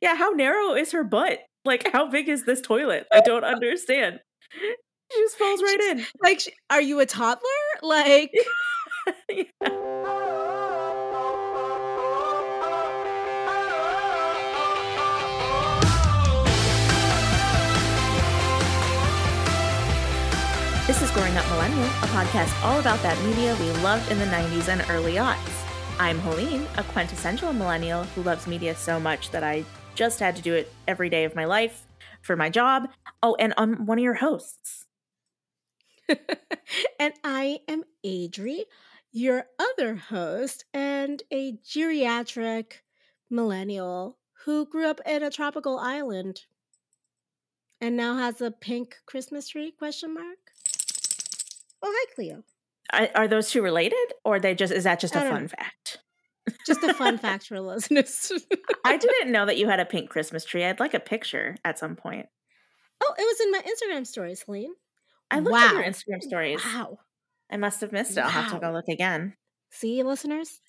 Yeah, how narrow is her butt? Like, how big is this toilet? I don't understand. She just falls right in. Like, are you a toddler? Like, yeah. This is Growing Up Millennial, a podcast all about that media we loved in the 90s and early aughts. I'm Helene, a quintessential millennial who loves media so much that I just had to do it every day of my life for my job. Oh, and I'm one of your hosts. and I am Adri, your other host, and a geriatric millennial who grew up in a tropical island and now has a pink Christmas tree? Question mark. Oh, hi, Cleo. Are, are those two related, or they just is that just a fun know. fact? Just a fun fact for listeners. I didn't know that you had a pink Christmas tree. I'd like a picture at some point. Oh, it was in my Instagram stories, Helene. I looked at your Instagram stories. Wow. I must have missed it. I'll have to go look again. See, listeners?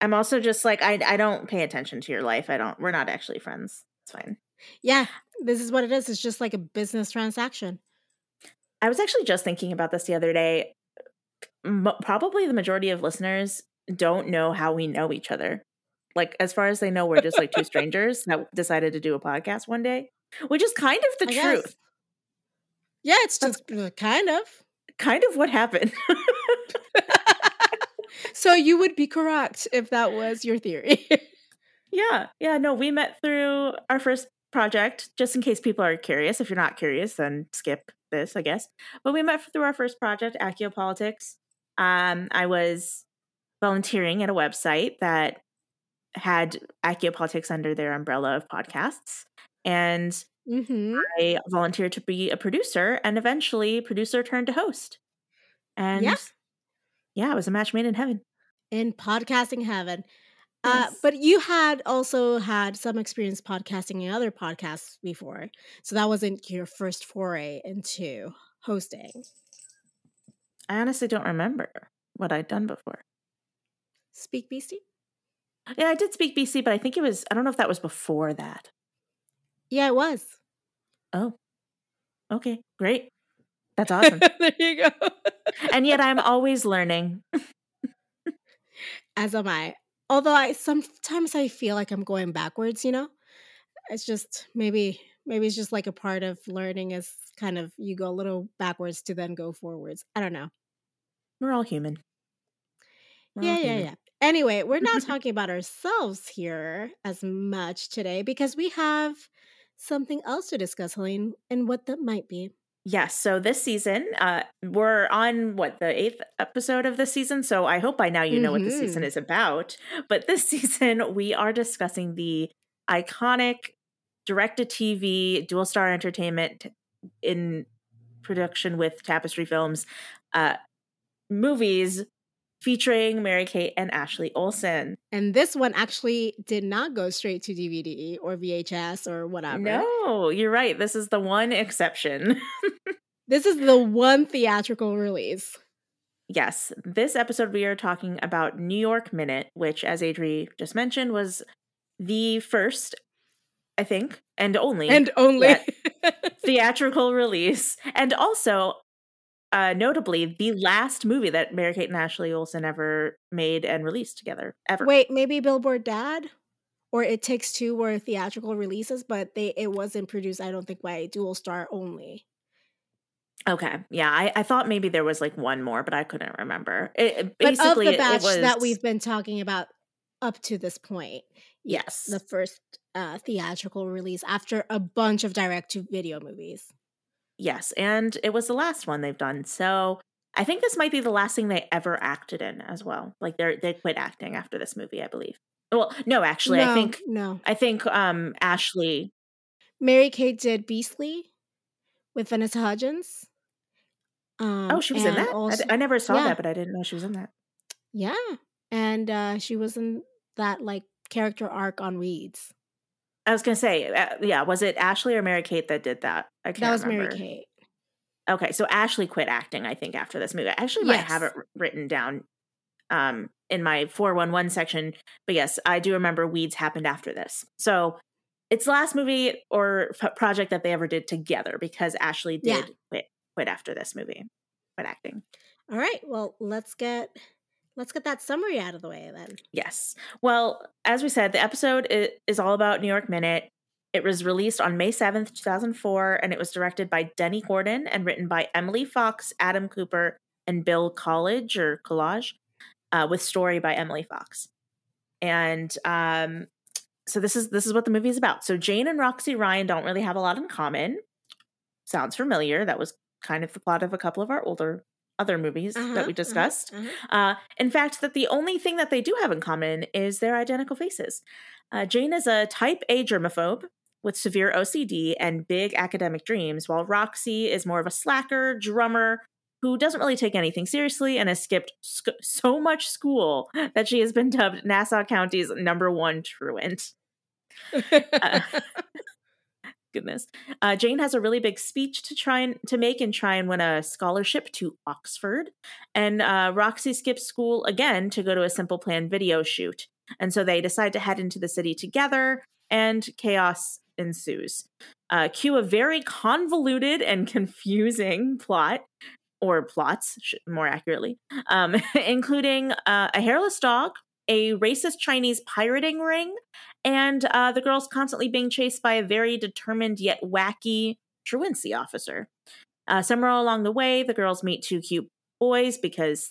I'm also just like I I don't pay attention to your life. I don't. We're not actually friends. It's fine. Yeah, this is what it is. It's just like a business transaction. I was actually just thinking about this the other day. Mo- probably the majority of listeners don't know how we know each other. Like as far as they know, we're just like two strangers that decided to do a podcast one day, which is kind of the I guess. truth. Yeah, it's just uh, kind of. Kind of what happened. so you would be correct if that was your theory. Yeah, yeah, no, we met through our first project, just in case people are curious. If you're not curious, then skip this, I guess. But we met through our first project, Aciopolitics. Um, I was volunteering at a website that had Aciopolitics under their umbrella of podcasts. And mm-hmm. I volunteered to be a producer and eventually producer turned to host. And Yeah. yeah, it was a match made in heaven. In podcasting heaven. Uh, but you had also had some experience podcasting in other podcasts before. So that wasn't your first foray into hosting. I honestly don't remember what I'd done before. Speak BC? Yeah, I did speak BC, but I think it was, I don't know if that was before that. Yeah, it was. Oh, okay, great. That's awesome. there you go. and yet I'm always learning. As am I. Although I sometimes I feel like I'm going backwards, you know? It's just maybe maybe it's just like a part of learning is kind of you go a little backwards to then go forwards. I don't know. We're all human. We're all Yeah, yeah, human. yeah. Anyway, we're not talking about ourselves here as much today because we have something else to discuss, Helene, and what that might be. Yes. So this season, uh, we're on what the eighth episode of the season. So I hope by now you know what the season Mhm. is about. But this season, we are discussing the iconic direct to TV Dualstar entertainment in production with Tapestry Films uh, movies featuring Mary Kate and Ashley Olsen. And this one actually did not go straight to DVD or VHS or whatever. No, you're right. This is the one exception. This is the one theatrical release. Yes, this episode we are talking about New York Minute, which, as Adri just mentioned, was the first, I think, and only And only theatrical release, and also, uh, notably, the last movie that Mary Kate and Ashley Olsen ever made and released together, ever. Wait, maybe Billboard Dad or It Takes Two were theatrical releases, but they it wasn't produced, I don't think, by Dualstar only. Okay, yeah, I, I thought maybe there was like one more, but I couldn't remember. It, But of the batch it was that we've been talking about up to this point, yes, the first uh, theatrical release after a bunch of direct to video movies. Yes, and it was the last one they've done. So I think this might be the last thing they ever acted in as well. Like they they quit acting after this movie, I believe. Well, no, actually, I think no. I think um Ashley. Mary Kate did Beastly with Vanessa Hudgens. Um, Oh, she was in that. Also- I, never saw yeah. that, but I didn't know she was in that. Yeah. And uh she was in that like character arc on Weeds. I was gonna say, uh, yeah, was it Ashley or Mary Kate that did that? I can't That was remember. Mary Kate. Okay, so Ashley quit acting, I think, after this movie. I actually might have it written down um in my 411 section, but yes, I do remember Weeds happened after this. So it's the last movie or f- project that they ever did together because Ashley did Yeah. quit quit after this movie, quit acting. All right. Well, let's get let's get that summary out of the way then. Yes. Well, as we said, the episode is all about New York Minute. It was released on May 7th, 2004, and it was directed by Dennie Gordon and written by Emily Fox, Adam Cooper, and Bill College or Collage, uh, with story by Emily Fox. And um, so this is this is what the movie is about. So Jane and Roxy Ryan don't really have a lot in common. Sounds familiar. That was kind of the plot of a couple of our older other movies Uh-huh, that we uh-huh, discussed. uh-huh. Uh, in fact, that the only thing that they do have in common is their identical faces. Uh, Jane is a type A germaphobe with severe OCD and big academic dreams, while Roxy is more of a slacker drummer who doesn't really take anything seriously and has skipped sc- so much school that she has been dubbed Nassau County's number one truant. Uh, goodness. Uh, Jane has a really big speech to try and to make and try and win a scholarship to Oxford. And uh, Roxy skips school again to go to a Simple Plan video shoot. And so they decide to head into the city together, and chaos ensues. Uh, cue a very convoluted and confusing plot, or plots, more accurately, um, including uh, a hairless dog, a racist Chinese pirating ring, and uh, the girls constantly being chased by a very determined yet wacky truancy officer. Uh, somewhere along the way, the girls meet two cute boys because,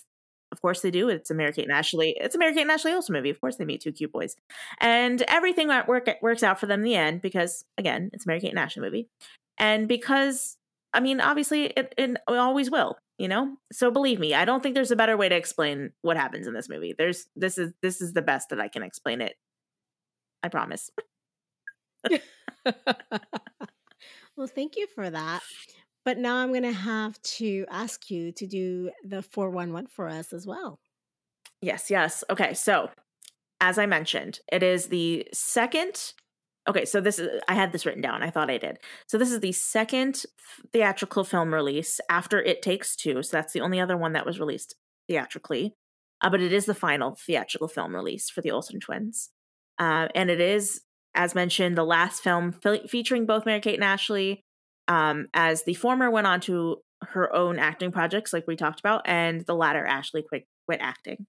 of course, they do. It's a Mary Kate and Ashley. It's a Mary Kate and Ashley Olsen movie. Of course, they meet two cute boys, and everything work works out for them in the end because, again, it's a Mary Kate and Ashley movie, and because I mean, obviously, it, it always will. You know, so believe me, I don't think there's a better way to explain what happens in this movie. There's this is this is the best that I can explain it. I promise. well, thank you for that. But now I'm going to have to ask you to do the 411 for us as well. Yes, yes. Okay, so as I mentioned, it is the second. Okay, so this is I had this written down. I thought I did. So this is the second theatrical film release after It Takes Two. So that's the only other one that was released theatrically. Uh, but it is the final theatrical film release for the Olsen twins. Uh, and it is, as mentioned, the last film fe- featuring both Mary Kate and Ashley, um, as the former went on to her own acting projects, like we talked about, and the latter, Ashley, quit, quit acting.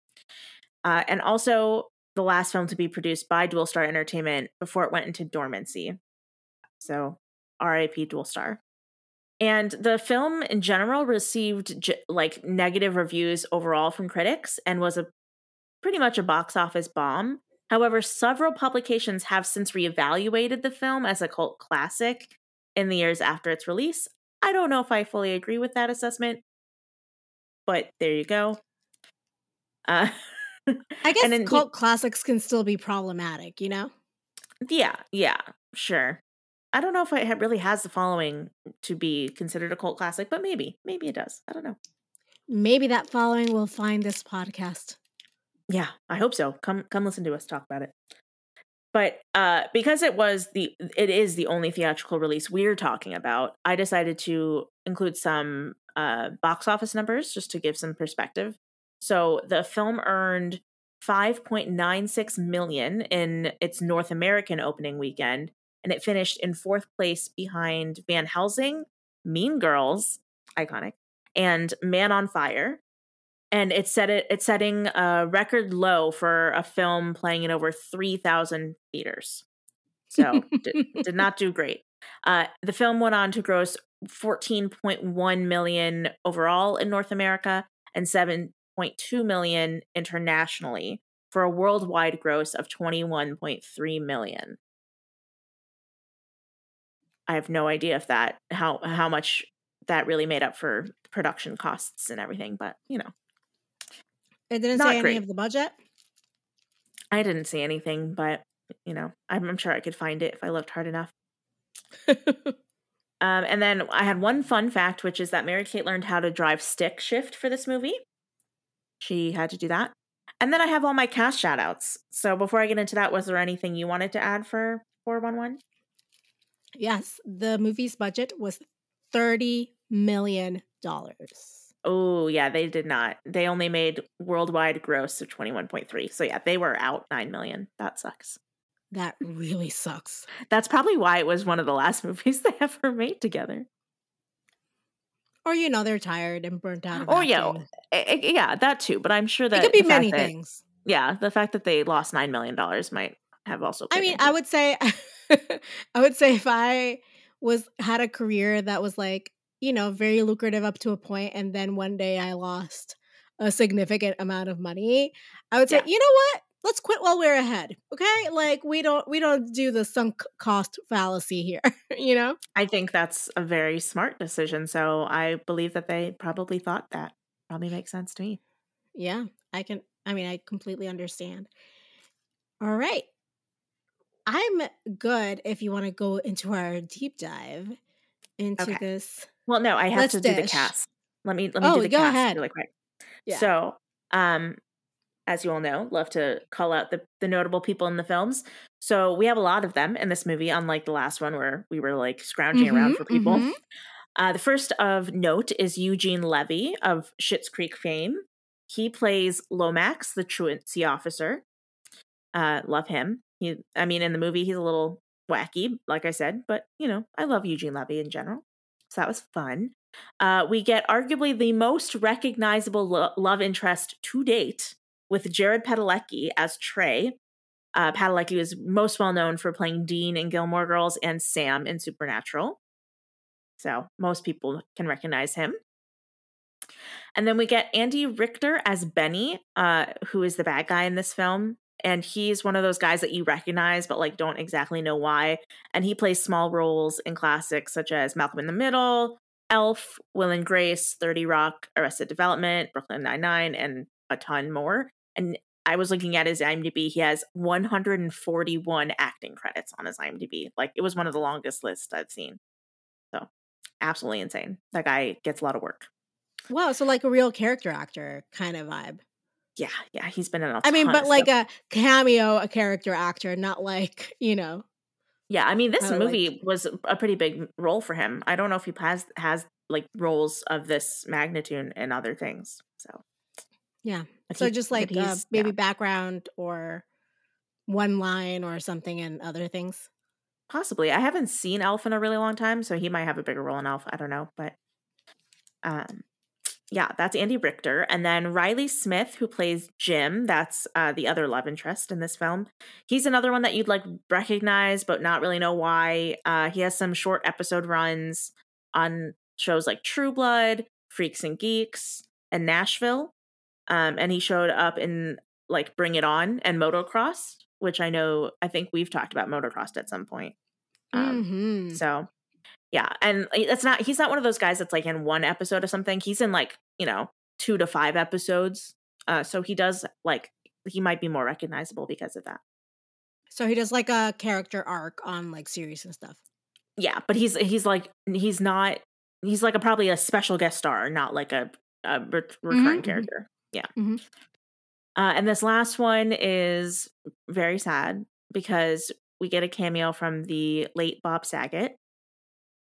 Uh, and also the last film to be produced by Dualstar Entertainment before it went into dormancy. So, RIP Dualstar. And the film in general received like negative reviews overall from critics and was a pretty much a box office bomb. However, several publications have since reevaluated the film as a cult classic in the years after its release. I don't know if I fully agree with that assessment, but there you go. Uh, I guess then- cult classics can still be problematic, you know? yeah, yeah, sure. I don't know if it really has the following to be considered a cult classic, but maybe, maybe it does. I don't know. Maybe that following will find this podcast. Yeah, I hope so. Come come listen to us talk about it. But uh because it was the it is the only theatrical release we're talking about, I decided to include some uh box office numbers just to give some perspective. So the film earned 5.96 million in its North American opening weekend and it finished in fourth place behind Van Helsing, Mean Girls, iconic, and Man on Fire and it's set it it's setting a record low for a film playing in over 3000 theaters. So did, did not do great. Uh, the film went on to gross 14.1 million overall in north america and 7.2 million internationally for a worldwide gross of 21.3 million. I have no idea if that how how much that really made up for production costs and everything but you know It didn't Not say any of the budget. I didn't see anything, but you know, I'm, I'm sure I could find it if I looked hard enough. Um, and then I had one fun fact, which is that Mary Kate learned how to drive stick shift for this movie. She had to do that. And then I have all my cast shout outs. So before I get into that, was there anything you wanted to add for 411? yes, the movie's budget was $30 million. Oh, yeah, they did not. They only made worldwide gross of 21.3. So yeah, they were out 9 million. That sucks. That really sucks. That's probably why it was one of the last movies they ever made together. Or you know they're tired and burnt out. Oh yeah, eh, eh, yeah, that too. But I'm sure that it could be many that, things. Yeah, the fact that they lost nine million dollars might have also. I mean, I would say, I would say if I was had a career that was like you know very lucrative up to a point, and then one day I lost a significant amount of money, I would say, yeah. you know what? let's quit while we're ahead okay like we don't we don't do the sunk cost fallacy here you know i think that's a very smart decision so i believe that they probably thought that probably makes sense to me yeah i can i mean i completely understand all right i'm good if you want to go into our deep dive into okay. this well no i have Let's to dish. do the cast let me let me oh, do the go cast ahead. really quick yeah. so um as you all know, love to call out the, the notable people in the films. So we have a lot of them in this movie, unlike the last one where we were like scrounging mm-hmm, around for people. Mm-hmm. Uh, the first of note is Eugene Levy of Schitt's Creek fame. He plays Lomax, the truancy officer. Uh, love him. He, I mean, in the movie, he's a little wacky, like I said, but you know, I love Eugene Levy in general. So that was fun. Uh, we get arguably the most recognizable lo- love interest to date with Jared Padalecki as Trey. Uh, Padalecki is most well known for playing Dean in Gilmore Girls and Sam in Supernatural. So most people can recognize him. And then we get Andy Richter as Benny, uh, who is the bad guy in this film. And he's one of those guys that you recognize, but like don't exactly know why. And he plays small roles in classics such as Malcolm in the Middle, Elf, Will and Grace, 30 Rock, Arrested Development, Brooklyn Nine-Nine, and a ton more. And I was looking at his IMDb. He has 141 acting credits on his IMDb. Like it was one of the longest lists I've seen. So absolutely insane. That guy gets a lot of work. Wow. So like a real character actor kind of vibe. Yeah. Yeah. He's been in a I mean, but like a cameo, a character actor, not like, you know. Yeah. I mean, this movie like... was a pretty big role for him. I don't know if he has, has like roles of this magnitude in other things. So yeah. But so he, just like uh, maybe yeah. background or one line or something and other things. Possibly. I haven't seen Elf in a really long time, so he might have a bigger role in Elf. I don't know, but um, yeah, that's Andy Richter, and then Riley Smith, who plays Jim. That's uh, the other love interest in this film. He's another one that you'd like recognize, but not really know why. Uh, he has some short episode runs on shows like True Blood, Freaks and Geeks, and Nashville. Um, and he showed up in like Bring It On and Motocross, which I know I think we've talked about Motocross at some point. Um, mm-hmm. So yeah, and it's not he's not one of those guys that's like in one episode of something. He's in like you know two to five episodes. Uh, so he does like he might be more recognizable because of that. So he does like a character arc on like series and stuff. Yeah, but he's he's like he's not he's like a probably a special guest star, not like a, a re- recurring mm-hmm. character. Yeah. Mm-hmm. Uh, and this last one is very sad because we get a cameo from the late Bob Saget,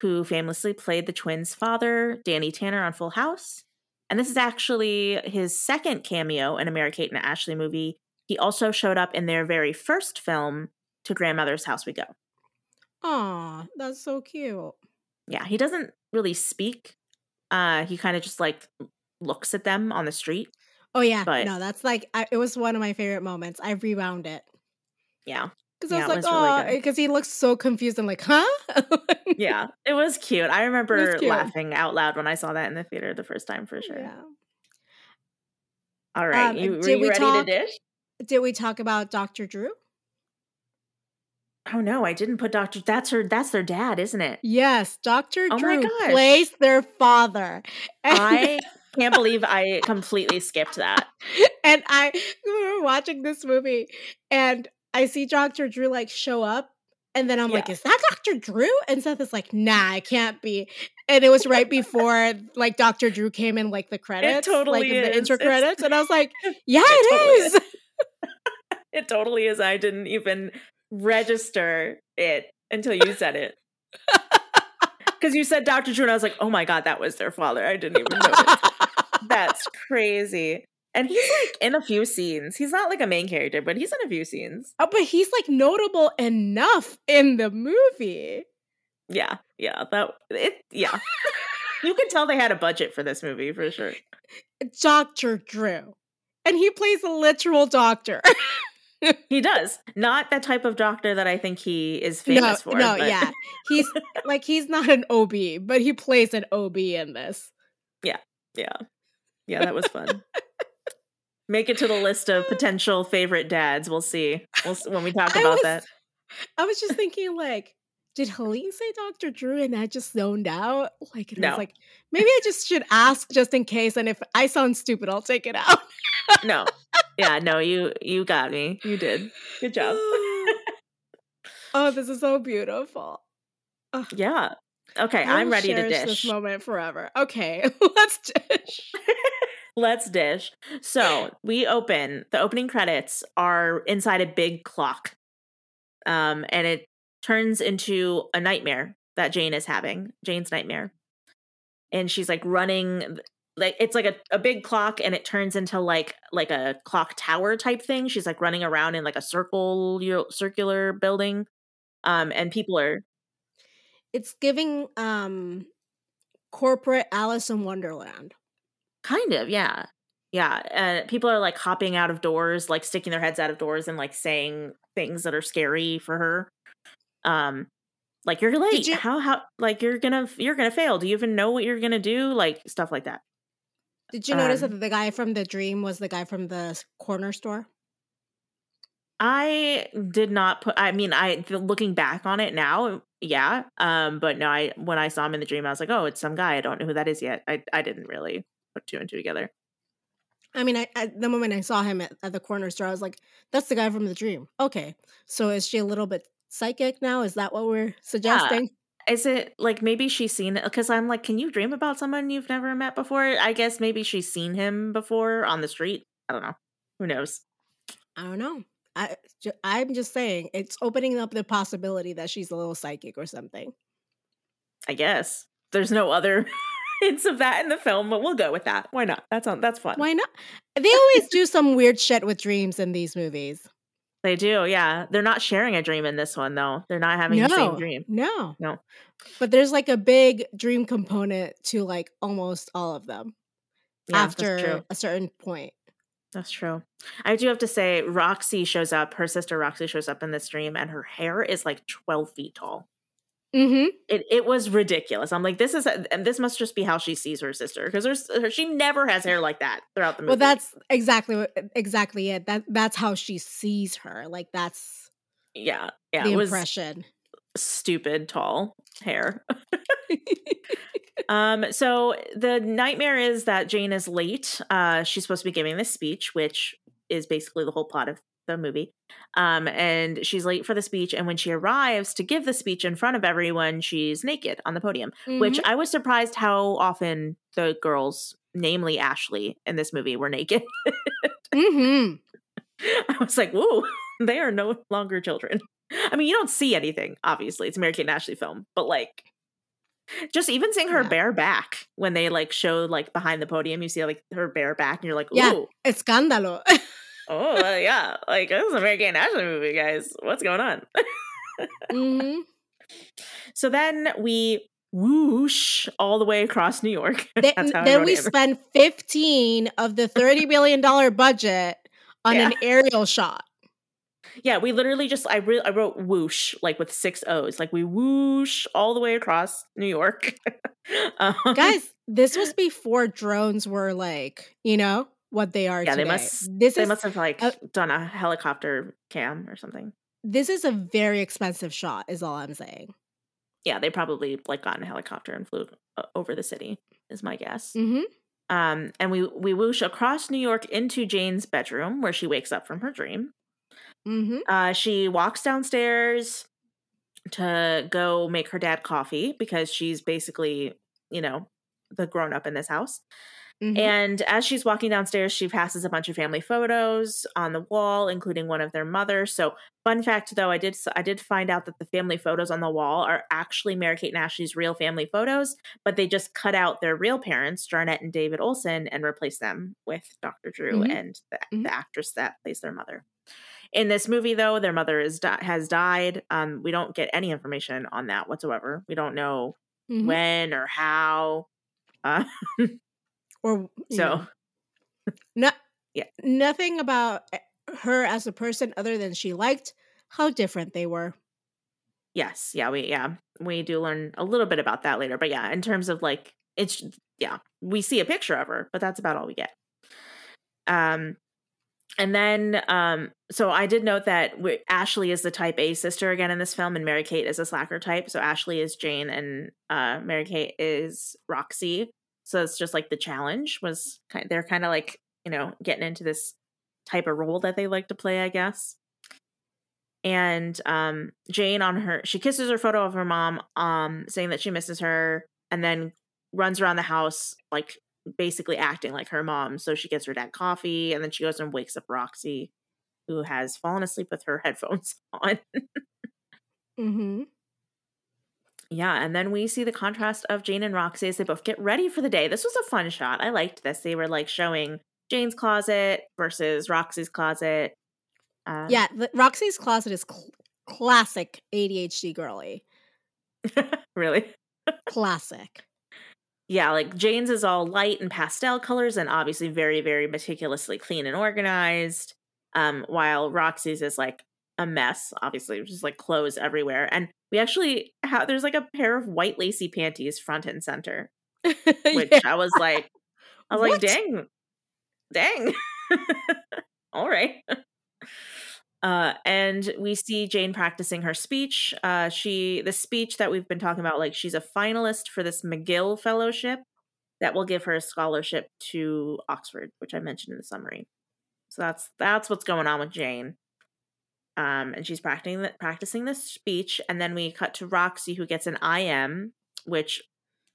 who famously played the twins' father, Danny Tanner, on Full House. And this is actually his second cameo in a Mary Kate and Ashley movie. He also showed up in their very first film, To Grandmother's House We Go. Aw, that's so cute. Yeah, he doesn't really speak. Uh, he kind of just like looks at them on the street. Oh yeah, but, no, that's like I, it was one of my favorite moments. I rewound it. Yeah, because I was like, oh, because really he looks so confused. I'm like, huh? yeah, it was cute. I remember laughing out loud when I saw that in the theater the first time for sure. Yeah. All right, um, you, were you ready talk, to dish? Did we talk about Dr. Drew? Oh no, I didn't put Dr. That's her that's their dad, isn't it? Yes, Dr. Oh Drew plays their father. I can't believe I completely skipped that. And I we were watching this movie and I see Dr. Drew like show up and then I'm yeah. like, is that Dr. Drew? And Seth is like, nah, it can't be. And it was right before like Dr. Drew came in like the credits, it totally like is. the intro credits. It's, and I was like, yeah, it, it totally is. is. it totally is. I didn't even register it until you said it. Because you said Dr. Drew, and I was like, oh my God, that was their father. I didn't even know. That's crazy. And he's like in a few scenes. He's not like a main character, but he's in a few scenes. Oh, but he's like notable enough in the movie. Yeah, yeah. That it yeah. you can tell they had a budget for this movie for sure. Dr. Drew. And he plays a literal doctor. he does. Not that type of doctor that I think he is famous no, for. No, but- yeah. He's like he's not an OB, but he plays an OB in this. Yeah, yeah. Yeah, that was fun. Make it to the list of potential favorite dads. We'll see. We'll when we talk about was- that. I was just thinking, like, did Helene say Dr. Drew and I just zoned out? Like, and I was like, maybe I just should ask just in case. And if I sound stupid, I'll take it out. No. Yeah, no, you you got me. You did. Good job. oh, this is so beautiful. Yeah. Okay, I'm ready to dish. this moment forever. Okay, let's dish. Let's dish. So we open. The opening credits are inside a big clock, um, and it turns into a nightmare that Jane is having. Jane's nightmare, and she's like running. Like it's like a, a big clock, and it turns into like like a clock tower type thing. She's like running around in like a circle you know, circular building, um, and people are It's giving um corporate Alice in Wonderland. Kind of, yeah. Yeah. And people are like hopping out of doors, like sticking their heads out of doors and like saying things that are scary for her. Um like you're late. you- how how like you're gonna you're gonna fail. Do you even know what you're gonna do? Like stuff like that. Did you notice Um, that the guy from the dream was the guy from the corner store? I did not put I mean I looking back on it now, yeah. Um but no, I when I saw him in the dream I was like, "Oh, it's some guy. I don't know who that is yet." I I didn't really put two and two together. I mean, I, I the moment I saw him at, at the corner store, I was like, "That's the guy from the dream." Okay, so is she a little bit psychic now? Is that what we're suggesting? Is it like maybe she's seen it? Because I'm like, can you dream about someone you've never met before? I guess maybe she's seen him before on the street. I don't know. Who knows? I don't know. I I'm just saying it's opening up the possibility that she's a little psychic or something. I guess there's no other hints of that in the film, but we'll go with that. Why not? That's on. That's fun. Why not? They always do some weird shit with dreams in these movies. They do. Yeah, they're not sharing a dream in this one though. They're not having the same dream. No, No. But there's like a big dream component to like almost all of them Yeah, that's true. after a certain point. That's true. I do have to say, Roxy shows up. Her sister Roxy shows up in this dream, and her hair is like 12 feet tall. Mm-hmm. It it was ridiculous. I'm like, this is, and this must just be how she sees her sister because her, she never has hair like that throughout the movie. Well, that's exactly what exactly it. That that's how she sees her. Like that's yeah, yeah. the it was impression. stupid tall hair. Um, so the nightmare is that Jane is late. Uh, she's supposed to be giving this speech, which is basically the whole plot of the movie. Um, and she's late for the speech. And when she arrives to give the speech in front of everyone, she's naked on the podium, which Mhm. I was surprised how often the girls, namely Ashley, in this movie were naked. Mhm. I was like, whoa, they are no longer children. I mean, you don't see anything, obviously. It's a Mary Kate and Ashley film, but like just even seeing her Yeah. bare back when they like show like behind the podium, you see like her bare back, and you're like, Yeah. ooh, Escándalo. oh uh, yeah, like this is a Mary and Ashley movie, guys. What's going on? hmm so then we whoosh all the way across New York. Then, That's how I then we spend 15 of the 30 billion dollar budget on Yeah. an aerial shot. Yeah, we literally just I re- I wrote whoosh like with six O's, like we whoosh all the way across New York. um, Guys, this was before drones were like, you know, what they are Yeah, they must- this they is must have like uh, done a helicopter cam or something. this is a very expensive shot is all I'm saying. Yeah, they probably like got in a helicopter and flew uh, over the city. Is my guess. Mhm. Um, and we we whoosh across New York into Jane's bedroom where she wakes up from her dream. Mhm. Uh, she walks downstairs to go make her dad coffee because she's basically, you know, the grown up in this house. Mhm. And as she's walking downstairs, she passes a bunch of family photos on the wall, including one of their mother. So, fun fact though, I did I did find out that the family photos on the wall are actually Mary Kate and Ashley's real family photos, but they just cut out their real parents, Jarnette and David Olsen, and replaced them with Dr. Drew Mhm. and the, Mhm. the actress that plays their mother. In this movie, though, their mother is di- has died. Um, we don't get any information on that whatsoever. We don't know Mhm. when or how. Uh, or so. know, no, Yeah. nothing about eh, her as a person other than she liked how different they were. Yes, yeah, we yeah, we do learn a little bit about that later. But yeah, in terms of like it's yeah, we see a picture of her, but that's about all we get. Um and then um so I did note that Ashley is the type A sister again in this film and Mary Kate is a slacker type. So Ashley is Jane and uh Mary Kate is Roxy. So it's just like the challenge was kind they're kind of like, you know, getting into this type of role that they like to play, I guess. And um jane on her she kisses her photo of her mom um saying that she misses her and then runs around the house like basically acting like her mom. So she gets her dad coffee and then she goes and wakes up roxy who has fallen asleep with her headphones on. Mm-hmm. Yeah and then we see the contrast of jane and roxy as they both get ready for the day this was a fun shot i liked this they were like showing jane's closet versus roxy's closet uh, Yeah, the, Roxy's closet is cl- classic ADHD girly. really Classic. yeah, like Jane's is all light and pastel colors and obviously very, very meticulously clean and organized. Um, while Roxy's is like a mess, obviously, just like clothes everywhere. And we actually have there's like a pair of white lacy panties front and center, which Yeah. I was like, I was What? like, dang, dang. all right. Uh, and we see Jane practicing her speech. Uh, she the speech that we've been talking about, like she's a finalist for this McGill Fellowship that will give her a scholarship to Oxford, which I mentioned in the summary. So that's that's what's going on with Jane. Um, and she's practicing the, practicing this speech, and then we cut to Roxy, who gets an IM, which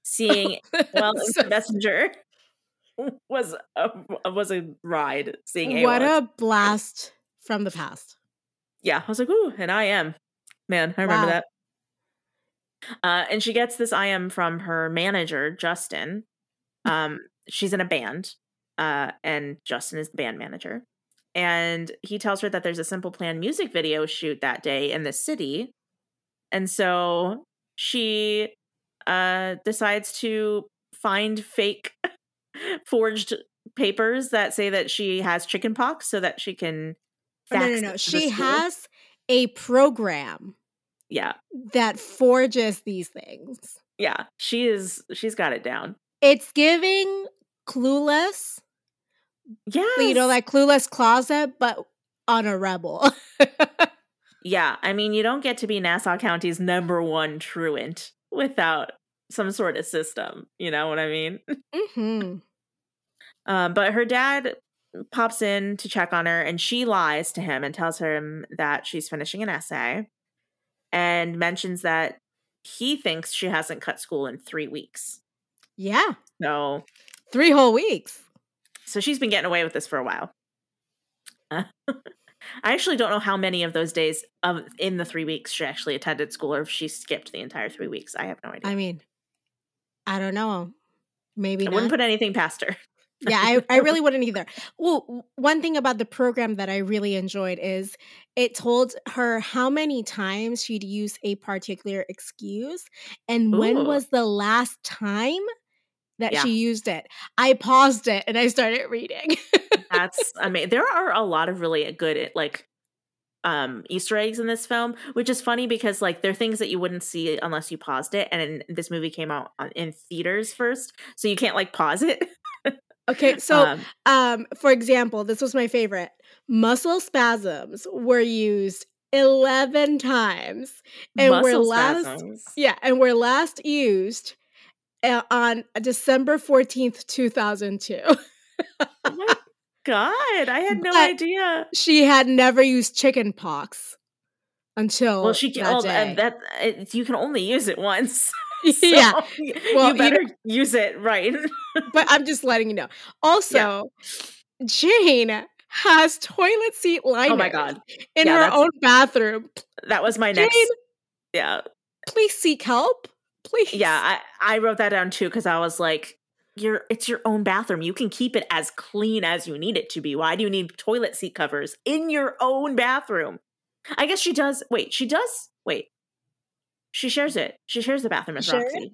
seeing well So- the messenger was a was a ride. Seeing what a blast from the past. yeah, I was like, ooh, an IM. Man, I remember Wow. that. Uh, and she gets this IM from her manager, Justin. Um, she's in a band, uh, and Justin is the band manager. And he tells her that there's a Simple Plan music video shoot that day in the city. And so she uh, decides to find fake forged papers that say that she has chicken pox so that she can Oh, no, no, no. She school. has a program yeah that forges these things. yeah she is she's got it down It's giving clueless, yeah you know, like clueless closet, but on a rebel. yeah i mean you don't get to be nassau county's number one truant without some sort of system you know what i mean? Hmm um, but her dad pops in to check on her and she lies to him and tells him that she's finishing an essay and mentions that he thinks she hasn't cut school in three weeks. Yeah, so three whole weeks. So she's been getting away with this for a while. Uh, I actually don't know how many of those days of in the three weeks she actually attended school, or if she skipped the entire three weeks. I have no idea. I mean, I don't know. Maybe I not. wouldn't put anything past her. yeah, I, I really wouldn't either. Well, one thing about the program that I really enjoyed is it told her how many times she'd use a particular excuse and when was the last time that Yeah. she used it. I paused it and I started reading. That's amazing. there are a lot of really good like um Easter eggs in this film, which is funny because like they're things that you wouldn't see unless you paused it. And this movie came out on, in theaters first, so you can't like pause it. okay, so um, um for example, this was my favorite. Muscle spasms were used 11 times and were last spasms. Yeah, and were last used uh, on December 14th, 2002. Oh my god, I had no But- idea. she had never used chicken pox until Well, she can. that day. and that it, you can only use it once. So yeah, Well, you you better use it right. but I'm just letting you know. Also, Jane has toilet seat liners oh my god, in Yeah, her own bathroom. that was my Jane, next. Yeah, please seek help. Please. yeah. I I wrote that down too because I was like, "You're it's your own bathroom. You can keep it as clean as you need it to be. Why do you need toilet seat covers in your own bathroom?" I guess she does. Wait, she does. Wait, she shares it. She shares the bathroom with? Roxy.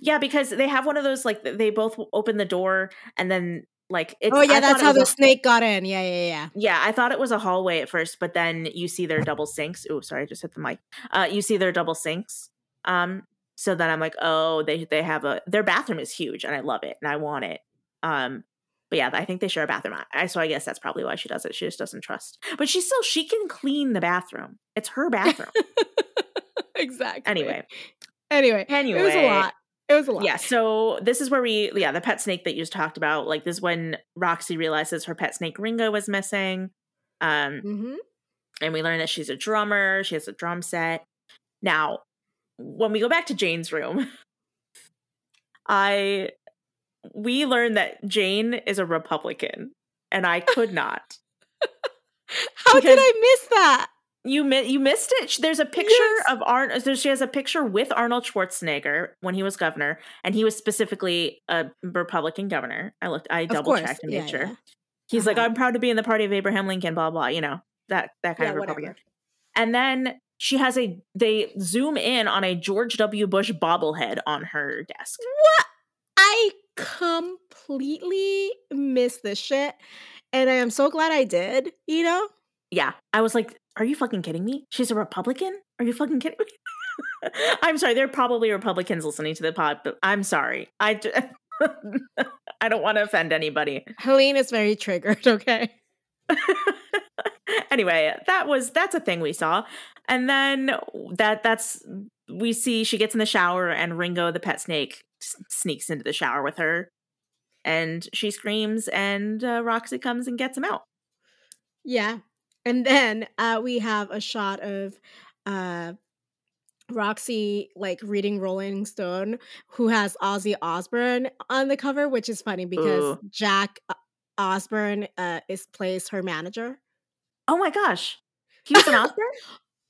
Yeah, because they have one of those like they both open the door and then like it's. oh yeah, I that's how the a- snake got in. Yeah, yeah, yeah. Yeah, I thought it was a hallway at first, but then you see their double sinks. Oh, sorry, I just hit the mic. Uh, you see their double sinks. Um, so then I'm like, oh, they they have a their bathroom is huge, and I love it, and I want it. Um, but yeah, I think they share a bathroom. I, so I guess that's probably why she does it. She just doesn't trust, but she still she can clean the bathroom. It's her bathroom. exactly. anyway, Anyway. anyway, It was a lot. It was a lot. Yeah, so this is where we yeah, the pet snake that you just talked about, like this is when Roxy realizes her pet snake Ringo was missing. Um Mm-hmm. and we learn that she's a drummer, she has a drum set. Now, when we go back to Jane's room, I we learn that Jane is a Republican and I could not. How did I miss that? You mi- you missed it. There's a picture Yes. of Arnold. She has a picture with Arnold Schwarzenegger when he was governor, and he was specifically a Republican governor. I looked, I double checked and Yeah, made sure. yeah. He's like, Uh-huh. I'm proud to be in the party of Abraham Lincoln. Blah blah. You know that that kind Yeah, of whatever. Republican. And then she has a. They zoom in on a George W. Bush bobblehead on her desk. What? I completely missed this shit. And I am so glad I did, you know? Yeah, I was like, Are you fucking kidding me? She's a Republican? Are you fucking kidding me? I'm sorry. There are probably Republicans listening to the pod, but I'm sorry. I d- I don't want to offend anybody. Helene is very triggered, okay? anyway, that was that's a thing we saw. And then that that's we see she gets in the shower and Ringo the pet snake s- sneaks into the shower with her and she screams and uh, Roxy comes and gets him out. Yeah. And then uh, we have a shot of uh, Roxy like reading Rolling Stone, who has Ozzy Osbourne on the cover, which is funny because Ooh. Jack Osbourne uh, is plays her manager. Oh my gosh. He was an Oscar?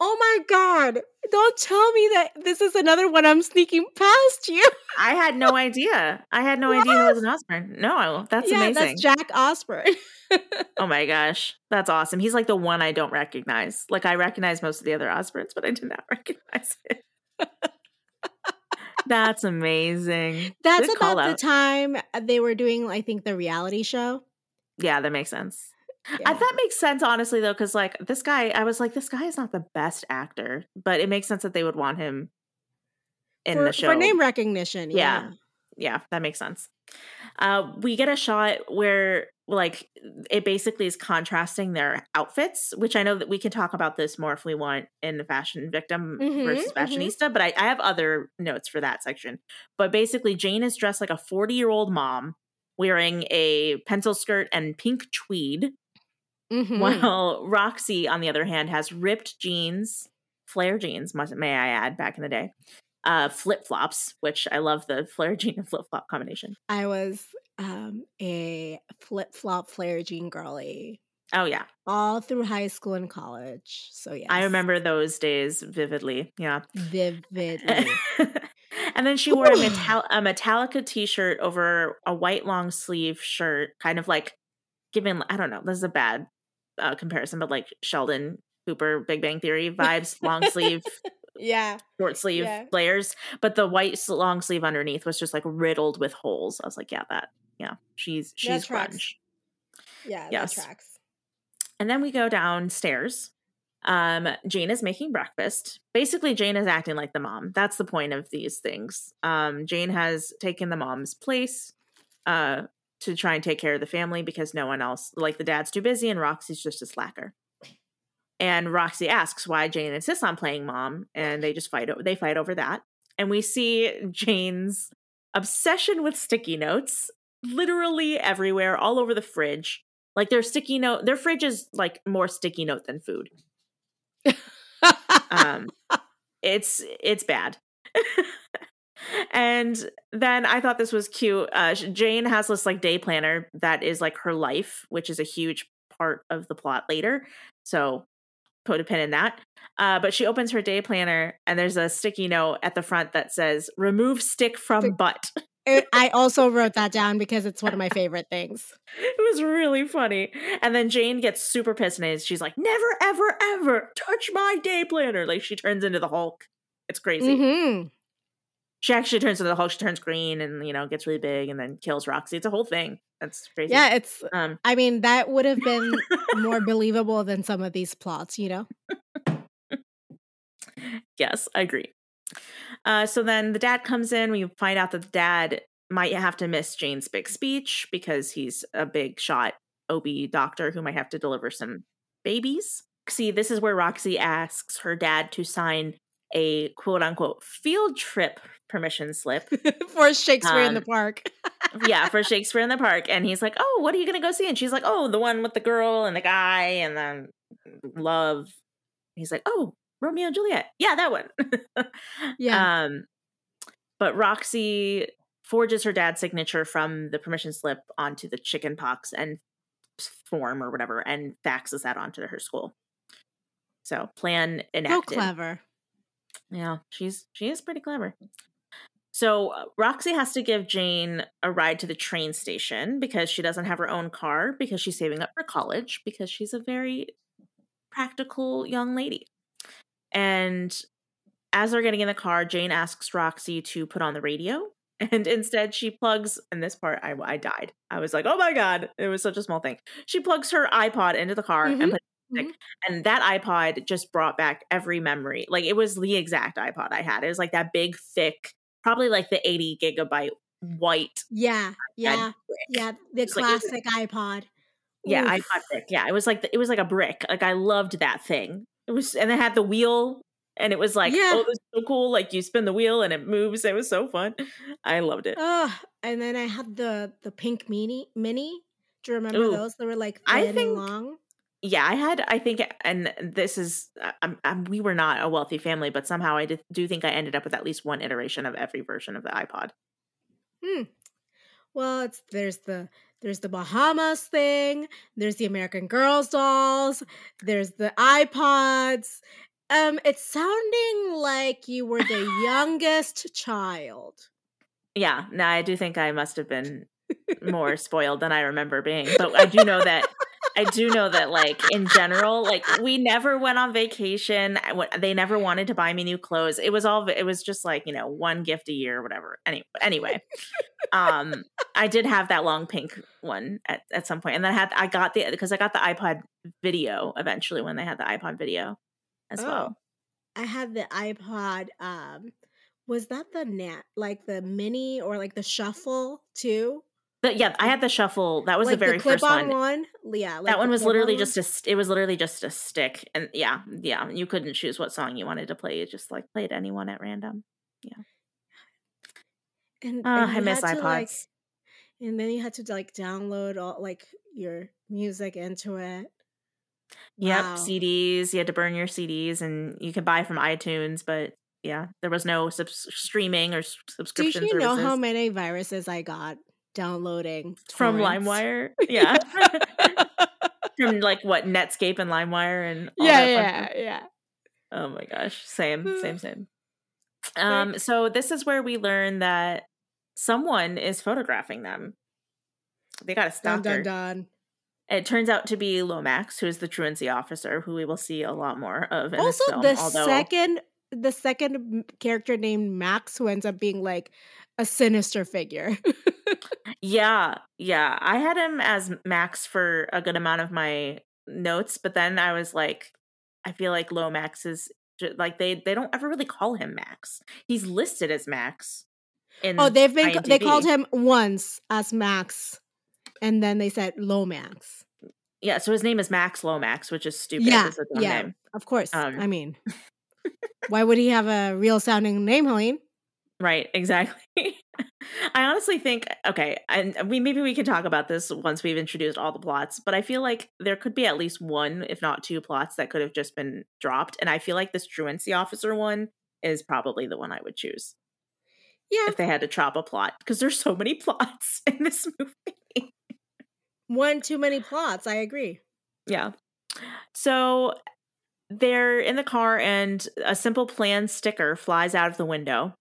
Oh my god! Don't tell me that this is another one I'm sneaking past you. I had no idea. I had no idea he was an Osbourne. No, that's yeah, amazing. that's Jack Osbourne. oh my gosh. That's awesome. He's like the one I don't recognize. Like I recognize most of the other Osbournes, but I did not recognize it. that's amazing. That's Good about the time uh, they were doing, I think, the reality show. Yeah, that makes sense. I, Yeah. that makes sense, honestly, though, because like this guy, I was like, this guy is not the best actor, but it makes sense that they would want him in for, the show. for name recognition. Yeah. Yeah. yeah, that makes sense. Uh, we get a shot where like it basically is contrasting their outfits, which I know that we can talk about this more if we want in the fashion victim Mhm, versus mhm. fashionista. But I, I have other notes for that section. But basically, Jane is dressed like a 40 year old mom wearing a pencil skirt and pink tweed, Mhm. while Roxy, on the other hand, has ripped jeans, flare jeans, must, may I add, back in the day. Uh, flip flops, which I love the flare jean and flip flop combination. I was um, a flip flop flare jean girly Oh yeah, all through high school and college. So yeah, I remember those days vividly. Yeah. vividly. and then she wore a, metal- a Metallica t-shirt over a white long sleeve shirt, kind of like giving I don't know, this is a bad uh, comparison, but like Sheldon Cooper Big Bang Theory vibes, long sleeve, yeah, short sleeve Yeah. layers, but the white long sleeve underneath was just like riddled with holes. I was like, yeah, that yeah, she's she's grunge. yeah, Yes. tracks. And then we go downstairs. Um, Jane is making breakfast. Basically, Jane is acting like the mom. That's the point of these things. Um, Jane has taken the mom's place uh, to try and take care of the family because no one else, like the dad's too busy and Roxy's just a slacker. And Roxy asks why Jane insists on playing mom, and they just fight. They fight over that, and we see Jane's obsession with sticky notes literally everywhere, all over the fridge. Like their sticky note, their fridge is like more sticky note than food. Um, it's it's bad. and then I thought this was cute. Uh, Jane has this like day planner that is like her life, which is a huge part of the plot later. So put a pin in that. Uh, but she opens her day planner and there's a sticky note at the front that says "Remove stick from butt." I also wrote that down because it's one of my favorite things. It was really funny. And then Jane gets super pissed and she's like, "Never, ever, ever touch my day planner!" Like she turns into the Hulk. It's crazy. Mm-hmm. She actually turns into the Hulk. She turns green and you know gets really big and then kills Roxy. It's a whole thing. That's crazy. Yeah, it's. Um, I mean, that would have been more believable than some of these plots. You know. yes, I agree. Uh, so then the dad comes in. We find out that the dad might have to miss Jane's big speech because he's a big shot OB doctor who might have to deliver some babies. See, this is where Roxy asks her dad to sign a quote unquote field trip permission slip for Shakespeare um, in the um, Park. yeah, for Shakespeare in the Park. And he's like, Oh, what are you going to go see? And she's like, Oh, the one with the girl and the guy and then love. He's like, Oh, Romeo and Juliet. Yeah, that one. yeah. Um, but Roxy forges her dad's signature from the permission slip onto the chicken pox and form or whatever and faxes that onto her school. So plan enacted. So clever. Yeah, she's she is pretty clever. So uh, Roxy has to give Jane a ride to the train station because she doesn't have her own car because she's saving up for college because she's a very practical young lady. And as they're getting in the car, Jane asks Roxy to put on the radio. And instead, she plugs, and this part, I, I died. I was like, oh my God, it was such a small thing. She plugs her iPod into the car mm-hmm. and puts Mm-hmm. And that iPod just brought back every memory. Like it was the exact iPod I had. It was like that big, thick, probably like the 80 gigabyte white. Yeah. Yeah. Yeah. The classic like, iPod. Yeah, Oof. iPod thick. Yeah. It was like the, it was like a brick. Like I loved that thing. It was and it had the wheel and it was like, yeah. oh, this is so cool. Like you spin the wheel and it moves. It was so fun. I loved it. Oh, and then I had the the pink mini mini. Do you remember Ooh. those? They were like I think, long yeah, I had, I think, and this is, uh, I'm, I'm, we were not a wealthy family, but somehow I did, do think I ended up with at least one iteration of every version of the iPod. Hmm. Well, it's there's the there's the Bahamas thing, there's the American Girls dolls, there's the iPods. Um, it's sounding like you were the youngest child. Yeah, no, I do think I must have been more spoiled than I remember being, but I do know that I do know that, like in general, like we never went on vacation. They never wanted to buy me new clothes. It was all. It was just like you know one gift a year or whatever. Anyway, anyway, um, I did have that long pink one at, at some point, and then I had I got the because I got the iPod video eventually when they had the iPod video as oh, well. I had the iPod. Um, was that the net like the mini or like the shuffle too? The, yeah, I had the shuffle. That was like the very the first one. one. Yeah, like that one was literally just a. It was literally just a stick, and yeah, yeah. You couldn't choose what song you wanted to play. You just like played anyone at random. Yeah. And, uh, and I miss iPods. Like, and then you had to like download all like your music into it. Yep, wow. CDs. You had to burn your CDs, and you could buy from iTunes, but yeah, there was no sub- streaming or subscription. Do you services. know how many viruses I got downloading from LimeWire. Yeah. from like what Netscape and LimeWire and yeah, yeah, yeah. Oh my gosh, same, same, same. Um, so this is where we learn that someone is photographing them. They got a stalker. Dun, dun, dun. It turns out to be Lomax, who is the truancy officer, who we will see a lot more of. also, film, the although... second, the second character named Max, who ends up being like a sinister figure. yeah, yeah. I had him as Max for a good amount of my notes, but then I was like, I feel like Lomax is like they they don't ever really call him Max. He's listed as Max. oh, they've been IMDb. they called him once as Max, and then they said Lomax. Yeah, so his name is Max Lomax, which is stupid. Yeah, yeah, name. of course. Um, I mean, why would he have a real sounding name, Helene? Right, exactly. I honestly think okay, and we maybe we can talk about this once we've introduced all the plots, but I feel like there could be at least one, if not two plots that could have just been dropped, and I feel like this truancy officer one is probably the one I would choose. Yeah. If they had to chop a plot, because there's so many plots in this movie. One too many plots. I agree. Yeah. So they're in the car, and a simple plan sticker flies out of the window,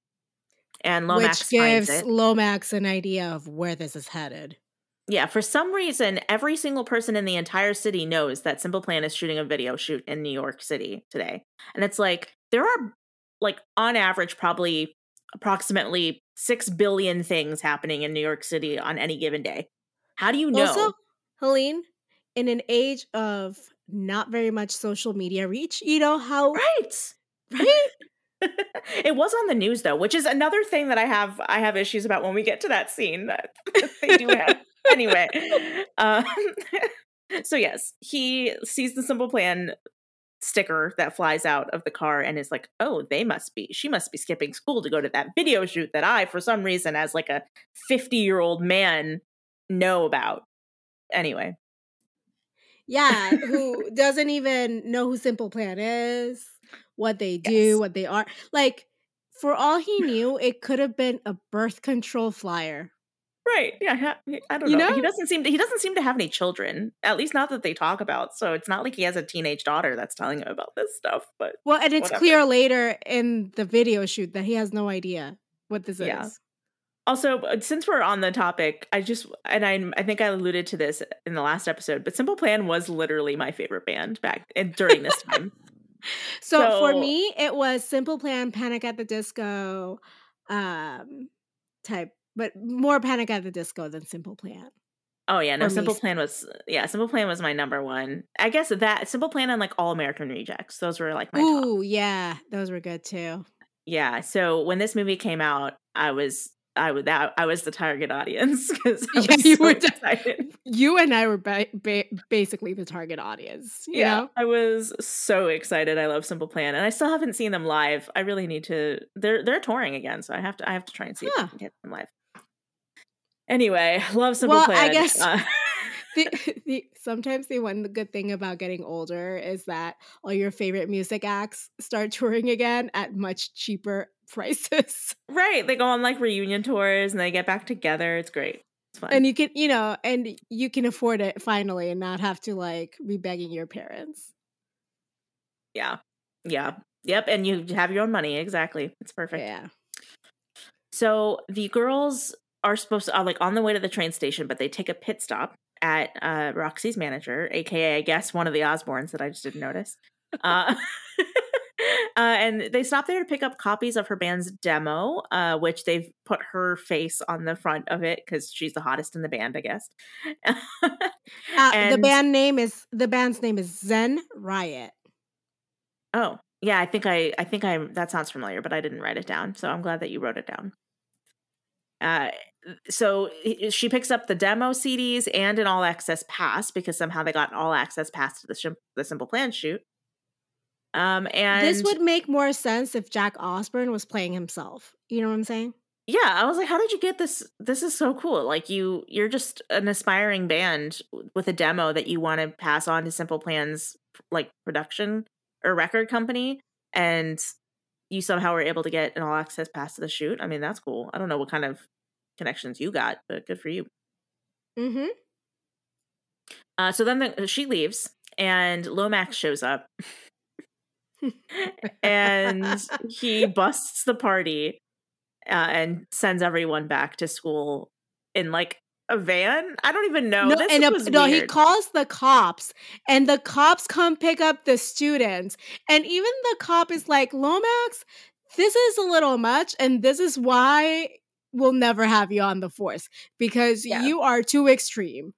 and Lomax Which gives. Lomax an idea of where this is headed. Yeah, for some reason, every single person in the entire city knows that Simple Plan is shooting a video shoot in New York City today. And it's like, there are, like, on average, probably approximately 6 billion things happening in New York City on any given day. How do you know? Also, Helene, in an age of not very much social media reach, you know how right. right? it was on the news though, which is another thing that I have I have issues about when we get to that scene that they do have. anyway, um, so yes, he sees the simple plan sticker that flies out of the car and is like, "Oh, they must be. She must be skipping school to go to that video shoot that I, for some reason, as like a fifty-year-old man, know about." Anyway, Yeah, who doesn't even know who Simple Plan is, what they do, Yes. what they are. Like, for all he knew, it could have been a birth control flyer. right? Yeah, I don't You know. He doesn't seem to, he doesn't seem to have any children. At least not that they talk about. So it's not like he has a teenage daughter that's telling him about this stuff. But Well, and it's Whatever. clear later in the video shoot that he has no idea what this Yeah. is. Also, uh, since we're on the topic, I just and I I think I alluded to this in the last episode, but Simple Plan was literally my favorite band back and during this time. So, for me, it was Simple Plan, Panic at the Disco, um, type, but more Panic at the Disco than Simple Plan. oh yeah, no, me, Simple Plan was yeah, Simple Plan was my number one. I guess that Simple Plan and like All American Rejects, those were like my top. Yeah, those were good too. Yeah, so when this movie came out, I was I was that I was the target audience because Yeah, you so were excited. You and I were ba- ba- basically the target audience. You yeah, know? I was so excited. I love Simple Plan, and I still haven't seen them live. I really need to. They're they're touring again, so I have to. I have to try and see if I can get them live. Anyway, love Simple Well, Plan. I guess- Uh, the, the, sometimes the one good thing about getting older is that all your favorite music acts start touring again at much cheaper prices. right, they go on like reunion tours and they get back together. It's great. It's fun. and you can, you know, and you can afford it finally and not have to like be begging your parents. yeah, yeah, yep. And you have your own money. Exactly. It's perfect. Yeah. So the girls are supposed to are like on the way to the train station, but they take a pit stop at uh, Roxy's manager, aka I guess one of the Osbournes that I just didn't notice. Uh, uh, and they stop there to pick up copies of her band's demo, uh, which they've put her face on the front of it because she's the hottest in the band, I guess. Uh, the band name is the band's name is Zen Riot. Oh, yeah, I think I I think I'm that sounds familiar, but I didn't write it down. So I'm glad that you wrote it down. Uh so she picks up the demo CDs and an all access pass because somehow they got an all access pass to the the Simple Plan shoot. Um and this would make more sense if Jack Osbourne was playing himself. You know what I'm saying? yeah, I was like, how did you get this? This is so cool. Like you you're just an aspiring band with a demo that you want to pass on to Simple Plan's like production or record company and you somehow were able to get an all access pass to the shoot. I mean, that's cool. I don't know what kind of connections you got, but good for you. Mm-hmm. Uh, so then the, she leaves, and Lomax shows up, and he busts the party uh, and sends everyone back to school in like a van. I don't even know. no, this and a- no, he calls the cops, and the cops come pick up the students, and even the cop is like, "Lomax, this is a little much, and this is why we'll never have you on the force because Yeah. you are too extreme."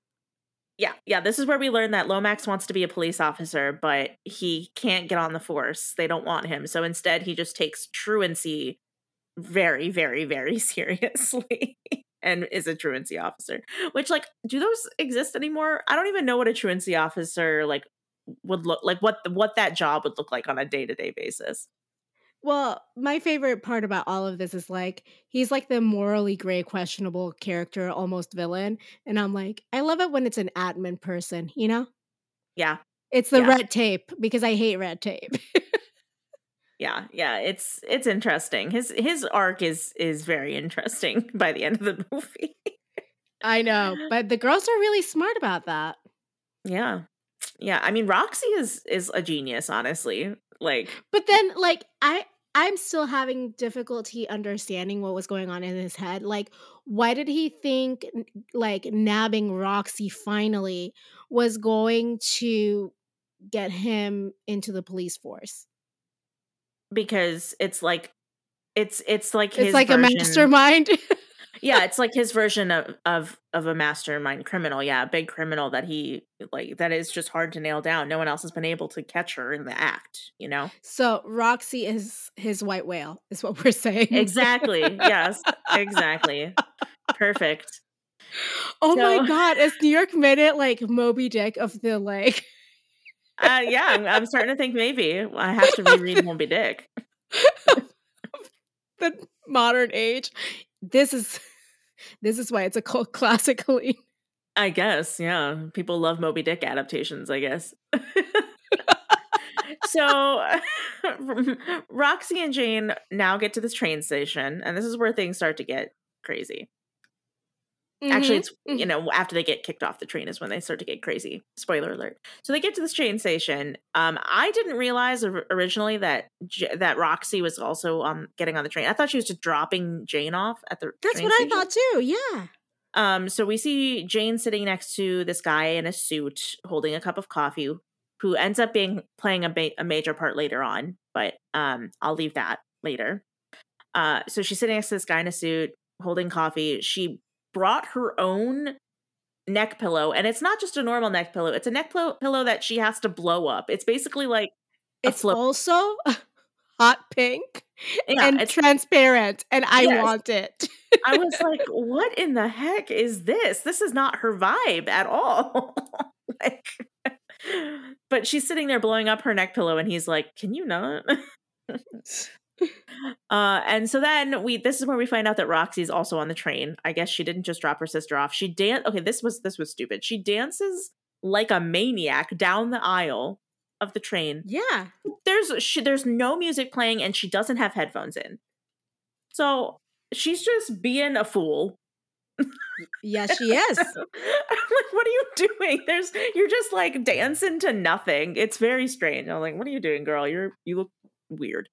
Yeah, yeah. This is where we learn that Lomax wants to be a police officer, but he can't get on the force. They don't want him. So instead, he just takes truancy very, very, very seriously and is a truancy officer. Which, like, do those exist anymore? I don't even know what a truancy officer like would look like. What what that job would look like on a day to day basis. Well, my favorite part about all of this is like he's like the morally gray, questionable character, almost villain, and I'm like, I love it when it's an admin person, you know. Yeah, It's the Yeah. red tape because I hate red tape. yeah, yeah. It's it's interesting. His his arc is is very interesting by the end of the movie. I know, but the girls are really smart about that. Yeah. Yeah, I mean Roxy is is a genius, honestly. Like But then like I I'm still having difficulty understanding what was going on in his head. Like why did he think like nabbing Roxy finally was going to get him into the police force? Because it's like it's it's like it's like version. a mastermind. yeah, it's like his version of of of a mastermind criminal. Yeah, a big criminal that he like that is just hard to nail down. No one else has been able to catch her in the act, you know? So Roxy is his white whale, is what we're saying. Exactly. yes. Exactly. Perfect. Oh so, my god, is New York Minute like Moby Dick of the like uh, yeah, I'm, I'm starting to think maybe I have to reread Moby Dick. the modern age. This is this is why it's a cult classically. I guess, yeah. People love Moby Dick adaptations, I guess. so Roxy and Jane now get to this train station, and this is where things start to get crazy. Mm-hmm. Actually, it's you mm-hmm. know after they get kicked off the train is when they start to get crazy. Spoiler alert. So they get to this train station. Um, I didn't realize originally that that Roxy was also um getting on the train. I thought she was just dropping Jane off at the. That's what station. I thought too. Yeah. Um. So we see Jane sitting next to this guy in a suit, holding a cup of coffee, who ends up being playing a, ba- a major part later on. But um, I'll leave that later. Uh, so she's sitting next to this guy in a suit, holding coffee. She brought her own neck pillow and it's not just a normal neck pillow it's a neck pillow, pillow that she has to blow up. It's basically like it's also hot pink yeah, and transparent and i yes. want it. I was like what in the heck is this? This is not her vibe at all. Like but she's sitting there blowing up her neck pillow and he's like can you not uh, and so then we this is where we find out that Roxy's also on the train. I guess she didn't just drop her sister off. She dan okay, this was this was stupid. She dances like a maniac down the aisle of the train. Yeah. There's she there's no music playing and she doesn't have headphones in. So she's just being a fool. yes, she is. I'm like, what are you doing? There's you're just like dancing to nothing. It's very strange. I'm like, what are you doing, girl? You're you look weird.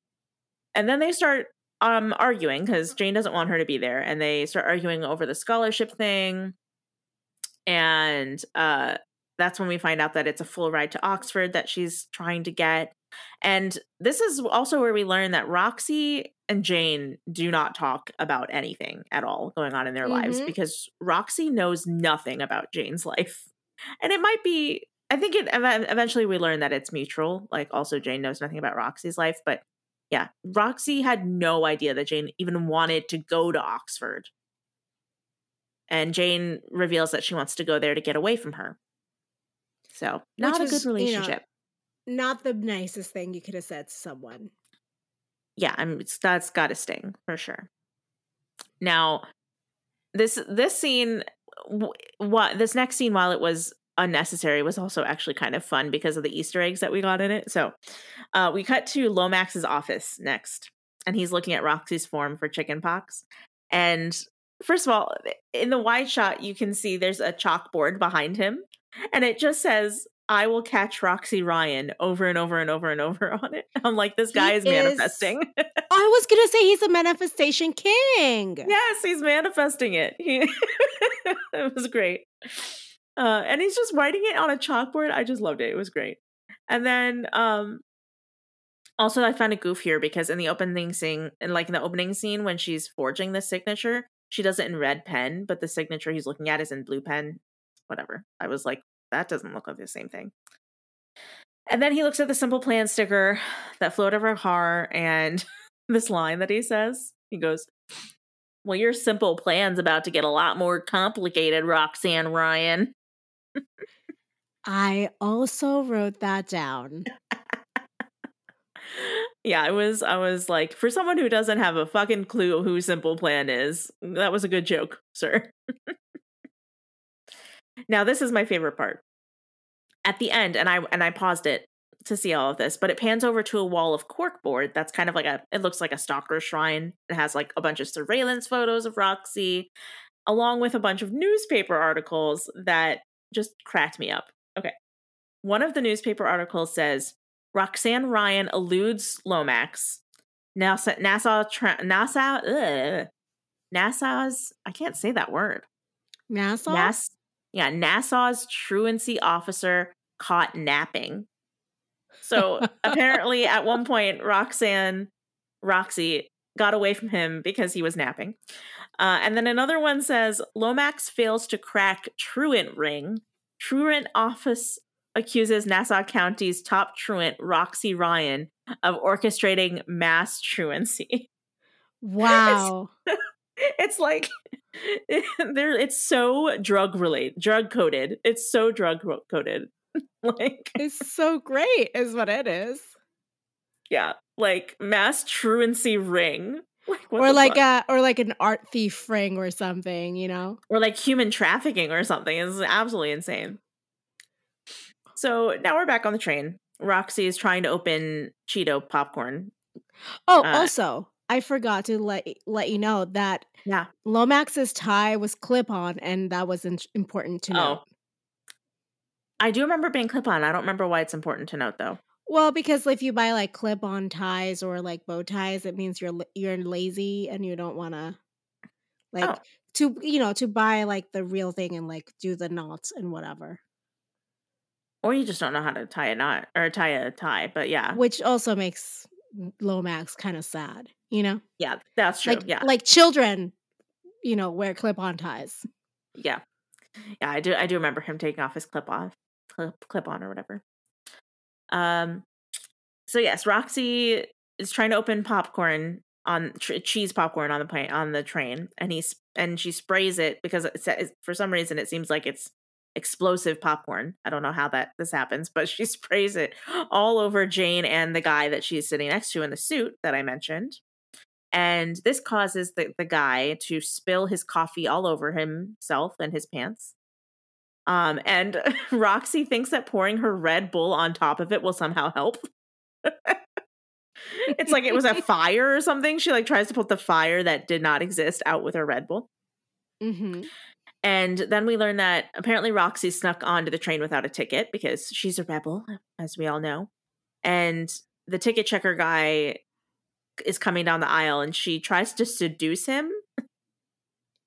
And then they start um arguing because Jane doesn't want her to be there, and they start arguing over the scholarship thing. And uh that's when we find out that it's a full ride to Oxford that she's trying to get. And this is also where we learn that Roxy and Jane do not talk about anything at all going on in their mm-hmm. lives because Roxy knows nothing about Jane's life. And it might be, I think it eventually we learn that it's mutual. Like, also, Jane knows nothing about Roxy's life, but yeah, Roxy had no idea that Jane even wanted to go to Oxford. And Jane reveals that she wants to go there to get away from her. So, not Which a good relationship. You know, not the nicest thing you could have said to someone. Yeah, I mean, that's got to sting for sure. Now, this this scene, what this next scene, while it was unnecessary was also actually kind of fun because of the Easter eggs that we got in it. So uh, we cut to Lomax's office next, and he's looking at Roxy's form for chickenpox. And first of all, in the wide shot, you can see there's a chalkboard behind him, and it just says, I will catch Roxy Ryan over and over and over and over on it. I'm like, this guy is, is manifesting. I was gonna say he's a manifestation king. Yes, he's manifesting it. He it was great. Uh, and he's just writing it on a chalkboard. I just loved it. It was great. And then um also I found a goof here because in the opening scene and like in the opening scene when she's forging the signature, she does it in red pen, but the signature he's looking at is in blue pen. Whatever. I was like, that doesn't look like the same thing. And then he looks at the simple plan sticker that floated over her car and this line that he says. He goes, Well, your simple plan's about to get a lot more complicated, Roxanne Ryan. I also wrote that down. yeah, I was I was like, for someone who doesn't have a fucking clue who Simple Plan is, that was a good joke, sir. now this is my favorite part. At the end, and I and I paused it to see all of this, but it pans over to a wall of corkboard that's kind of like a it looks like a stalker shrine. It has like a bunch of surveillance photos of Roxy, along with a bunch of newspaper articles that just cracked me up. Okay. One of the newspaper articles says Roxanne Ryan eludes Lomax. NASA NASA tra- NASA ugh, NASA's I can't say that word. NASA? NAS, yeah, NASA's truancy officer caught napping. So apparently, at one point, Roxanne, Roxy, got away from him because he was napping. Uh, and then another one says Lomax fails to crack truant ring. Truant office accuses Nassau County's top truant, Roxy Ryan, of orchestrating mass truancy. Wow. It's, it's like there it's so drug related, drug coded. It's so drug coded. like it's so great is what it is. Yeah, like mass truancy ring. Like, or like fuck? a or like an art thief ring or something, you know? Or like human trafficking or something. It's absolutely insane. So now we're back on the train. Roxy is trying to open Cheeto popcorn. Oh, uh, also, I forgot to let let you know that yeah, Lomax's tie was clip on, and that was in- important to note. Oh. I do remember being clip on. I don't remember why it's important to note though. Well, because if you buy like clip on ties or like bow ties, it means you're you're lazy and you don't want to like oh. to you know to buy like the real thing and like do the knots and whatever. Or you just don't know how to tie a knot or tie a tie, but yeah. Which also makes Lomax kind of sad, you know? Yeah, that's true. Like, yeah. Like children, you know, wear clip on ties. Yeah. Yeah, I do I do remember him taking off his clip off clip clip on or whatever. Um so yes, Roxy is trying to open popcorn on tr- cheese popcorn on the plane on the train and he's and she sprays it because it, for some reason it seems like it's explosive popcorn. I don't know how that this happens, but she sprays it all over Jane and the guy that she's sitting next to in the suit that I mentioned. And this causes the, the guy to spill his coffee all over himself and his pants. Um, and Roxy thinks that pouring her Red Bull on top of it will somehow help. it's like it was a fire or something. She like tries to put the fire that did not exist out with her Red Bull. Mm-hmm. And then we learn that apparently Roxy snuck onto the train without a ticket because she's a rebel, as we all know. And the ticket checker guy is coming down the aisle and she tries to seduce him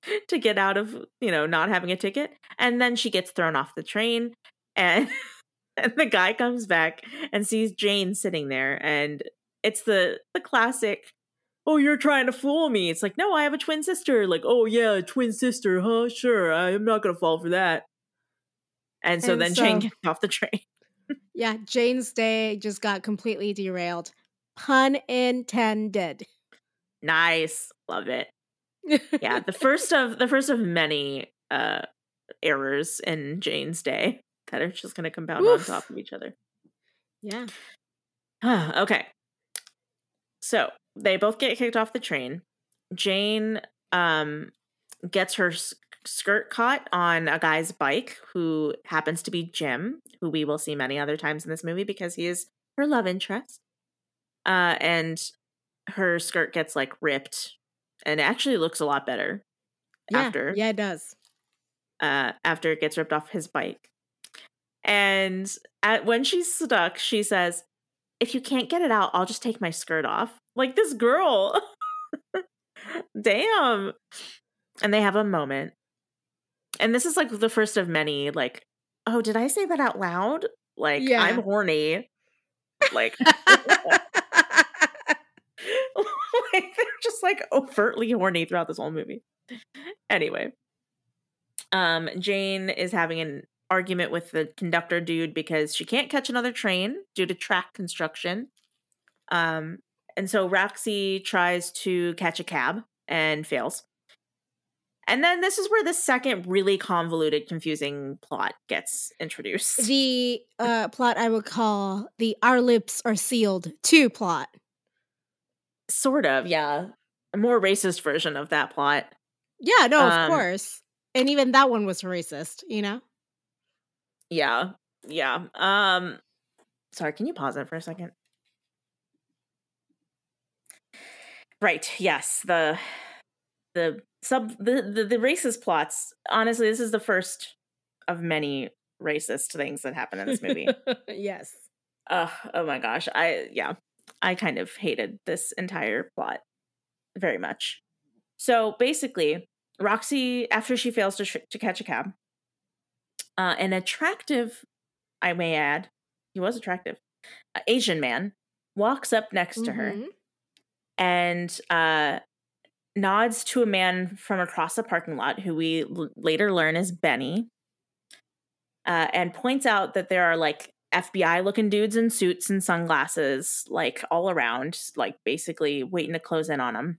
to get out of, you know, not having a ticket. And then she gets thrown off the train and and the guy comes back and sees Jane sitting there and it's the the classic oh, you're trying to fool me. It's like, no, I have a twin sister. Like, oh, yeah, twin sister, huh? Sure, I'm not going to fall for that. And so and then so, Jane gets off the train. yeah, Jane's day just got completely derailed. Pun intended. Nice. Love it. Yeah, the first of the first of many uh errors in Jane's day that are just going to compound Oof. on top of each other. Yeah. okay. So they both get kicked off the train. Jane um, gets her skirt caught on a guy's bike who happens to be Jim, who we will see many other times in this movie because he is her love interest. Uh, and her skirt gets like ripped and it actually looks a lot better yeah, after. Yeah, it does. Uh, after it gets ripped off his bike. And at, when she's stuck, she says, If you can't get it out, I'll just take my skirt off. Like this girl. Damn. And they have a moment. And this is like the first of many, like, oh, did I say that out loud? Like, yeah. I'm horny. Like, like they're just like overtly horny throughout this whole movie. Anyway, um, Jane is having an argument with the conductor dude because she can't catch another train due to track construction. Um, and so Roxy tries to catch a cab and fails. And then this is where the second really convoluted, confusing plot gets introduced. The uh, plot I would call the Our Lips Are Sealed 2 plot. Sort of, yeah. A more racist version of that plot. Yeah, no, of um, course. And even that one was racist, you know? Yeah. Yeah. Um sorry, can you pause it for a second? Right. Yes. The the sub the, the the racist plots. Honestly, this is the first of many racist things that happen in this movie. yes. Uh, oh my gosh. I yeah. I kind of hated this entire plot very much. So basically, Roxy, after she fails to, sh- to catch a cab, uh, an attractive, I may add, he was attractive, Asian man walks up next to her Mhm. and uh, nods to a man from across the parking lot who we l- later learn is Benny uh, and points out that there are like FBI looking dudes in suits and sunglasses, like all around, like basically waiting to close in on him.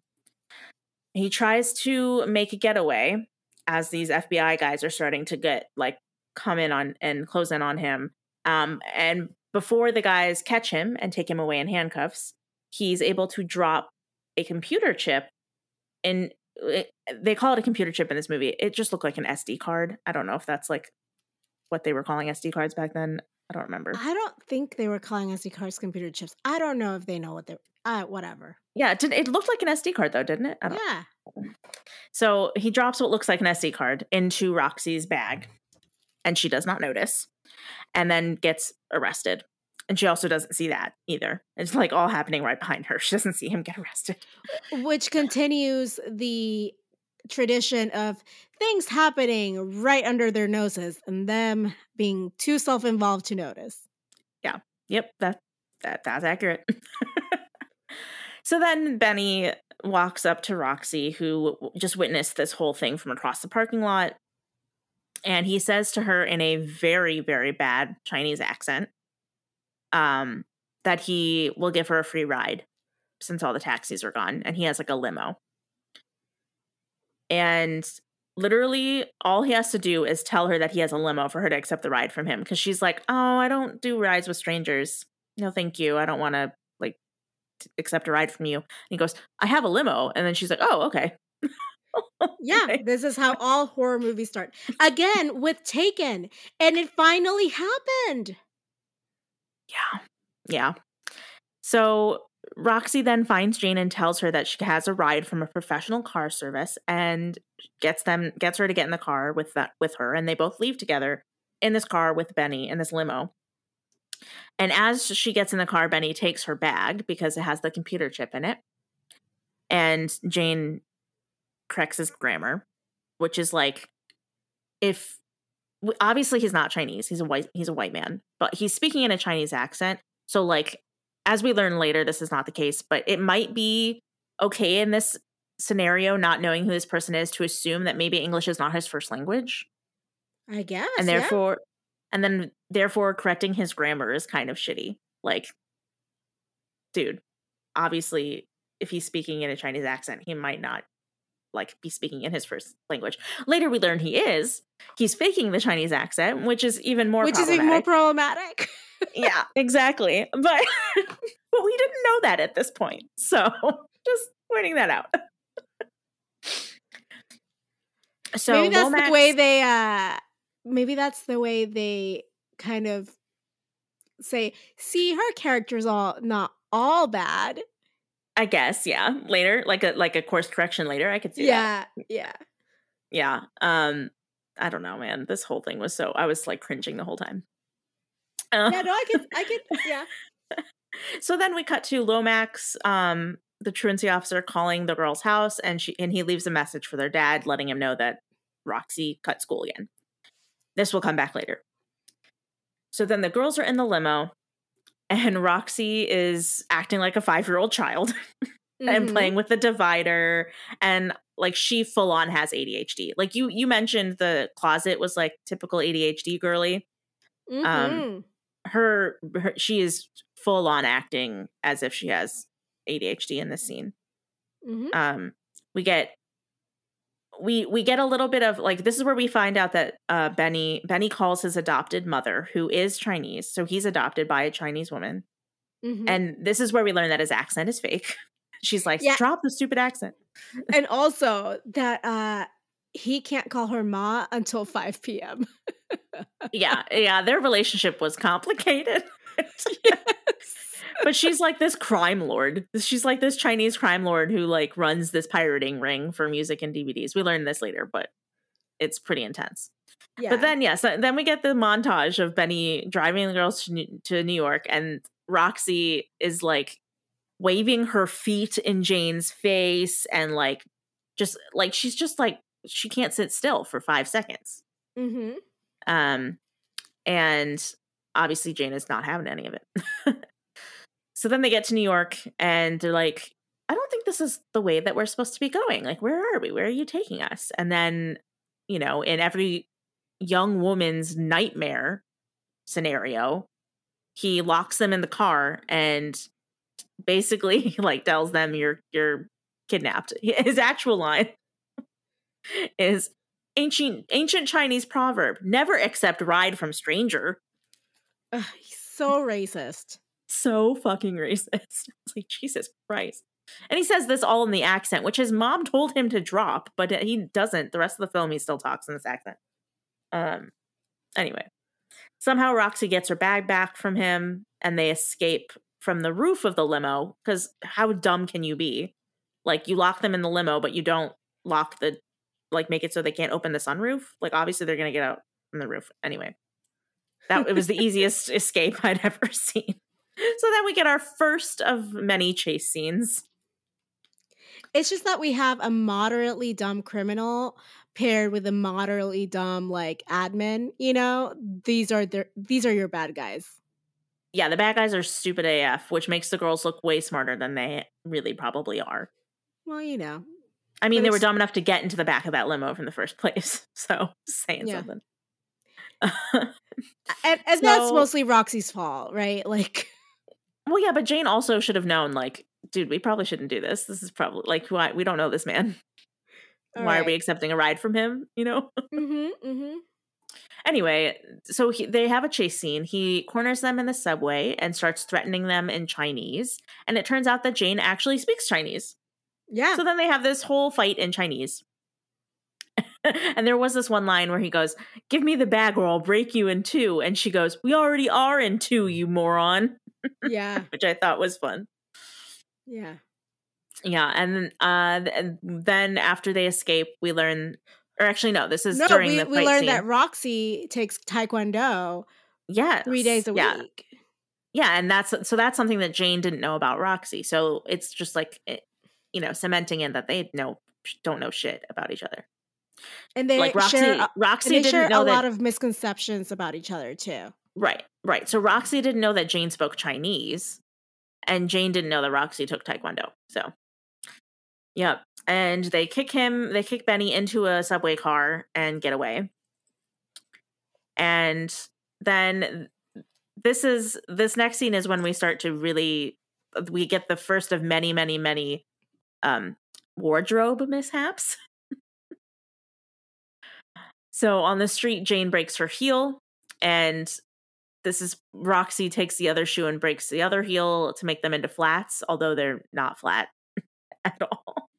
He tries to make a getaway as these FBI guys are starting to get like come in on and close in on him. Um, and before the guys catch him and take him away in handcuffs, he's able to drop a computer chip in it, they call it a computer chip in this movie. It just looked like an SD card. I don't know if that's like what they were calling SD cards back then. I don't remember. I don't think they were calling SD cards computer chips. I don't know if they know what they're. Uh, whatever. Yeah, it, did, it looked like an SD card though, didn't it? I don't. Yeah. So he drops what looks like an SD card into Roxy's bag, and she does not notice, and then gets arrested. And she also doesn't see that either. It's like all happening right behind her. She doesn't see him get arrested. Which continues the tradition of things happening right under their noses and them being too self-involved to notice. Yeah. Yep, that that that's accurate. so then Benny walks up to Roxy, who just witnessed this whole thing from across the parking lot, and he says to her in a very very bad Chinese accent, um, that he will give her a free ride since all the taxis are gone, and he has like a limo. And literally all he has to do is tell her that he has a limo for her to accept the ride from him because she's like oh i don't do rides with strangers. No thank you. I don't want to like t- accept a ride from you. And he goes i have a limo. And then she's like oh okay. Yeah, this is how all horror movies start. Again with Taken, and it finally happened. yeah. Yeah. So roxy then finds jane and tells her that she has a ride from a professional car service and gets them gets her to get in the car with that with her and they both leave together in this car with benny in this limo. And as she gets in the car benny takes her bag because it has the computer chip in it. And jane corrects his grammar which is like if obviously he's not chinese he's a white he's a white man but he's speaking in a chinese accent. So like as we learn later this is not the case but it might be okay in this scenario not knowing who this person is to assume that maybe english is not his first language I guess. and yeah. therefore and then therefore correcting his grammar is kind of shitty like dude obviously if he's speaking in a chinese accent he might not like be speaking in his first language later we learn he is he's faking the chinese accent which is even more which is even more problematic. yeah exactly but but we didn't know that at this point so just pointing that out so maybe that's Lomax- the way they uh maybe that's the way they kind of say, see her character's all not all bad. I guess, yeah. Later, like a like a course correction later, I could see that. Yeah, yeah. Yeah. Um, I don't know, man. This whole thing was so I was like cringing the whole time. Uh, Yeah, no, I could I could yeah. so then we cut to Lomax, um, the truancy officer calling the girl's house, and she and he leaves a message for their dad, letting him know that Roxy cut school again. This will come back later. So then the girls are in the limo, and Roxy is acting like a five year old child and Mhm. playing with the divider, and like she full on has ADHD. Like you you mentioned the closet was like typical ADHD girly um, Mhm. her, her she is full on acting as if she has ADHD in this scene. Mhm. Um, we get we we get a little bit of like this is where we find out that uh, Benny Benny calls his adopted mother who is Chinese, so he's adopted by a Chinese woman, Mhm. and this is where we learn that his accent is fake. She's like, Yeah. drop the stupid accent. and also that uh he can't call her ma until 5 p.m. yeah, yeah, their relationship was complicated. yes. But she's like this crime lord. She's like this Chinese crime lord who like runs this pirating ring for music and DVDs. We learned this later, but it's pretty intense. Yeah. But then yes, then we get the montage of Benny driving the girls to New, to New York, and Roxy is like waving her feet in Jane's face, and like just like she's just like she can't sit still for five seconds. Mm-hmm. Um, and obviously Jane is not having any of it. so then they get to New York, and they're like, "I don't think this is the way that we're supposed to be going. Like, where are we? Where are you taking us?" And then, you know, in every young woman's nightmare scenario, he locks them in the car and basically like tells them you're you're kidnapped. His actual line is ancient ancient Chinese proverb: "Never accept ride from stranger." Ugh, so racist. So fucking racist. It's like Jesus Christ. And he says this all in the accent, which his mom told him to drop, but he doesn't. The rest of the film, he still talks in this accent. Um. Anyway, somehow Roxy gets her bag back from him, and they escape from the roof of the limo. Because how dumb can you be? Like you lock them in the limo, but you don't lock the like make it so they can't open the sunroof. Like obviously they're gonna get out from the roof anyway. That it was the easiest escape I'd ever seen. So then we get our first of many chase scenes. It's just that we have a moderately dumb criminal paired with a moderately dumb like admin, you know? These are their these are your bad guys. Yeah, the bad guys are stupid AF, which makes the girls look way smarter than they really probably are. Well, you know. I mean, they were dumb enough to get into the back of that limo from the first place. So, saying yeah. something. and, and so, that's mostly Roxy's fault, right? Like Well, yeah, but Jane also should have known like, dude, we probably shouldn't do this. This is probably like why we don't know this man. All why right. are we accepting a ride from him, you know? mm-hmm, mm-hmm. Anyway, so he, they have a chase scene. He corners them in the subway and starts threatening them in Chinese. And it turns out that Jane actually speaks Chinese. Yeah. So then they have this whole fight in Chinese. and there was this one line where he goes, Give me the bag or I'll break you in two. And she goes, We already are in two, you moron. Yeah. Which I thought was fun. Yeah. Yeah. And uh, then after they escape, we learn, or actually, no, this is no, during we, the We learned scene. that Roxy takes Taekwondo. Yeah. Three days a yeah. week. Yeah. And that's, so that's something that Jane didn't know about Roxy. So it's just like, it, you know, cementing in that they know don't know shit about each other. And they like Roxy, share, Roxy they didn't know a that, lot of misconceptions about each other too. Right, right. So Roxy didn't know that Jane spoke Chinese, and Jane didn't know that Roxy took Taekwondo. So, yep. And they kick him, they kick Benny into a subway car and get away. And then this is this next scene is when we start to really we get the first of many, many, many um, wardrobe mishaps. so on the street, Jane breaks her heel, and this is Roxy takes the other shoe and breaks the other heel to make them into flats, although they're not flat at all.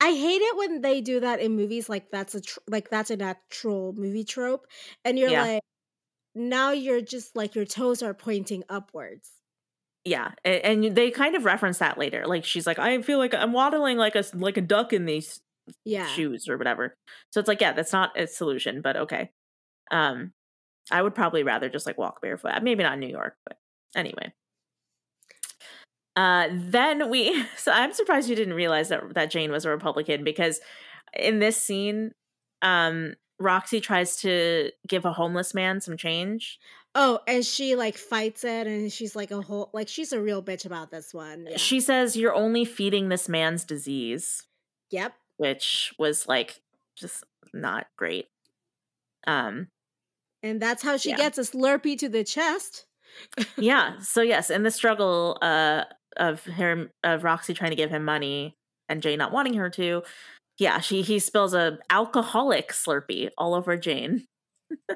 I hate it when they do that in movies. Like that's a tr- like that's an actual movie trope, and you're yeah. like, now you're just like your toes are pointing upwards yeah and, they kind of reference that later like she's like i feel like i'm waddling like a like a duck in these yeah shoes or whatever so it's like yeah that's not a solution but okay um i would probably rather just like walk barefoot maybe not in new york but anyway uh then we so i'm surprised you didn't realize that that jane was a republican because in this scene um roxy tries to give a homeless man some change Oh, and she like fights it, and she's like a whole like she's a real bitch about this one. Yeah. She says, "You're only feeding this man's disease." Yep. Which was like just not great. Um, and that's how she yeah. gets a Slurpee to the chest. yeah. So yes, in the struggle uh, of her of Roxy trying to give him money and Jane not wanting her to, yeah, she he spills a alcoholic Slurpee all over Jane.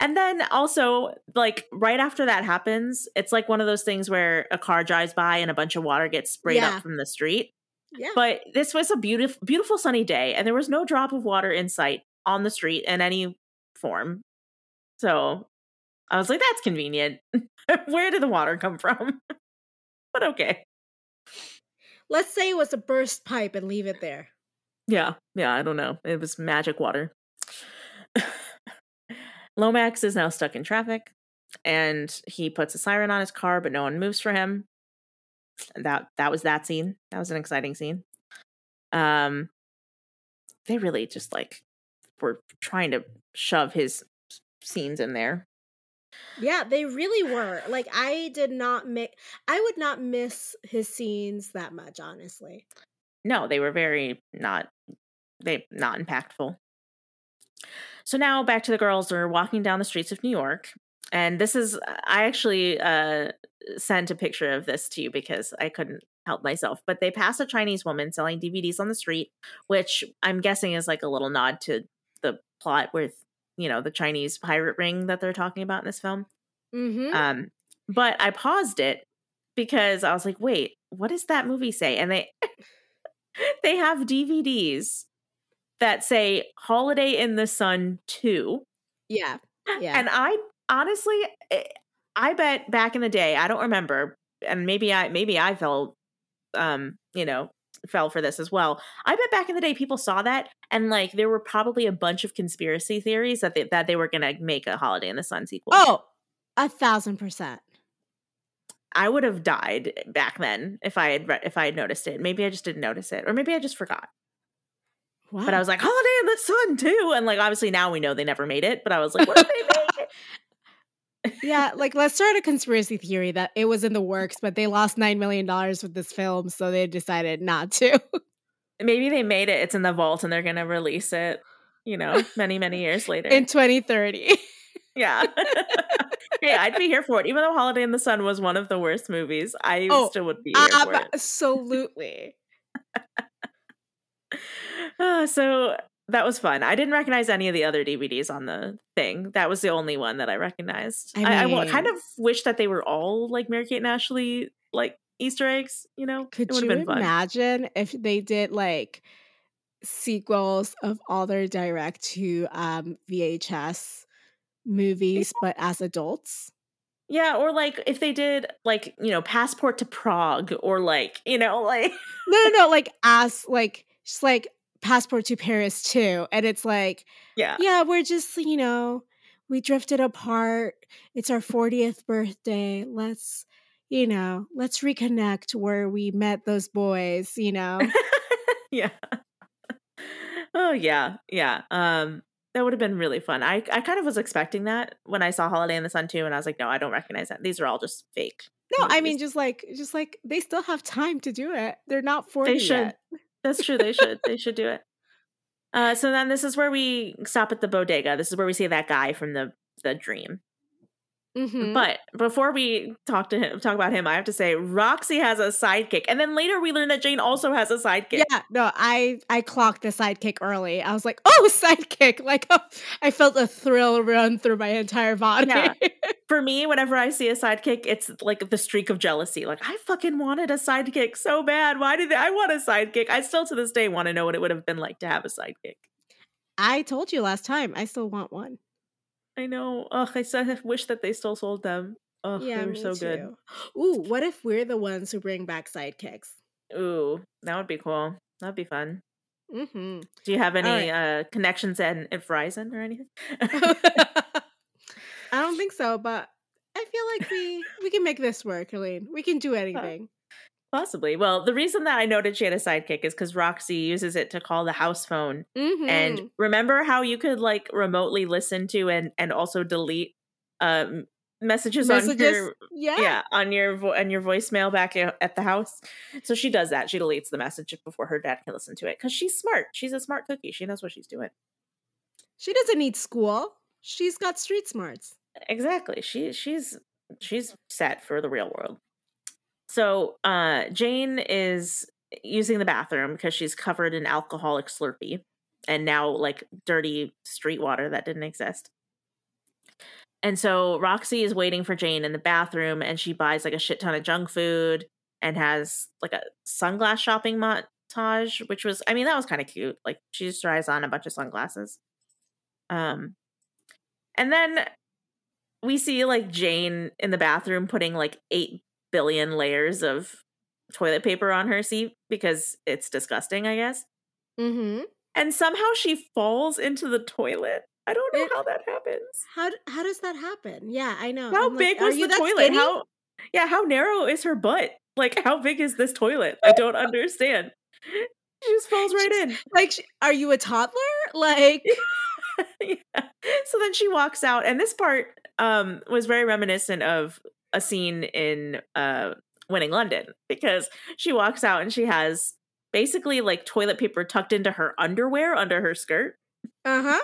And then also, like right after that happens, it's like one of those things where a car drives by and a bunch of water gets sprayed yeah. up from the street. Yeah. But this was a beautiful, beautiful sunny day, and there was no drop of water in sight on the street in any form. So I was like, that's convenient. Where did the water come from? but okay. Let's say it was a burst pipe and leave it there. Yeah, yeah, I don't know. It was magic water. Lomax is now stuck in traffic and he puts a siren on his car, but no one moves for him. That that was that scene. That was an exciting scene. Um they really just like were trying to shove his scenes in there. Yeah, they really were. Like I did not miss I would not miss his scenes that much, honestly. No, they were very not they not impactful. So now back to the girls are walking down the streets of New York. And this is I actually uh sent a picture of this to you because I couldn't help myself. But they pass a Chinese woman selling DVDs on the street, which I'm guessing is like a little nod to the plot with you know the Chinese pirate ring that they're talking about in this film. Mm-hmm. Um, but I paused it because I was like, wait, what does that movie say? And they they have DVDs that say Holiday in the Sun 2. Yeah. Yeah. And I honestly eh, I bet back in the day, I don't remember, and maybe I maybe I fell um, you know, fell for this as well. I bet back in the day people saw that and like there were probably a bunch of conspiracy theories that they, that they were going to make a Holiday in the Sun sequel. Oh, a thousand percent. I would have died back then if I had re- if I had noticed it. Maybe I just didn't notice it, or maybe I just forgot. Wow. But I was like, Holiday in the Sun too, and like obviously now we know they never made it. But I was like, what if they make? Yeah, like let's start a conspiracy theory that it was in the works, but they lost nine million dollars with this film, so they decided not to. Maybe they made it. It's in the vault, and they're gonna release it. You know, many many years later in 2030. Yeah. hey, I'd be here for it. Even though Holiday in the Sun was one of the worst movies, I Oh, still would be here for it. Absolutely. Uh, so that was fun. I didn't recognize any of the other DVDs on the thing. That was the only one that I recognized. I I, I wa- kind of wish that they were all like Mary Kate and Ashley, like Easter eggs. You know, Could it you been fun. imagine if they did like sequels of all their direct to um, VHS movies, but as adults? Yeah, or like if they did like you know Passport to Prague, or like you know like No, no, no. Like as like just like Passport to Paris too, and it's like yeah, yeah, we're just you know we drifted apart. It's our fortieth birthday. Let's you know let's reconnect where we met those boys. You know. yeah. Oh yeah, yeah. Um, that would have been really fun. I I kind of was expecting that when I saw Holiday in the Sun too, and I was like, no, I don't recognize that. These are all just fake. No, I mean just like just like they still have time to do it. They're not forty should. yet. That's true. They should. they should do it. Uh, so then this is where we stop at the bodega. This is where we see that guy from the the dream. Mhm. But before we talk to him, talk about him, I have to say Roxy has a sidekick, and then later we learn that Jane also has a sidekick. Yeah, no, I I clocked the sidekick early. I was like, oh, sidekick! Like, oh, I felt a thrill run through my entire body. Yeah. For me, whenever I see a sidekick, it's like the streak of jealousy. Like I fucking wanted a sidekick so bad. Why did I want a sidekick? I still to this day want to know what it would have been like to have a sidekick. I told you last time. I still want one. I know. Ugh, I so wish that they still sold them. Ugh, yeah, they were so good. too. Ooh, what if we're the ones who bring back sidekicks? Ooh, that would be cool. That'd be fun. Mm-hmm. Do you have any right. uh connections at, at Verizon or anything? I don't think so, but I feel like we we can make this work, Helene. We can do anything. Possibly. Well, the reason that I noted she had a sidekick is because Roxy uses it to call the house phone. Mhm. And remember how you could like remotely listen to and and also delete um messages, on messages, your yeah, yeah on your vo- on your voicemail back at the house. So she does that. She deletes the message before her dad can listen to it because she's smart. She's a smart cookie. She knows what she's doing. She doesn't need school. She's got street smarts. Exactly. She she's she's set for the real world. So uh Jane is using the bathroom because she's covered in alcoholic slurpee and now like dirty street water that didn't exist. And so Roxy is waiting for Jane in the bathroom and she buys like a shit ton of junk food and has like a sunglass shopping montage, which was I mean, that was kind of cute. Like she just tries on a bunch of sunglasses. Um and then we see like Jane in the bathroom putting like 8 billion layers of toilet paper on her seat because it's disgusting, I guess. Mm-hmm. And somehow she falls into the toilet. I don't know It- how that happens. How how does that happen? Yeah, I know. How I'm big are was the toilet? skinny? How Yeah, how narrow is her butt? Like how big is this toilet? I don't understand. She just falls right in. like sh- are you a toddler? Like yeah. So then she walks out, and this part um, was very reminiscent of a scene in uh, Winning London because she walks out and she has basically like toilet paper tucked into her underwear under her skirt, uh-huh.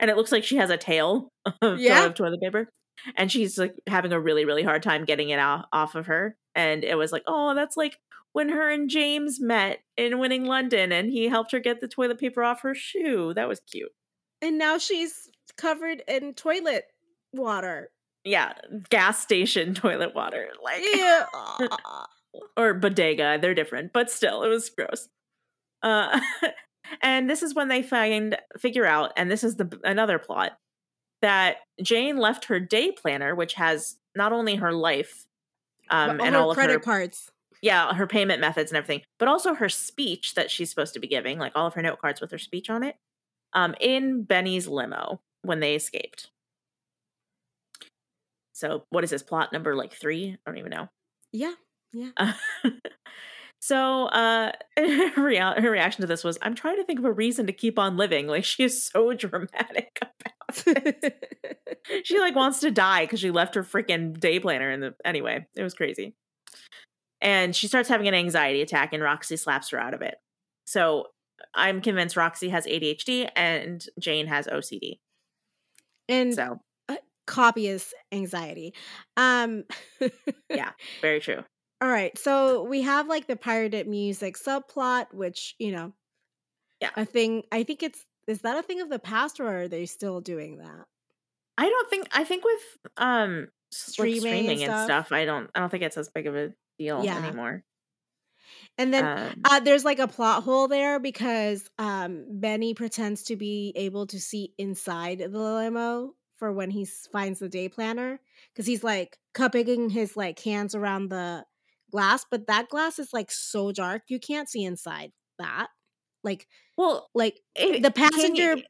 and it looks like she has a tail of, Yeah. of toilet paper, and she's like having a really really hard time getting it out off of her, and it was like, oh, that's like when her and James met in Winning London, and he helped her get the toilet paper off her shoe. That was cute. And now she's covered in toilet water. Yeah, gas station toilet water, like or bodega. They're different, but still, it was gross. Uh, and this is when they find figure out, and this is the another plot that Jane left her day planner, which has not only her life, um, all and her all of credit her cards. yeah her payment methods and everything, but also her speech that she's supposed to be giving, like all of her note cards with her speech on it, um, in Benny's limo when they escaped. So, what is this plot number like three? I don't even know. Yeah. Uh, so uh her, her reaction to this was i'm trying to think of a reason to keep on living like she is so dramatic about it she like wants to die because she left her freaking day planner in the anyway it was crazy and she starts having an anxiety attack and roxy slaps her out of it so i'm convinced roxy has adhd and jane has ocd and so copious anxiety. Um Yeah. very true All right. So we have like the pirated music subplot, which, you know, Yeah. a thing. I think it's, is that a thing of the past or are they still doing that? I don't think I think with um like Streaming and streaming and stuff? stuff, I don't I don't think it's as big of a deal Yeah. anymore. And then Um, uh, there's like a plot hole there because um, Benny pretends to be able to see inside the limo for when he finds the day planner because he's like cupping his like hands around the glass, but that glass is like so dark you can't see inside that. Like, well, like it- the passenger, you-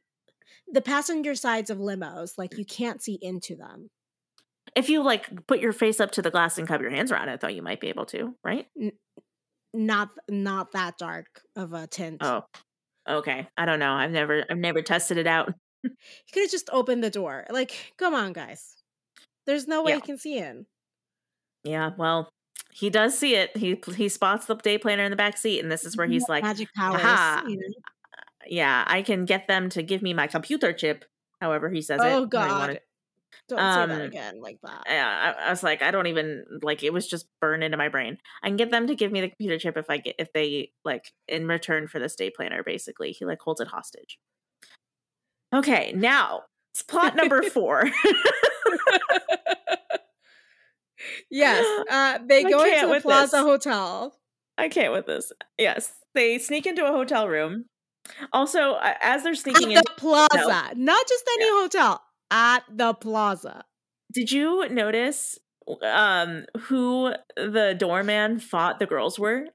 the passenger sides of limos, like mm. you can't see into them. if you like put your face up to the glass and cup your hands around it, though, you might be able to, right? Not not that dark of a tint. Oh, okay. I don't know. I've never I've never tested it out. He could have just opened the door. Like, come on, guys. There's no way Yeah. you can see in. Yeah, well, he does see it. He he spots the day planner in the back seat, and this is where he's like, magic powers. Know? "Yeah, I can get them to give me my computer chip." However, he says it. Oh when God! Don't say that Um, again like that. Yeah, I, I was like, I don't even like. It was just burned into my brain. I can get them to give me the computer chip if I get if they like in return for this day planner. Basically, he like holds it hostage. Okay, now it's plot number four. yes, uh, they I go into the Plaza this. Hotel. I can't with this. Yes, they sneak into a hotel room. Also, uh, as they're At sneaking the in, Plaza, not just any hotel. At the Plaza. did you notice um who the doorman thought the girls were?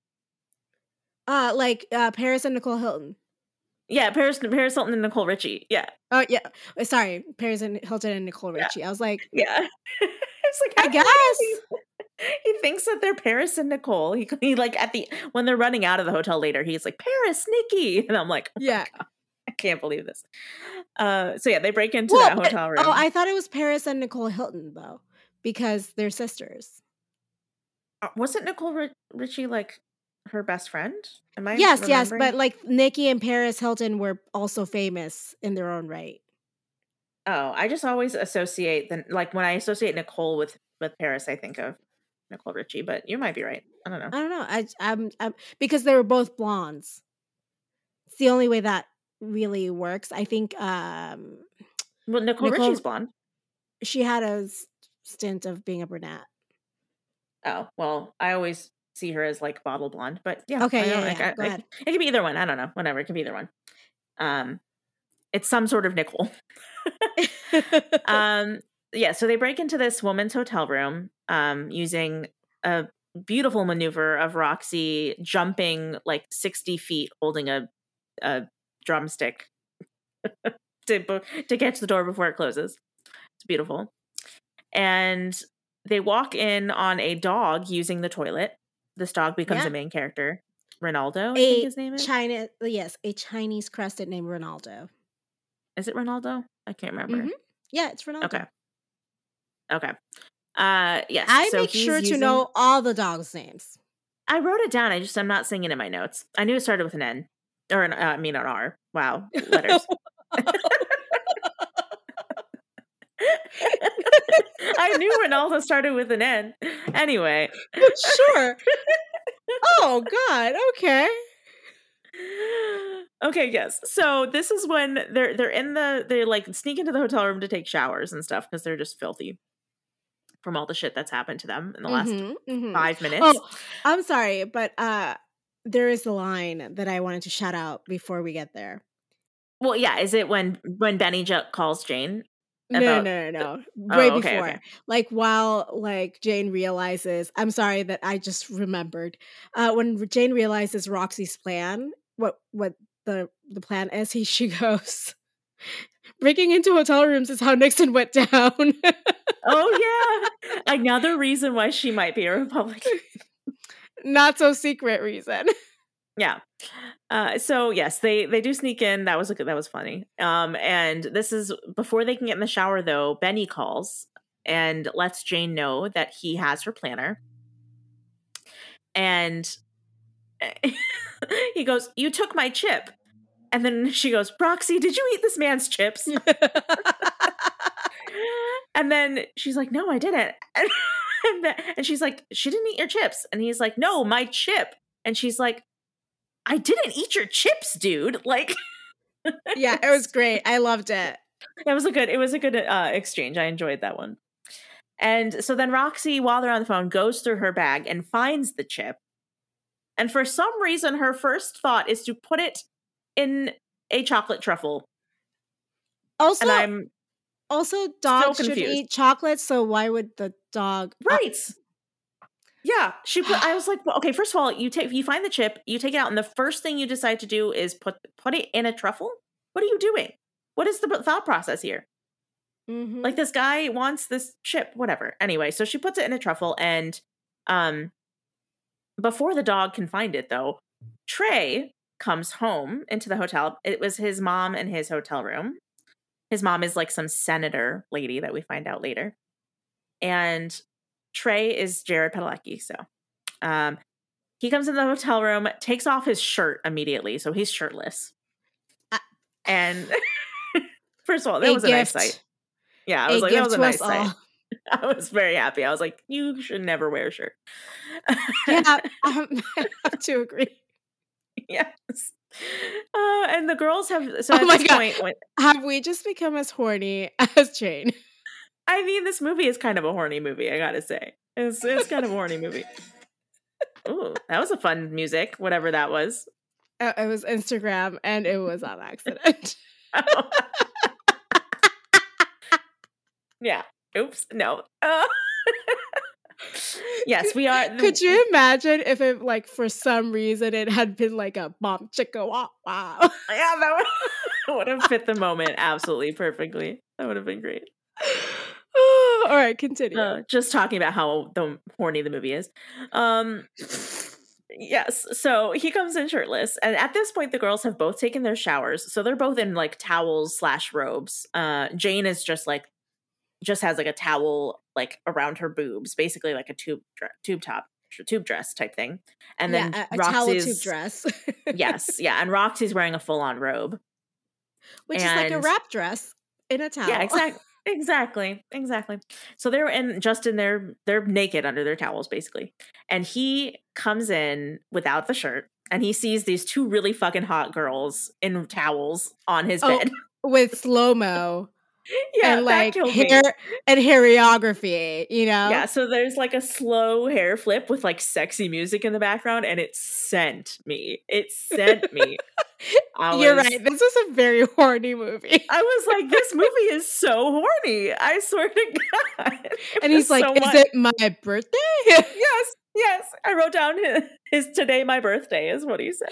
Uh, like uh, Paris and Nicole Hilton. Yeah, Paris, Paris Hilton and Nicole Richie. Yeah, Oh yeah, uh, sorry, Paris and Hilton and Nicole Yeah. Richie. I was like, yeah. it's like I how guess. He, he thinks that they're Paris and Nicole. He, he like at the when they're running out of the hotel later, he's like Paris, Nikki, and I'm like, oh yeah. I can't believe this. Uh, so yeah, they break into Well, that but- hotel room. Oh, I thought it was Paris and Nicole Hilton though, because they're sisters. Uh, wasn't Nicole Ri- Richie like her best friend? Am I yes, yes, but like Nikki and Paris Hilton were also famous in their own right. oh, I just always associate the like when I associate Nicole with with Paris, I think of Nicole Richie. But you might be right. I don't know. I don't know. I, I'm, I'm because they were both blondes. It's the only way that really works. I think um, Well, Nicole, Nicole- Richie's blonde. she had a stint of being a brunette. Oh well, I always see her as like bottle blonde, but yeah. Okay, I yeah, like, yeah, I- go I- ahead. It could be either one. I don't know. Whatever. It could be either one. Um, it's some sort of nickel. um, yeah, so they break into this woman's hotel room um, using a beautiful maneuver of Roxy jumping like 60 feet holding a, a drumstick to, to catch the door before it closes. It's beautiful. And they walk in on a dog using the toilet. This dog becomes Yeah. a main character. Ronaldo, I A think his name is. China, yes, a Chinese crested named Ronaldo. Is it Ronaldo? I can't remember. Mhm. Yeah, it's Ronaldo. Okay. Okay. Uh yes. I so make sure to know all the dogs' names. I wrote it down. I just I'm not seeing it in my notes. I knew it started with an N or an uh, I mean an R. Wow, letters. I knew Ronaldo started with an N. Anyway, sure. oh God. Okay. okay, yes. So this is when they're they're in the they like sneak into the hotel room to take showers and stuff because they're just filthy from all the shit that's happened to them in the last Mhm, mhm. five minutes. Oh, I'm sorry, but uh, there is a line that I wanted to shout out before we get there. Well, yeah. Is it when when Benny J- calls Jane? No, About no, no, no. Oh, Way okay, before. okay. Like while like Jane realizes, I'm sorry that I just remembered. Uh when Jane realizes Roxy's plan, what what the the plan is, he she goes breaking into hotel rooms is how Nixon went down. Oh yeah, another reason why she might be a Republican. Not so secret reason. Yeah. Uh, so yes, they they do sneak in. That was a good. That was funny. Um, and this is before they can get in the shower. Though Benny calls and lets Jane know that he has her planner, and he goes, "You took my chip." And then she goes, Roxy, did you eat this man's chips? and then she's like, No, I didn't. And, and she's like, She didn't eat your chips. And he's like, No, my chip. And she's like, I didn't eat your chips, dude. Like, yeah, it was great. I loved it. that was a good, it was a good uh, exchange. I enjoyed that one. And so then Roxy, while they're on the phone, goes through her bag and finds the chip. And for some reason, her first thought is to put it in a chocolate truffle. Also, And I'm also dogs should eat chocolate, so why would the dog Right. Yeah, she put. I was like, well, okay. First of all, you take you find the chip, you take it out, and the first thing you decide to do is put put it in a truffle. What are you doing? What is the thought process here? Mhm. Like this guy wants this chip, whatever. Anyway, so she puts it in a truffle, and um, before the dog can find it, though, Trey comes home into the hotel. It was his mom in his hotel room. His mom is like some senator lady that we find out later. And Trey is Jared Padalecki. So um, he comes in the hotel room, takes off his shirt immediately. So he's shirtless. Ah. And first of all, that was a nice sight. Yeah, I was a like, that was a nice sight. all. I was very happy. I was like, you should never wear a shirt. Yeah, um, I have to agree. yes. Uh, and the girls have so Oh at my this God. point, when, Have we just become as horny as Jane? I mean, this movie is kind of a horny movie. I gotta say, it's it's kind of a horny movie. Ooh, that was a fun music, whatever that was. Uh, it was Instagram, and it was on accident. yeah. Oops. No. Uh, yes, we are. Could you imagine if it, like, for some reason, it had been like a bomb chicka wow wow? Yeah, that would, would have fit the moment absolutely perfectly. That would have been great. All right, continue. Uh, just talking about how the horny the movie is. Um, yes. So he comes in shirtless, and at this point, the girls have both taken their showers, so they're both in like towels slash robes. Uh, Jane is just like, just has like a towel like around her boobs, basically like a tube tube top tube dress type thing, and then yeah, a, a towel tube Roxy's dress. yes, yeah, and Roxy's wearing a full on robe. Which is like a wrap dress in a towel. Yeah, exactly. Exactly. Exactly. So they're in just in their they're naked under their towels basically. And he comes in without the shirt and he sees these two really fucking hot girls in towels on his Oh, bed. With slow mo yeah, and like killed me. hair and hairography, you know? Yeah, so there's like a slow hair flip with like sexy music in the background and it sent me. It sent me. I You're right. This was a very horny movie. I was like, this movie is so horny. I swear to God. And he's like, so "Is much- it my birthday?" Yes, yes. I wrote down his, his today my birthday is what he said.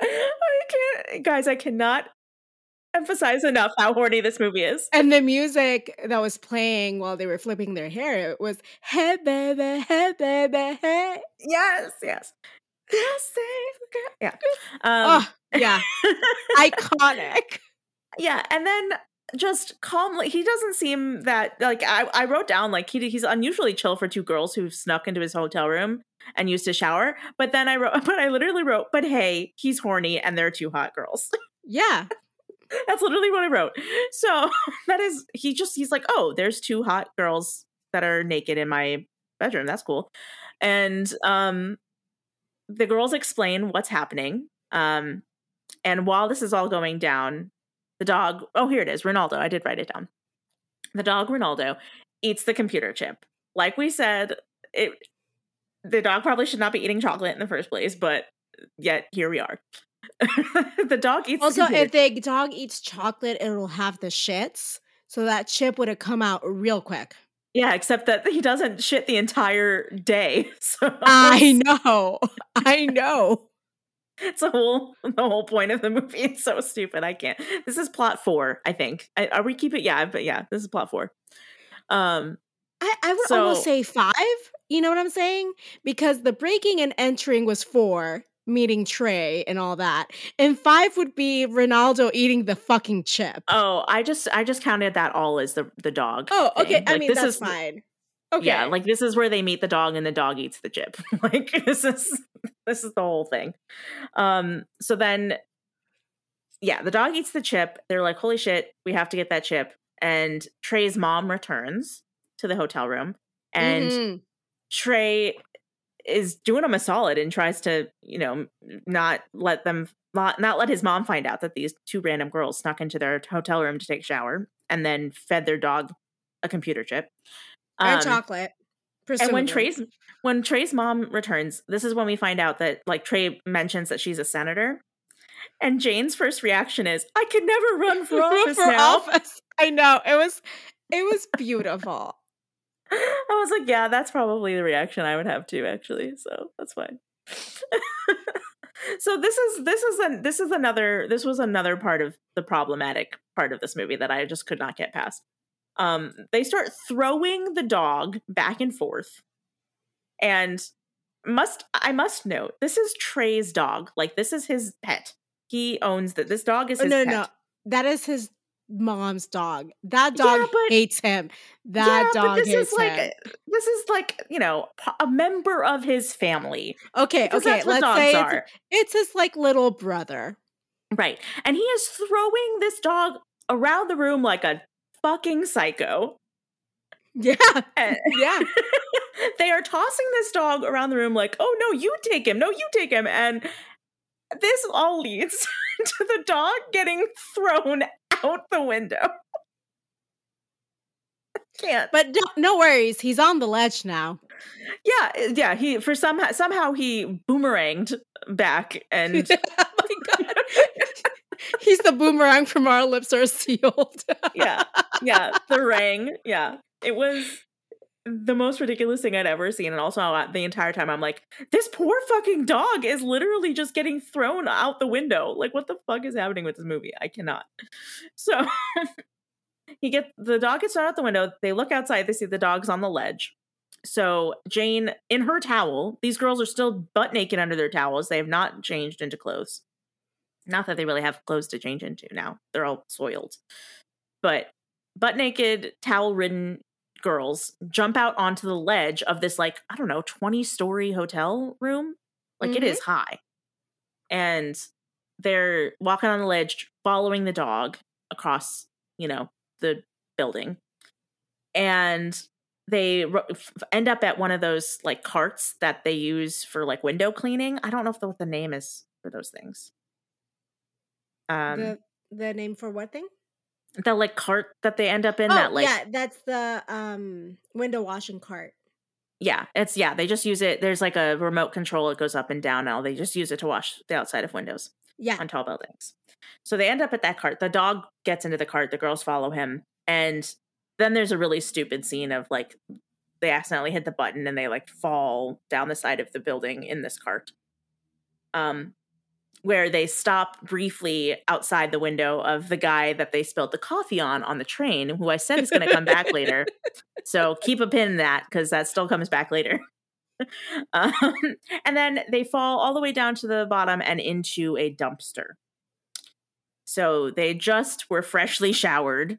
I can't, guys. I cannot emphasize enough how horny this movie is. and the music that was playing while they were flipping their hair—it was "Hey baby, hey baby, hey." Yes, yes. Yes, save the girl. Yeah. Um, oh, yeah, iconic. yeah, and then just calmly, he doesn't seem that like I, I wrote down like he he's unusually chill for two girls who snuck into his hotel room and used to shower. But then I wrote, but I literally wrote, but hey, he's horny and they're two hot girls. Yeah, That's literally what I wrote. So that is he just he's like, oh, there's two hot girls that are naked in my bedroom. That's cool. And um the girls explain what's happening. Um and while this is all going down, the dog oh here it is, Ronaldo. I did write it down. The dog Ronaldo eats the computer chip. Like we said, it the dog probably should not be eating chocolate in the first place, but yet here we are. the dog eats Also, if the dog eats chocolate, it'll have the shits. So that chip would have come out real quick. Yeah, except that he doesn't shit the entire day. So I know. I know. it's a whole the whole point of the movie. It's so stupid. I can't. This is plot four, I think. I, are we keep it? Yeah, but yeah, this is plot four. Um, I, I would almost say five. You know what I'm saying? Because the breaking and entering was four, meeting Trey and all that. And five would be Ronaldo eating the fucking chip. oh, I just I just counted that all as the the dog. Oh, okay. thing. I mean, this that's is fine. Okay. Yeah, like this is where they meet the dog and the dog eats the chip. like this is this is the whole thing. Um so then yeah, the dog eats the chip. They're like, "Holy shit, we have to get that chip." And Trey's mom returns to the hotel room and Mhm. Trey is doing him a solid and tries to, you know, not let them not, not let his mom find out that these two random girls snuck into their hotel room to take a shower and then fed their dog a computer chip. and Um, chocolate. and when. Trey's when Trey's mom returns, this is when we find out that like Trey mentions that she's a senator. And Jane's first reaction is, I could never run for office for now. office. I know. It was it was beautiful. I was like, yeah, that's probably the reaction I would have too, actually. So that's fine. so this is this is an this is another this was another part of the problematic part of this movie that I just could not get past. Um, they start throwing the dog back and forth, and must I must note this is Trey's dog. Like this is his pet. He owns that. This dog is Oh, no, pet. no. That is his mom's dog. That Yeah, dog but- hates him. That yeah, dog this hates is like him. this is like you know a member of his family. Okay, okay. Let's say it's, it's his like little brother. Right. And he is throwing this dog around the room like a fucking psycho. Yeah, And yeah. they are tossing this dog around the room like, oh no, you take him. No, you take him. And this all leads to the dog getting thrown out the window. Can't. But no, no worries. He's on the ledge now. Yeah, uh, yeah. He for somehow somehow he boomeranged back and oh my god. He's the boomerang from our lips are sealed. yeah, yeah, the ring. Yeah, it was the most ridiculous thing I'd ever seen. And also, the entire time, I'm like, this poor fucking dog is literally just getting thrown out the window. Like, what the fuck is happening with this movie? I cannot. So he gets the dog gets thrown out the window. They look outside. They see the dog's on the ledge. So Jane, in her towel, these girls are still butt naked under their towels. They have not changed into clothes. Not that they really have clothes to change into now. They're all soiled. But butt naked, towel ridden girls jump out onto the ledge of this, like, I don't know, 20 story hotel room. Like, it is high. And they're walking on the ledge, following the dog across, you know, the building. And they ro- end up at one of those like carts that they use for like window cleaning. I don't know if the, what the name is for those things. Um, the the name for what thing? The like cart that they end up in oh, that like yeah, that's the um window washing cart. Yeah, it's yeah. They just use it. There's like a remote control. It goes up and down. Now they just use it to wash the outside of windows Yeah. on tall buildings. So they end up at that cart. The dog gets into the cart. The girls follow him, and then there's a really stupid scene of like they accidentally hit the button and they like fall down the side of the building in this cart. Um, where they stop briefly outside the window of the guy that they spilled the coffee on on the train, who I said is going to come back later. So keep a pin in that because that still comes back later. um, and then they fall all the way down to the bottom and into a dumpster. So they just were freshly showered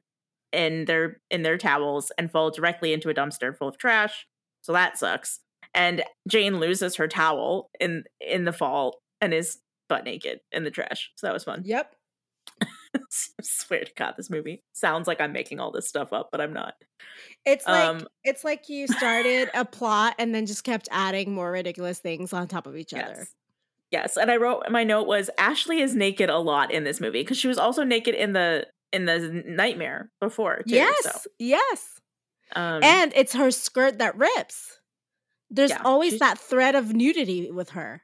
in their in their towels and fall directly into a dumpster full of trash. So that sucks. And Jane loses her towel in in the fall and is butt naked in the trash. So that was fun. Yep. swear to God, this movie sounds like I'm making all this stuff up, but I'm not. It's like Um, it's like you started a plot and then just kept adding more ridiculous things on top of each other. Yes. Yes, and I wrote my note was Ashley is naked a lot in this movie because she was also naked in the in the nightmare before. Too, yes. so, Yes. um, and it's her skirt that rips. There's Yeah, always that thread of nudity with her.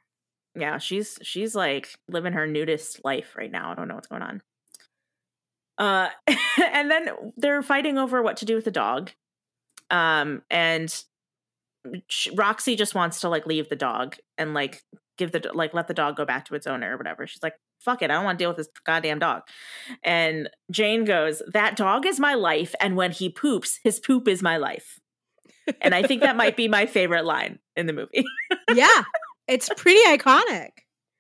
Yeah, she's she's like living her nudist life right now. I don't know what's going on. Uh, and then they're fighting over what to do with the dog. Um, and Roxy just wants to like leave the dog and like give the like let the dog go back to its owner or whatever. She's like, "Fuck it, I don't want to deal with this goddamn dog." And Jane goes, "That dog is my life, and when he poops, his poop is my life." And I think that might be my favorite line in the movie. yeah. It's pretty iconic.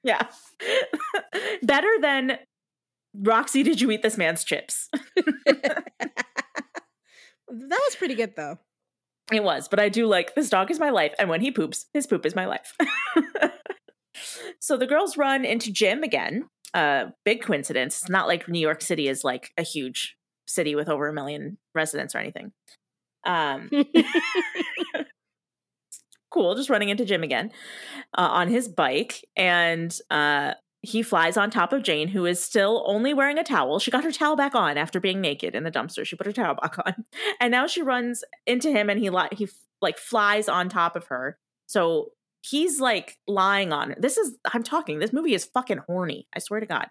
Yeah. Better than Roxy, did you eat this man's chips? That was pretty good though. It was, but I do like this dog is my life, and when he poops, his poop is my life. so the girls run into Jim again. Uh, big coincidence. It's not like New York City is like a huge city with over a million residents or anything. Um, cool, just running into Jim again uh, on his bike, and uh, he flies on top of Jane, who is still only wearing a towel. She got her towel back on after being naked in the dumpster. She put her towel back on, and now she runs into him, and he li- he like flies on top of her. So he's like lying on her. This is I'm talking. This movie is fucking horny. I swear to God.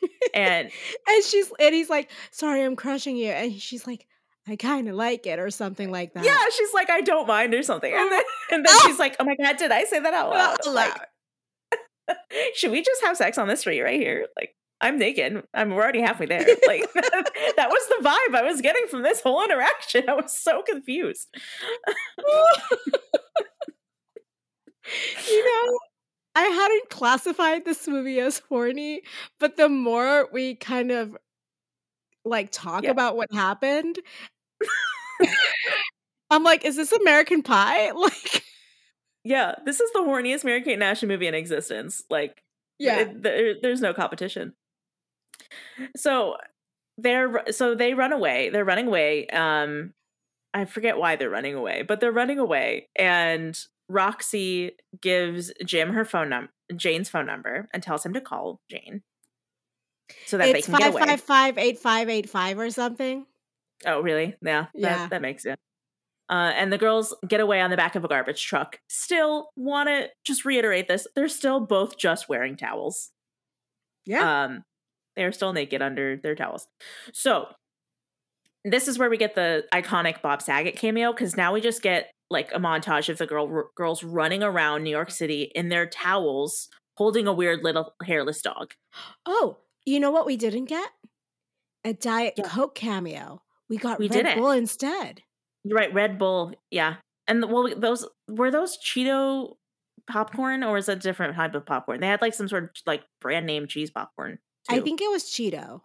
And and she's and he's like, sorry, I'm crushing you. And she's like, I kind of like it or something like that. yeah, she's like, I don't mind or something. And then and then Oh. she's like, Oh my god, did I say that out loud? Out Like, should we just have sex on the street right here? Like, I'm naked. I'm we're already halfway there. Like that was the vibe I was getting from this whole interaction. I was so confused. you know, I hadn't classified this movie as horny, but the more we kind of like talk Yeah. about what happened, I'm like, is this American Pie? Like, Yeah, this is the horniest Mary Kate Ashley movie in existence. Like, yeah, it- there, there's no competition. So they're so they run away. They're running away. Um, I forget why they're running away, but they're running away, and Roxy gives Jim her phone number, Jane's phone number, and tells him to call Jane so that it's they can get away. five five eight five eight five or something. Oh, really? Yeah, Yeah. That, that makes sense. Uh, and the girls get away on the back of a garbage truck. Still want to just reiterate this: they're still both just wearing towels. Yeah, Um, they're still naked under their towels. So this is where we get the iconic Bob Saget cameo because now we just get like a montage of the girl girls running around New York City in their towels, holding a weird little hairless dog. Oh, you know what we didn't get? A Diet Yeah. Coke cameo. We got We Red. Bull instead. You're right, Red Bull, yeah. And the- well, those were those Cheeto popcorn, or is that a different type of popcorn? They had like some sort of like brand name cheese popcorn. I think it was Cheeto.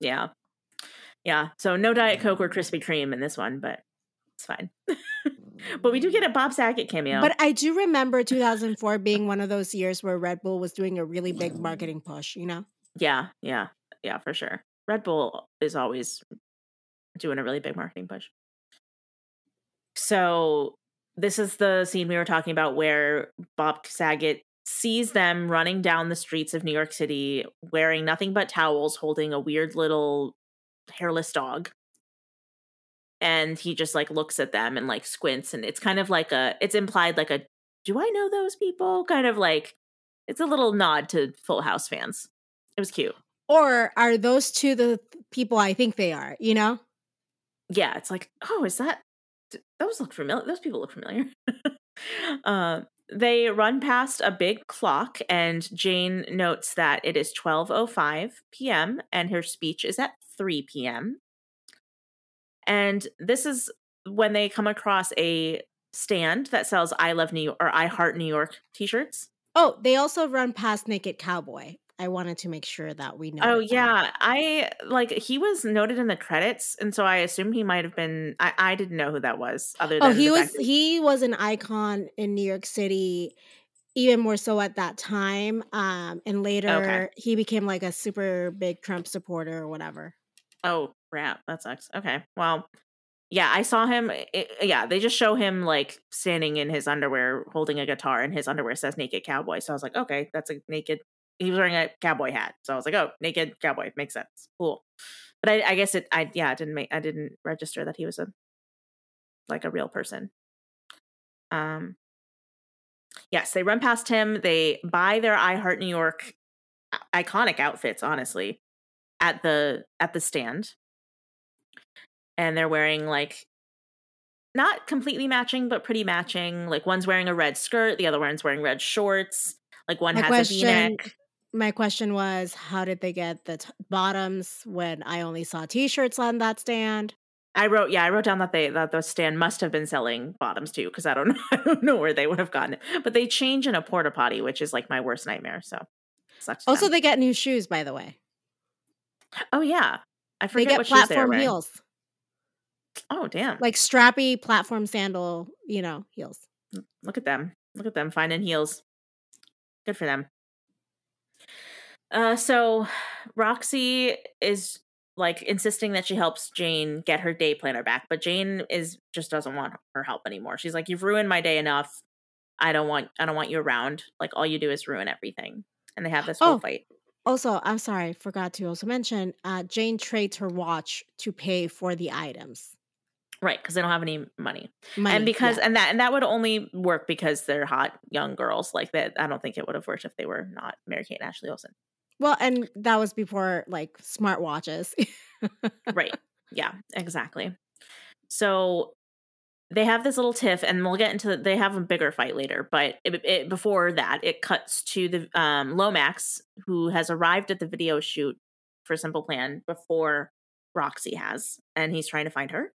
Yeah. Yeah. So no Diet mm. Coke or Krispy Kreme in this one, but it's fine. but we do get a mm. Bob Saget cameo. But I do remember 2004 being one of those years where Red Bull was doing a really big marketing push, you know? Yeah, yeah, yeah, for sure. Red Bull is always doing a really big marketing push. So this is the scene we were talking about where Bob Saget sees them running down the streets of New York City wearing nothing but towels, holding a weird little hairless dog. and he just like looks at them and like squints and it's kind of like a it's implied like a do I know those people? Kind of like it's a little nod to Full House fans. It was cute. Or are those two the people I think they are, you know? Yeah, it's like, oh, is that those look familiar? Those people look familiar. uh, they run past a big clock and Jane notes that it is 12:05 p.m. and her speech is at 3 p.m. And this is when they come across a stand that sells I love New York or I heart New York t-shirts. Oh, they also run past Naked Cowboy. I wanted to make sure that we know. Oh yeah, I like he was noted in the credits, and so I assume he might have been. I, I didn't know who that was. Other than oh, he was that- he was an icon in New York City, even more so at that time. Um, and later he became like a super big Trump supporter or whatever. oh crap, that sucks. Okay, well, yeah, I saw him. It, yeah, they just show him like standing in his underwear, holding a guitar, and his underwear says "Naked Cowboy." So I was like, okay, that's a naked. He was wearing a cowboy hat, so I was like, oh, naked cowboy makes sense. Cool. But I, I guess it. I yeah, I didn't make. I didn't register that he was a like a real person. Um. Yes, they run past him. They buy their I Heart New York iconic outfits. Honestly, at the at the stand and they're wearing like not completely matching but pretty matching like one's wearing a red skirt the other one's wearing red shorts like one My has question- a v-neck My question was, how did they get the t- bottoms when I only saw T-shirts on that stand? i wrote yeah i wrote down that they that the stand must have been selling bottoms too because i don't know i don't know where they would have gotten it but they change in a porta potty which is like my worst nightmare so sucks Also, them. they get new shoes, by the way. oh yeah i They forget get what shoes they were platform wearing. heels, oh damn like strappy platform sandal, you know, heels. Look at them. Look at them finding heels. Good for them. Uh so Roxy is like insisting that she helps Jane get her day planner back, but Jane is just doesn't want her help anymore. She's like, You've ruined my day enough. I don't want I don't want you around. Like all you do is ruin everything. And they have this whole Oh. fight. Also, I'm sorry, forgot to also mention, uh, Jane trades her watch to pay for the items. Right, because they don't have any money. Money, and because yeah. and that and that would only work because they're hot young girls like that. I don't think it would have worked if they were not Mary Kate and Ashley Olsen. Well, and that was before like smartwatches. right. Yeah, exactly. So they have this little tiff, and we'll get into the, they have a bigger fight later. But it, it, before that, it cuts to the um, Lomax, who has arrived at the video shoot for Simple Plan before Roxy has, and he's trying to find her.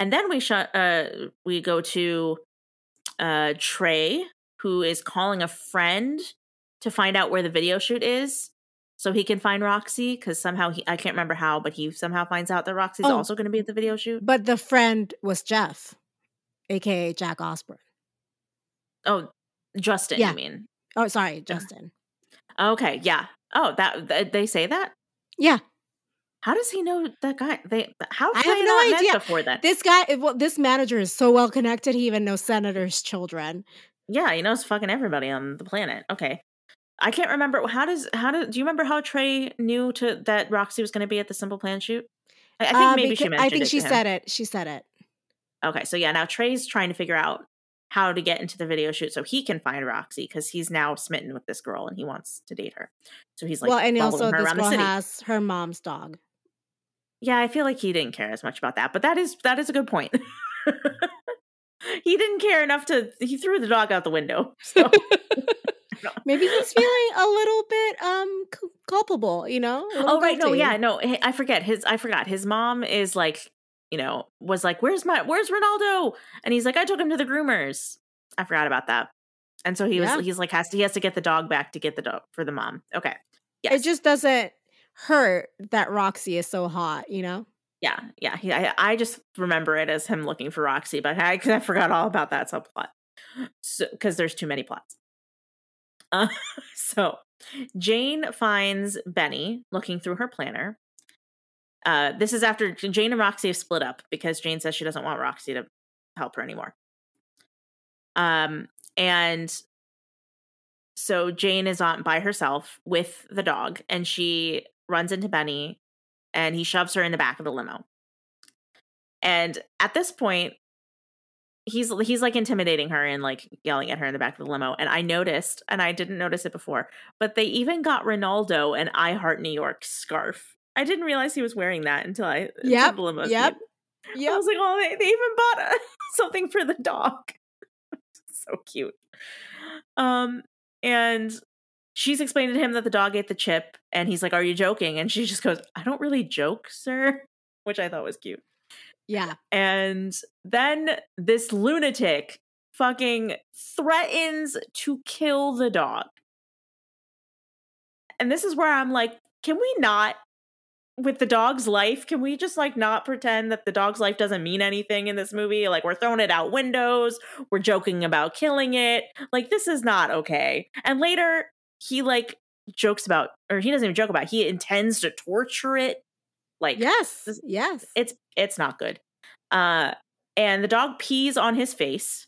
And then we shut. Uh, we go to uh, Trey, who is calling a friend to find out where the video shoot is so he can find Roxy because somehow he I can't remember how, but he somehow finds out that Roxy's Oh. also going to be at the video shoot. but the friend was Jeff, aka Jack Osbourne. Oh, Justin, Yeah. you mean? Oh, sorry, Justin. Okay, yeah. Oh, that th- they say that. Yeah, How does he know that guy? They how I have no idea. before that. this guy, well, this manager is so well connected. He even knows senators' children. yeah, he knows fucking everybody on the planet. Okay. I can't remember how does how do do you remember how Trey knew to that Roxy was going to be at the Simple Plan shoot? I, I think Uh, maybe she mentioned I think she said it. She said it. Okay, so yeah, now Trey's trying to figure out how to get into the video shoot so he can find Roxy because he's now smitten with this girl and he wants to date her. So he's like, well, and also this girl has her mom's dog. Yeah, I feel like he didn't care as much about that, but that is that is a good point. he didn't care enough to he threw the dog out the window. So Maybe he's feeling a little bit um cu- culpable, you know? oh right, no, yeah, no, I forget his. I forgot his mom is like, you know, was like, "Where's my, where's Ronaldo?" And he's like, "I took him to the groomers." I forgot about that, and so he was, Yeah. he's like, has to, he has to get the dog back to get the dog for the mom. Okay, yes, It just doesn't hurt that Roxy is so hot, you know? yeah, yeah. He, I, I just remember it as him looking for Roxy, but I, 'cause I forgot all about that subplot. So, because there's too many plots. Uh, so Jane finds Benny looking through her planner. Uh, this is after Jane and Roxy have split up because Jane says she doesn't want Roxy to help her anymore. Um, and so Jane is on by herself with the dog, and she runs into Benny, and he shoves her in the back of the limo. And at this point, he's he's like intimidating her and like yelling at her in the back of the limo. And I noticed, and I didn't notice it before, but they even got Ronaldo an I Heart New York scarf. I didn't realize he was wearing that until I Yep, the limo. yep, I yep. was like, oh, they, they even bought a, something for the dog. so cute. Um, and she's explained to him that the dog ate the chip, and he's like, "Are you joking?" And she just goes, "I don't really joke, sir," which I thought was cute. Yeah. And then this lunatic fucking threatens to kill the dog. And this is where I'm like, can we not with the dog's life, can we just like not pretend that the dog's life doesn't mean anything in this movie? Like we're throwing it out windows, we're joking about killing it. Like this is not okay. And later he like jokes about or he doesn't even joke about, it, he intends to torture it. Like Yes. this- Yes. it's it's not good. Uh and the dog pees on his face.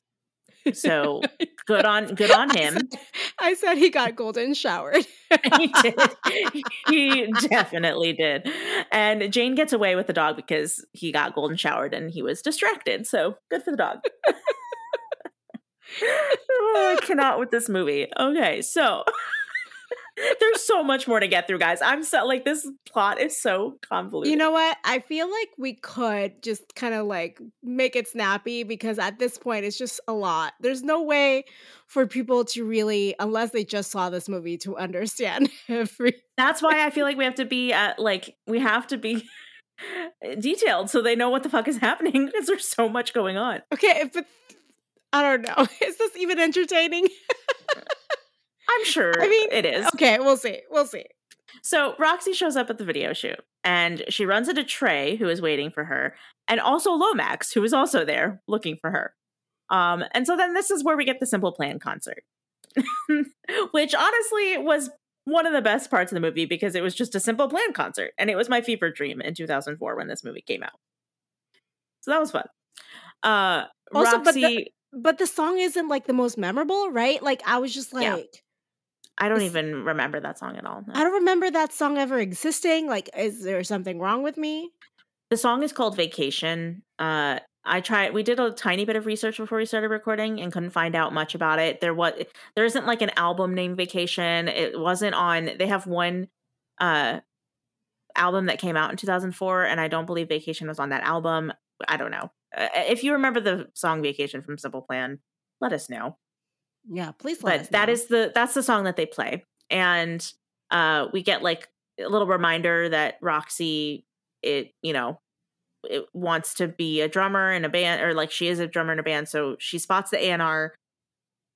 So good on good on I him. said, I said he got golden showered. he did. He definitely did. And Jane gets away with the dog because he got golden showered and he was distracted. So good for the dog. oh, I cannot with this movie. Okay, so there's so much more to get through, guys. I'm so like this plot is so convoluted. You know what? I feel like we could just kind of like make it snappy because at this point it's just a lot. There's no way for people to really, unless they just saw this movie, to understand every. That's why I feel like we have to be at like we have to be detailed so they know what the fuck is happening because there's so much going on. Okay, but I don't know. Is this even entertaining? I'm sure I mean, it is. Okay, we'll see. We'll see. So Roxy shows up at the video shoot and she runs into Trey, who is waiting for her, and also Lomax, who is also there looking for her. Um, and so then this is where we get the Simple Plan concert, which honestly was one of the best parts of the movie because it was just a Simple Plan concert, and it was my fever dream in 2004 when this movie came out. So that was fun. Uh, Also, but the- Roxy, But the song isn't like the most memorable, right? Like I was just like, Yeah. I don't even remember that song at all. no. I don't remember that song ever existing. Like, is there something wrong with me? The song is called Vacation. Uh I tried we did a tiny bit of research before we started recording and couldn't find out much about it. There was there isn't like an album named Vacation. It wasn't on they have one uh album that came out in 2004 and I don't believe Vacation was on that album. I don't know. Uh, if you remember the song Vacation from Simple Plan, let us know Yeah, please let but that know. is the that's the song that they play. And uh we get like a little reminder that roxy it you know it wants to be a drummer in a band or like she is a drummer in a band so she spots the anr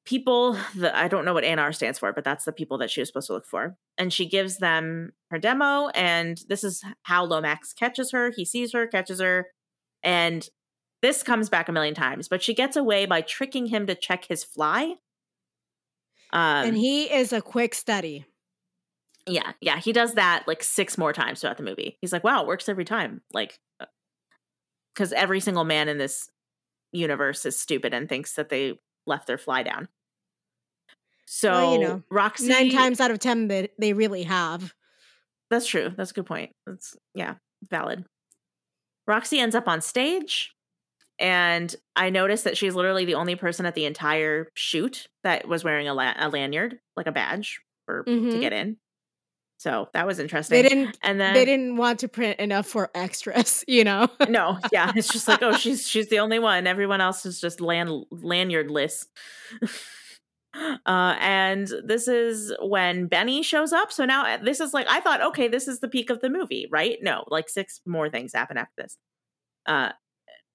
people the i don't know what anr stands for but that's the people that she was supposed to look for. And she gives them her demo and this is how lomax catches her. He sees her catches her and this comes back a million times but she gets away by tricking him to check his fly um, and he is a quick study. yeah, yeah, he does that like six more times throughout the movie. He's like, "Wow, it works every time." Like, because every single man in this universe is stupid and thinks that they left their fly down. So Well, you know, Roxy, Nine times out of ten, they, they really have. That's true. That's a good point. That's yeah, valid. Roxy ends up on stage, and I noticed that she's literally the only person at the entire shoot that was wearing a, la- a lanyard, like a badge, for to Mhm. get in. So that was interesting. They didn't. and then They didn't want to print enough for extras. You know. no, yeah, it's just like, oh, she's she's the only one. Everyone else is just land lanyardless. uh, and this is when Benny shows up. So now uh, this is like I thought, okay, this is the peak of the movie, right? No, like six more things happen after this. Uh,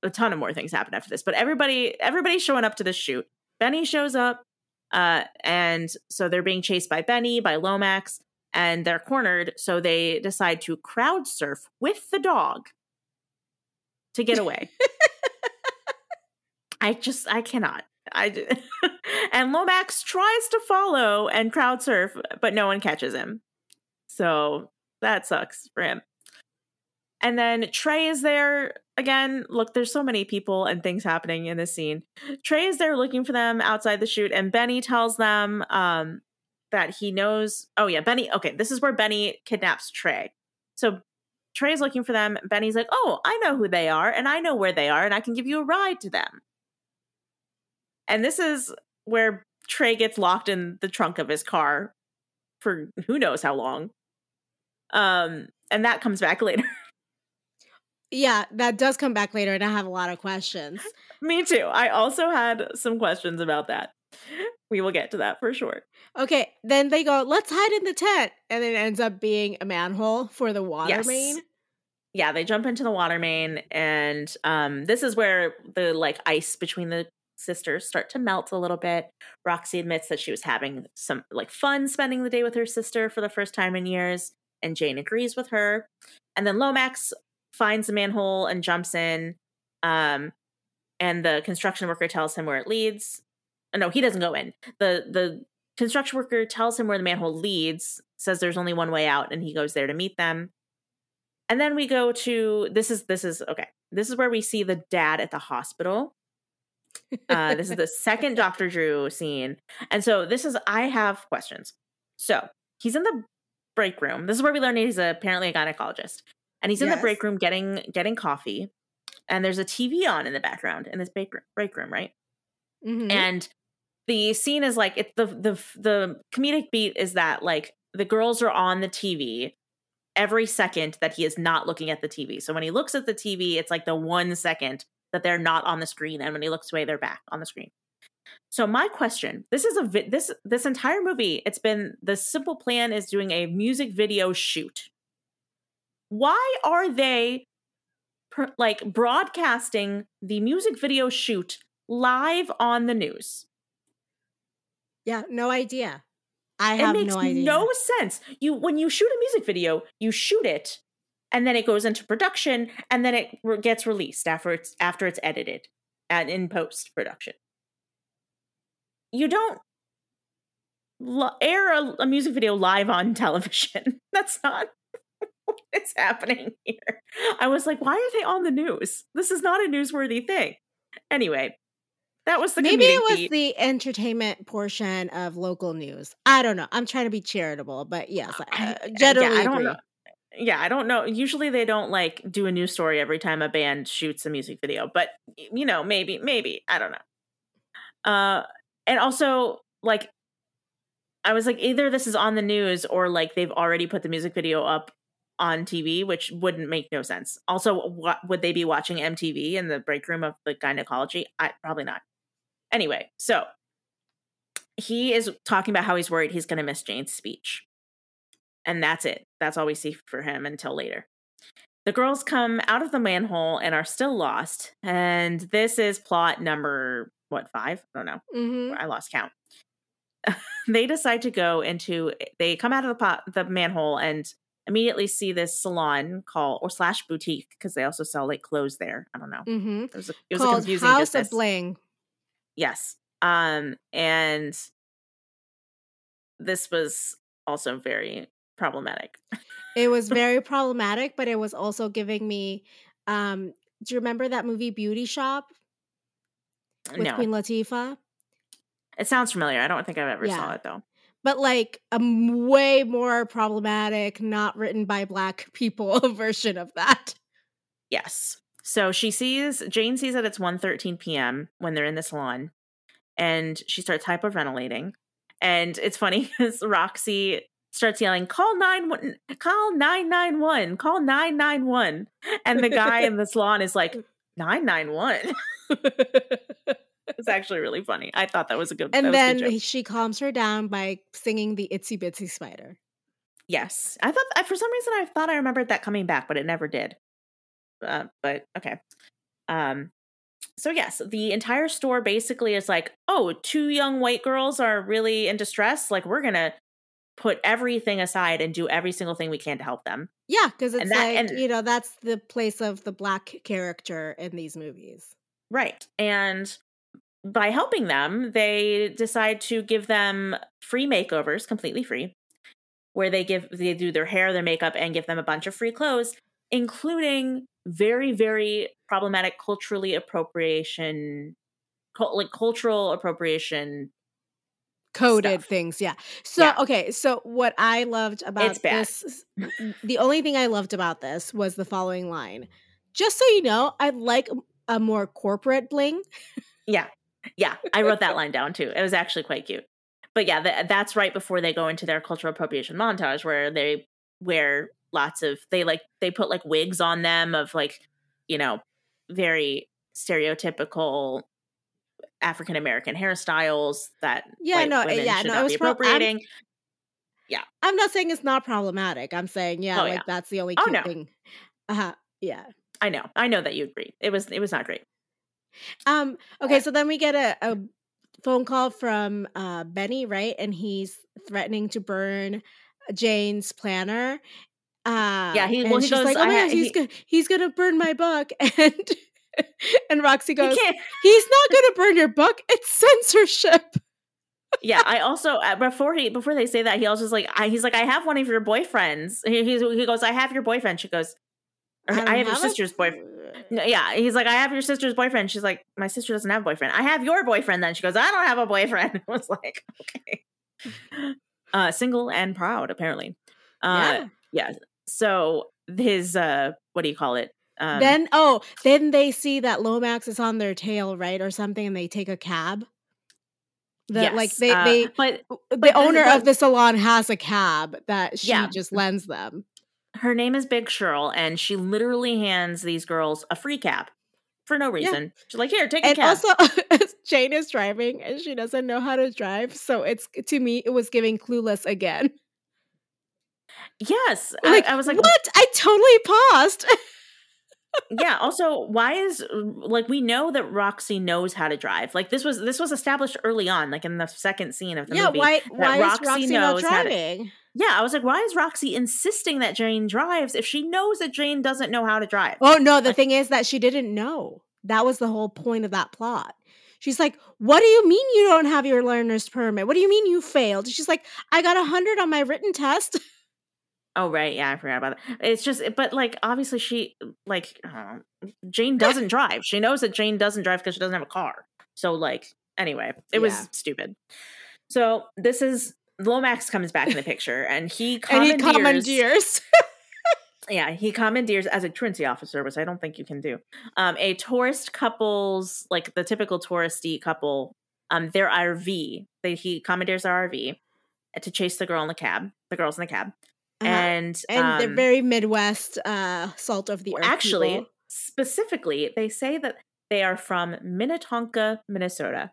a ton of more things happen after this, but everybody everybody's showing up to this shoot. Benny shows up, uh, and so they're being chased by Benny, by Lomax, and they're cornered. So they decide to crowd surf with the dog to get away. I just I cannot. I and Lomax tries to follow and crowd surf, but no one catches him. So that sucks for him. And then Trey is there again. Look, there's so many people and things happening in this scene. Trey is there looking for them outside the shoot, and Benny tells them um, that he knows. Oh yeah, Benny. Okay, this is where Benny kidnaps Trey. So Trey's looking for them. Benny's like, "Oh, I know who they are, and I know where they are, and I can give you a ride to them." And this is where Trey gets locked in the trunk of his car for who knows how long. Um, and that comes back later. Yeah, that does come back later, and I have a lot of questions. Me too. I also had some questions about that. We will get to that for sure. Okay, then they go, let's hide in the tent. And it ends up being a manhole for the water Yes. main. Yeah, they jump into the water main, and um, this is where the like ice between the sisters start to melt a little bit. Roxy admits that she was having some like fun spending the day with her sister for the first time in years, and Jane agrees with her. And then Lomax finds the manhole and jumps in. Um, and the construction worker tells him where it leads. Uh, No, he doesn't go in. the The construction worker tells him where the manhole leads. Says there's only one way out, and he goes there to meet them. And then we go to this is this is okay. This is where we see the dad at the hospital. Uh, this is the second Doctor Drew scene, and so this is I have questions. So he's in the break room. This is where we learn he's apparently a gynecologist, and he's in the break room getting getting coffee. And there's a TV on in the background in this break break room, right? Mhm. and the scene is like it's the the the comedic beat is that like the girls are on the TV every second that he is not looking at the TV. So when he looks at the TV, it's like the one second that they're not on the screen, and when he looks away, they're back on the screen. So my question: This is a vi- this this entire movie. It's been the simple plan is doing a music video shoot. Why are they per, like broadcasting the music video shoot live on the news? yeah, no idea. I it have makes no idea. no sense. You when you shoot a music video, you shoot it, and then it goes into production, and then it re- gets released after it's after it's edited and in post production. You don't air a, a music video live on television. That's not what is happening here. I was like, why are they on the news? This is not a newsworthy thing. Anyway, that was the Maybe it was beat. the entertainment portion of local news. I don't know. I'm trying to be charitable, but yes, I- generally yeah, I don't know. Yeah, I don't know. Usually they don't like do a news story every time a band shoots a music video, but you know, maybe, maybe I don't know. Uh, and also like, I was like, either this is on the news or like they've already put the music video up on TV, which wouldn't make no sense. Also, what would they be watching MTV in the break room of the gynecology? I probably not. Anyway, so he is talking about how he's worried he's going to miss Jane's speech. And that's it. That's all we see for him until later. The girls come out of the manhole and are still lost. And this is plot number, what, five? I don't know. Mhm. I lost count. they decide to go into, they come out of the, pot, the manhole and immediately see this salon call or slash boutique, because they also sell like clothes there. I don't know. Mhm. It was a, it was a confusing House business. of Bling. Yes. Um, and this was also very problematic. It was very problematic, but it was also giving me. Um, do you remember that movie Beauty Shop with no, Queen Latifah? it sounds familiar. I don't think I've ever saw it though. But like a way more problematic, not written by black people version of that. Yes. So she sees Jane sees that it's 1:13 p.m. when they're in the salon, and she starts hyperventilating. And it's funny because Roxy starts yelling, "Call nine one, call nine nine one, call nine nine one," and the guy in the salon is like, "Nine nine one." It's actually really funny. I thought that was a good. and good then joke. she calms her down by singing the Itsy Bitsy Spider. Yes, I thought for some reason I thought I remembered that coming back, but it never did. Uh, but okay. Um. So yes, the entire store basically is like, oh, two young white girls are really in distress. Like we're gonna put everything aside and do every single thing we can to help them. Yeah, because it's And that- like, and- you know, that's the place of the black character in these movies. Right. And by helping them, they decide to give them free makeovers, completely free, where they give they do their hair, their makeup, and give them a bunch of free clothes, including very, very problematic culturally appropriation, like cultural appropriation coded stuff. things. Yeah. So Yeah. okay. So what I loved about It's bad. this, the only thing I loved about this was the following line. Just so you know, I'd like a more corporate bling. Yeah. Yeah. I wrote that line down too. It was actually quite cute. But yeah, th- that's right before they go into their cultural appropriation montage where they wear lots of, they like, they put like wigs on them of like, you know, very stereotypical African American hairstyles that Yeah, no, women yeah, no, it was pro- I'm- I'm not saying it's not problematic. I'm saying yeah, Oh, like yeah. that's the only Oh, no. thing. Uh-huh. Yeah. I know. I know that you agree. It was, it was not great. Um. Okay. So then we get a, a phone call from uh, Benny, right? And he's threatening to burn Jane's planner. Uh, Yeah, he- well, he she's goes, like, "Oh "I my ha- gosh, he's he- gonna he's gonna burn my book," and and Roxy goes, "He's not gonna burn your book. It's censorship." yeah i also uh, before he before they say that he also is like I, he's like i have one of your boyfriends he, he's, he goes i have your boyfriend she goes or, don't i have your a- sister's boyfriend no, yeah he's like i have your sister's boyfriend she's like my sister doesn't have a boyfriend i have your boyfriend then she goes i don't have a boyfriend i was like okay uh single and proud apparently uh yeah. yeah so his uh what do you call it um then oh, then they see that Lomax is on their tail, right, or something, and they take a cab. The, like they uh, they but the the- owner of the salon has a cab that she Yeah. just lends them. Her name is Big Shirl, and she literally hands these girls a free cab for no reason. She's like, "Here, take a And cab." also, Jane is driving and she doesn't know how to drive. So it's to me, it was giving clueless again. yes, Like, I, I was like, what? I totally paused. "Yeah." Also, why is like we know that Roxy knows how to drive? Like this was this was established early on, like in the second scene of the yeah, movie. why? Why Roxy is Roxy not knows how to- driving? Yeah, I was like, "Why is Roxy insisting that Jane drives if she knows that Jane doesn't know how to drive?" Oh no, the Like- thing is that she didn't know. That was the whole point of that plot. She's like, "What do you mean you don't have your learner's permit? What do you mean you failed?" She's like, "I got a hundred on my written test." Oh right, yeah, I forgot about that. It's just, but like, obviously, she like know, Jane doesn't drive. She knows that Jane doesn't drive because she doesn't have a car. So like, anyway, it was stupid. So this is Lomax comes back in the picture, and he and commandeers. he commandeers. Yeah, he commandeers as a truancy officer, which I don't think you can do. Um, a tourist couple's like the typical touristy couple. Um, their RV. They he commandeers their RV to chase the girl in the cab. The girls in the cab, Uh-huh. and and they're um, very Midwest, uh, salt of the earth. actually, people. specifically, they say that they are from Minnetonka, Minnesota.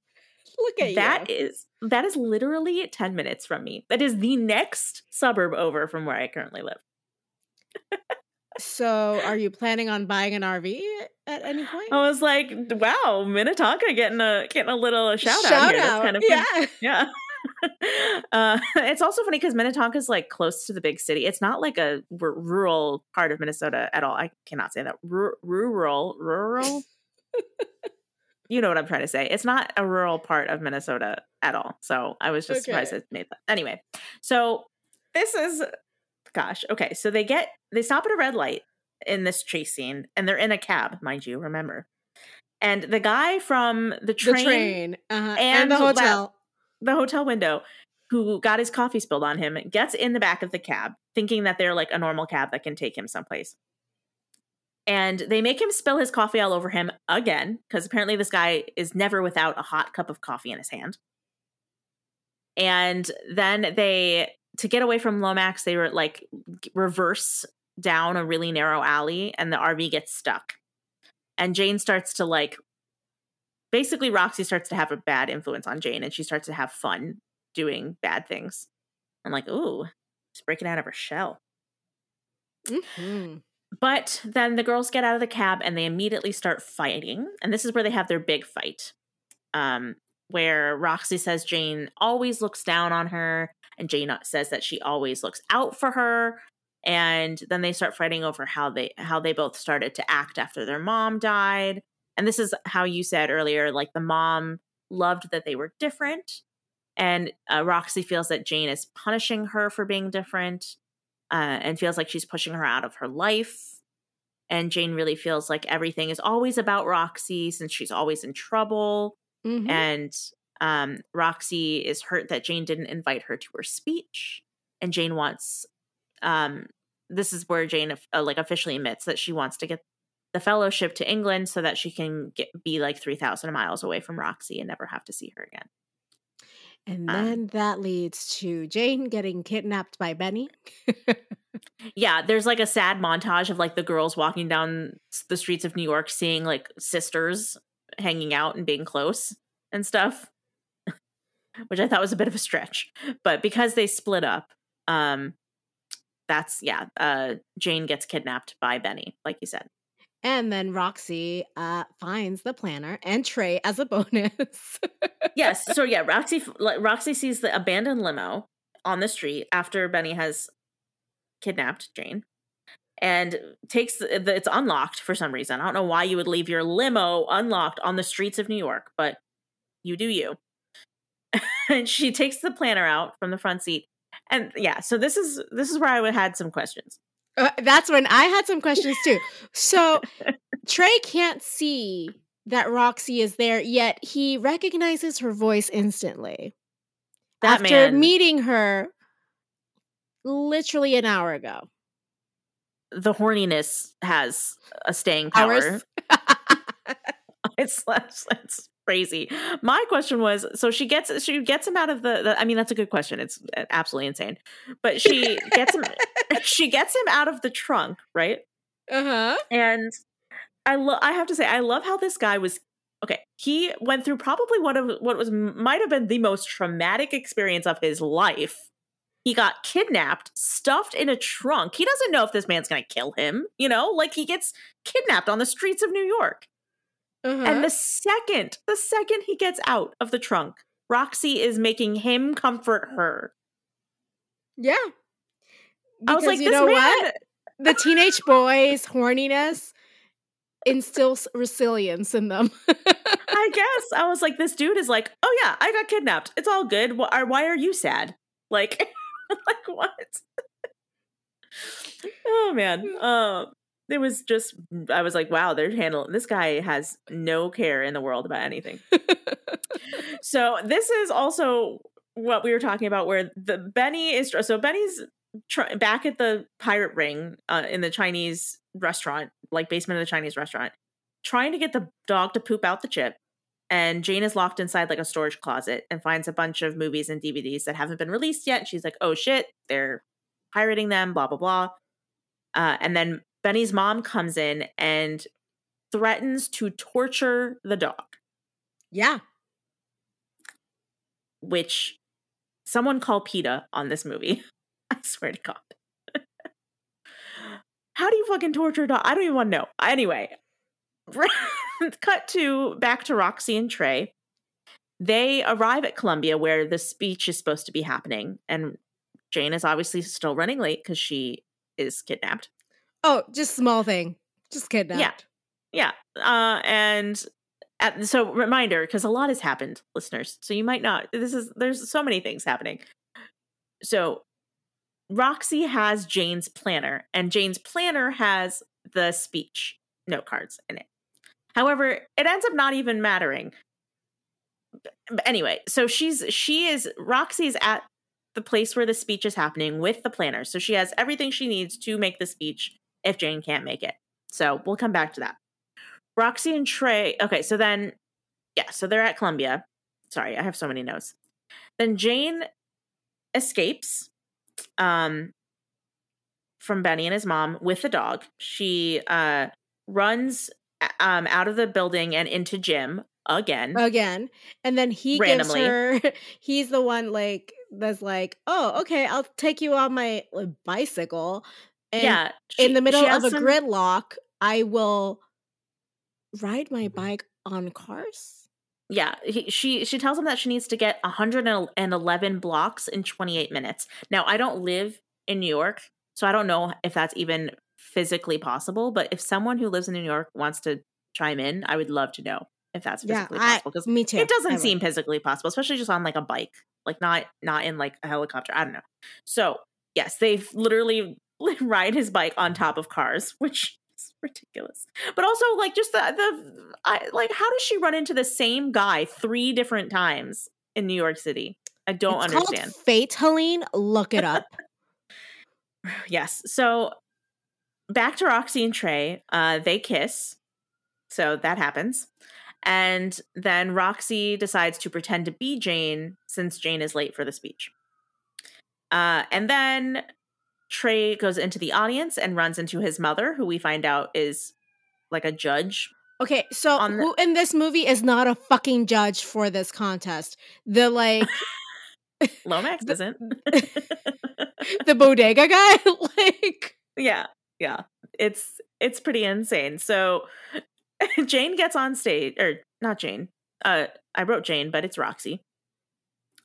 Look at That you. is that is literally 10 minutes from me. That is the next suburb over from where I currently live. So, are you planning on buying an RV at any point? I was like, wow, Minnetonka getting a getting a little shout, out Shout here. That's kind of yeah. fun. Yeah. uh, it's also funny because Minnetonka is like close to the big city. It's not like a r- rural part of Minnesota at all. I cannot say that. R- rural, rural. you know what I'm trying to say. It's not a rural part of Minnesota at all. So I was just surprised it made that. Anyway, so this is, gosh, okay. So they get they stop at a red light in this chase scene, and they're in a cab, mind you. Remember. And the guy from the train, the train uh-huh. and, and the hotel. the hotel window who got his coffee spilled on him gets in the back of the cab thinking that they're like a normal cab that can take him someplace and they make him spill his coffee all over him again because apparently this guy is never without a hot cup of coffee in his hand and then they to get away from lomax they were like reverse down a really narrow alley and the rv gets stuck and jane starts to like basically Roxy starts to have a bad influence on Jane and she starts to have fun doing bad things. I'm like, ooh, she's breaking out of her shell. Mhm. But then the girls get out of the cab and they immediately start fighting. And this is where they have their big fight. Um, where Roxy says Jane always looks down on her, and Jane says that she always looks out for her. And then they start fighting over how they how they both started to act after their mom died. And this is how you said earlier, like the mom loved that they were different, and uh, Roxy feels that Jane is punishing her for being different, uh, and feels like she's pushing her out of her life. And Jane really feels like everything is always about Roxy since she's always in trouble Mhm. and Um, Roxy is hurt that Jane didn't invite her to her speech, and Jane wants. Um, this is where Jane uh, like officially admits that she wants to get the fellowship to England so that she can get be like three thousand miles away from Roxy and never have to see her again. And then um, that leads to Jane getting kidnapped by Benny. yeah, there's like a sad montage of like the girls walking down the streets of New York seeing like sisters hanging out and being close and stuff, which I thought was a bit of a stretch. But because they split up, um that's yeah, uh Jane gets kidnapped by Benny, like you said. And then Roxy uh, finds the planner and Trey as a bonus. yes. So yeah, Roxy Roxy sees the abandoned limo on the street after Benny has kidnapped Jane and takes the, the, it's unlocked for some reason. I don't know why you would leave your limo unlocked on the streets of New York, but you do you. and she takes the planner out from the front seat. And yeah, so this is this is where I would had some questions. Uh, that's when I had some questions too. So Trey can't see that Roxy is there, yet he recognizes her voice instantly. That after man, meeting her literally an hour ago. The horniness has a staying power. it's, it's, crazy. My question was so she gets she gets him out of the, the I mean that's a good question. It's uh, absolutely insane. But she gets him she gets him out of the trunk, right? Uh-huh. And I love I have to say I love how this guy was okay, he went through probably one of what was might have been the most traumatic experience of his life. He got kidnapped, stuffed in a trunk. He doesn't know if this man's going to kill him, you know? Like he gets kidnapped on the streets of New York. Uh-huh. And the second, the second he gets out of the trunk, Roxy is making him comfort her. Yeah. Because I was like, you know man- what? The teenage boy's horniness instills resilience in them. I guess I was like, this dude is like, oh yeah, I got kidnapped. It's all good. Why, why are you sad? Like, like what? oh man. Um, it was just I was like, wow, they're handling this guy has no care in the world about anything. so this is also what we were talking about, where the Benny is so Benny's tr- back at the pirate ring uh, in the Chinese restaurant, like basement of the Chinese restaurant, trying to get the dog to poop out the chip. And Jane is locked inside like a storage closet and finds a bunch of movies and DVDs that haven't been released yet. She's like, oh shit, they're pirating them, blah, blah, blah. Uh, and then Benny's mom comes in and threatens to torture the dog. Yeah. Which someone call PETA on this movie. I swear to God. How do you fucking torture a dog? I don't even want to know. Anyway, cut to back to Roxy and Trey. They arrive at Columbia where the speech is supposed to be happening, and Jane is obviously still running late because she is kidnapped. Oh, just small thing. Just kidnapped. Yeah. Yeah. Uh, and at, so reminder, because a lot has happened, listeners. So you might not. This is there's so many things happening. So Roxy has Jane's planner, and Jane's planner has the speech note cards in it. However, it ends up not even mattering. But anyway, so she's she is Roxy's at the place where the speech is happening with the planner. So she has everything she needs to make the speech if Jane can't make it. So we'll come back to that. Roxy and Trey. Okay, so then, yeah, so they're at Columbia. Sorry, I have so many notes. Then Jane escapes um, from Benny and his mom with the dog. She uh, runs um, out of the building and into Jim again. Again. And then he randomly. gives her, he's the one like, that's like, oh, okay, I'll take you on my bicycle. And yeah. She, in the middle of a some... gridlock, I will ride my bike on cars. Yeah, he, she she tells him that she needs to get 111 blocks in 28 minutes. Now, I don't live in New York, so I don't know if that's even physically possible, but if someone who lives in New York wants to chime in, I would love to know if that's physically yeah, possible because me too. It doesn't seem physically possible, especially just on like a bike, like not not in like a helicopter. I don't know. So, yes, they've literally ride his bike on top of cars, which is ridiculous. But also, like, just the the I, like, how does she run into the same guy three different times in New York City? I don't it's understand. Called Fate, Helene. Look it up. yes. So back to Roxy and Trey. Uh, they kiss. So that happens. And then Roxy decides to pretend to be Jane since Jane is late for the speech. Uh, and then Trey goes into the audience and runs into his mother, who we find out is like a judge. Okay, so the- who in this movie is not a fucking judge for this contest? The like Lomax The- isn't. the bodega guy? like yeah, yeah. It's it's pretty insane. So Jane gets on stage, or not Jane. Uh, I wrote Jane, but it's Roxy.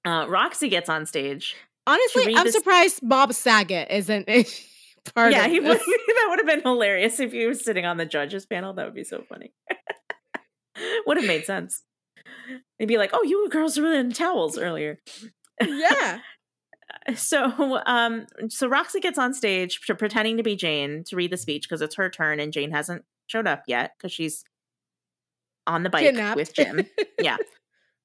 Uh, Roxy gets on stage. Honestly, I'm this- surprised Bob Saget isn't part yeah, of he would, that would have been hilarious if he was sitting on the judges panel. That would be so funny. would have made sense. They'd be like, "Oh, you girls were in towels earlier." yeah. so um so Roxy gets on stage to pretending to be Jane to read the speech because it's her turn and Jane hasn't showed up yet because she's on the bike Kidnapped. with Jim. yeah.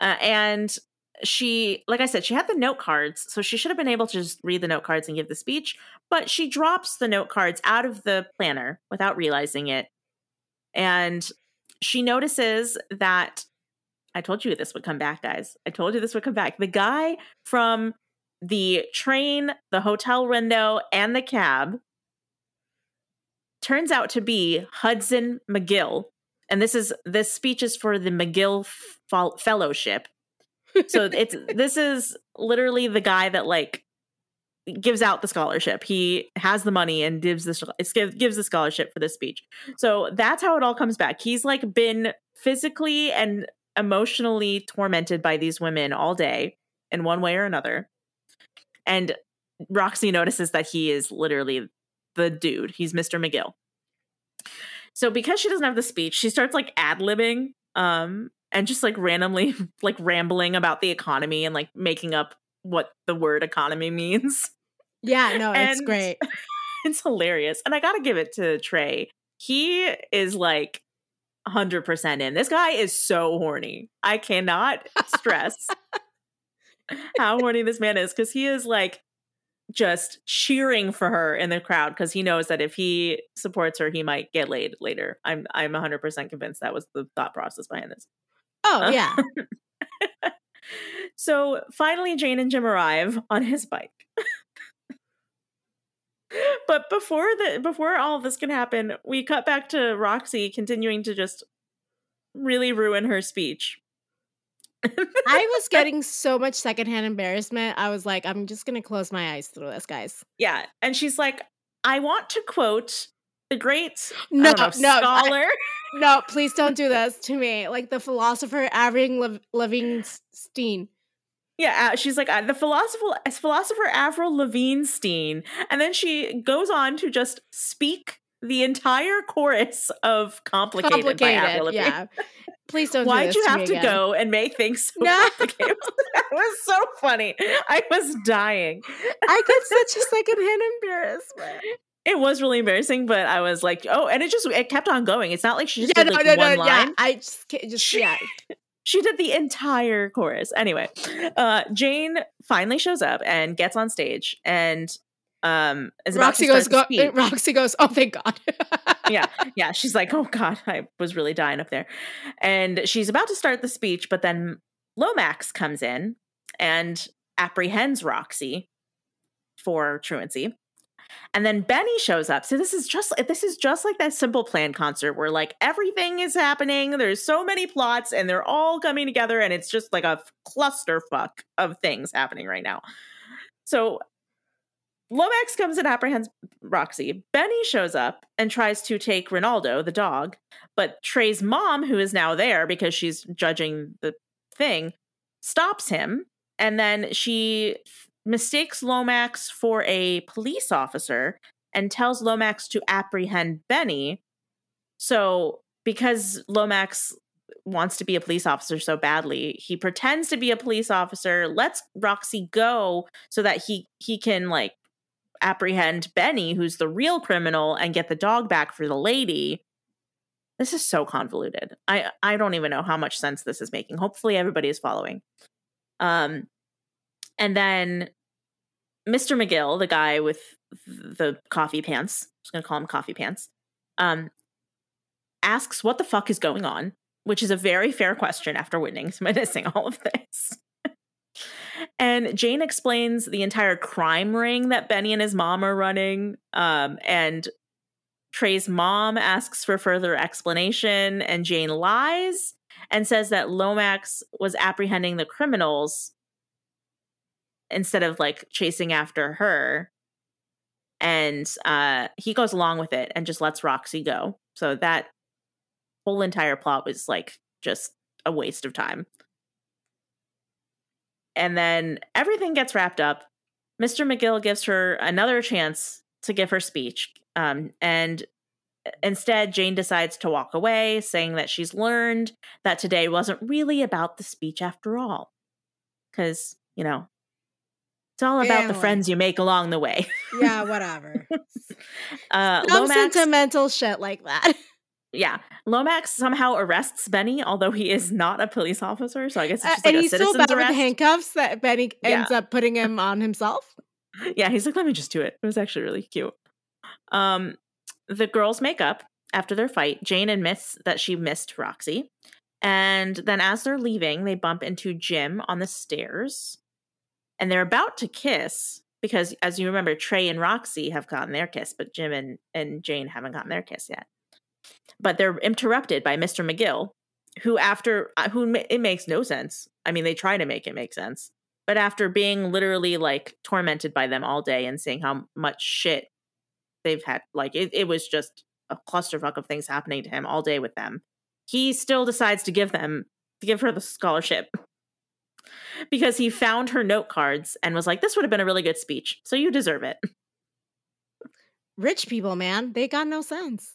Uh, and she like I said, she had the note cards, so she should have been able to just read the note cards and give the speech, but she drops the note cards out of the planner without realizing it. And she notices that I told you this would come back, guys. I told you this would come back. The guy from the train, the hotel window, and the cab turns out to be Hudson McGill. And this is this speech is for the McGill Fel- Fellowship. So it's this is literally the guy that like gives out the scholarship. He has the money and gives the it's gives the scholarship for this speech. So that's how it all comes back. He's like been physically and emotionally tormented by these women all day in one way or another. And Roxy notices that he is literally the dude. He's Mr. McGill. So because she doesn't have the speech, she starts like ad libbing um and just like randomly like rambling about the economy and like making up what the word economy means. Yeah, no, it's great. it's hilarious. And I got to give it to Trey. He is like 100% in. This guy is so horny. I cannot stress how horny this man is because he is like just cheering for her in the crowd because he knows that if he supports her, he might get laid later. I'm I'm 100% convinced that was the thought process behind this. Oh, uh, yeah. So finally, Jane and Jim arrive on his bike. but before the before all of this can happen, we cut back to Roxy continuing to just really ruin her speech. I was getting so much secondhand embarrassment. I was like, I'm just gonna close my eyes through this, guys. Yeah, and she's like, "I want to quote the great No, know, no, I- scholar." no, please don't do this to me. Like the philosopher Avril Lev- Levinstein. Yeah, uh, she's like uh, the philosopher philosopher Avril Lavigne and then she goes on to just speak the entire chorus of "Complicated", by Avril Lavigne. yeah. Please don't. do Why'd this you to have to again. go and make things so No. complicated? that was so funny. I was dying. I get such a secondhand embarrassment. It was really embarrassing, but I was like, oh, and it just it kept on going. It's not like she just Yeah, did no, like no, one no, line. yeah. I just, just She- yeah. She did the entire chorus. Anyway, uh, Jane finally shows up and gets on stage and um is about Roxy to goes, go. Roxy goes, oh, thank God. yeah, yeah. She's like, oh God, I was really dying up there. And she's about to start the speech, but then Lomax comes in and apprehends Roxy for truancy. And then Benny shows up. So this is just this is just like that simple plan concert where like everything is happening. There's so many plots and they're all coming together and it's just like a clusterfuck of things happening right now. So Lomax comes and apprehends Roxy. Benny shows up and tries to take Ronaldo, the dog, but Trey's mom, who is now there because she's judging the thing, stops him. And then she mistakes Lomax for a police officer and tells Lomax to apprehend Benny. So, because Lomax wants to be a police officer so badly, he pretends to be a police officer, lets Roxy go so that he he can like apprehend Benny, who's the real criminal, and get the dog back for the lady. This is so convoluted. I I don't even know how much sense this is making. Hopefully everybody is following. Um and then Mr. McGill, the guy with the coffee pants, I'm just going to call him coffee pants. Um asks what the fuck is going on, which is a very fair question after witnessing all of this. and Jane explains the entire crime ring that Benny and his mom are running. Um, and Trey's mom asks for further explanation, and Jane lies and says that Lomax was apprehending the criminals instead of like chasing after her. And uh, he goes along with it and just lets Roxy go. So that whole entire plot was like just a waste of time. And then everything gets wrapped up. Mr. McGill gives her another chance to give her speech, um, and instead, Jane decides to walk away, saying that she's learned that today wasn't really about the speech after all. Because, you know, it's all about Family. the friends you make along the way. yeah, whatever. uh, Some Lomax, sentimental shit like that. Yeah, Lomax somehow arrests Benny, although he is not a police officer. So I guess it's uh, just uh, like and he's still bad arrest. with handcuffs that Benny ends up putting him on himself. Yeah, he's like, "Let me just do it." It was actually really cute. Um, the girls make up after their fight. Jane admits that she missed Roxy. And then as they're leaving, they bump into Jim on the stairs. And they're about to kiss because, as you remember, Trey and Roxy have gotten their kiss, but Jim and, and Jane haven't gotten their kiss yet. But they're interrupted by Mr. McGill, who, after, uh, who it makes no sense. I mean, they try to make it make sense. But after being literally like tormented by them all day and seeing how much shit they've had like it, it was just a clusterfuck of things happening to him all day with them he still decides to give them to give her the scholarship because he found her note cards and was like this would have been a really good speech so you deserve it rich people man they got no sense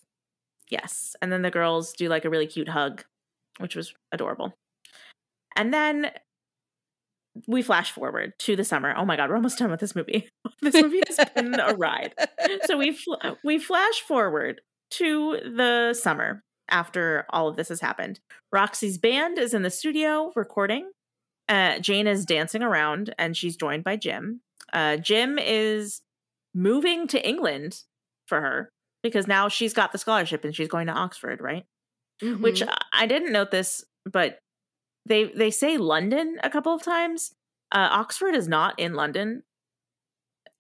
yes and then the girls do like a really cute hug which was adorable and then we flash forward to the summer. Oh my god, we're almost done with this movie. this movie has been a ride. So we fl- we flash forward to the summer after all of this has happened. Roxy's band is in the studio recording. Uh, Jane is dancing around and she's joined by Jim. Uh, Jim is moving to England for her because now she's got the scholarship and she's going to Oxford, right? Mm-hmm. Which I didn't note this, but they they say London a couple of times. Uh, Oxford is not in London.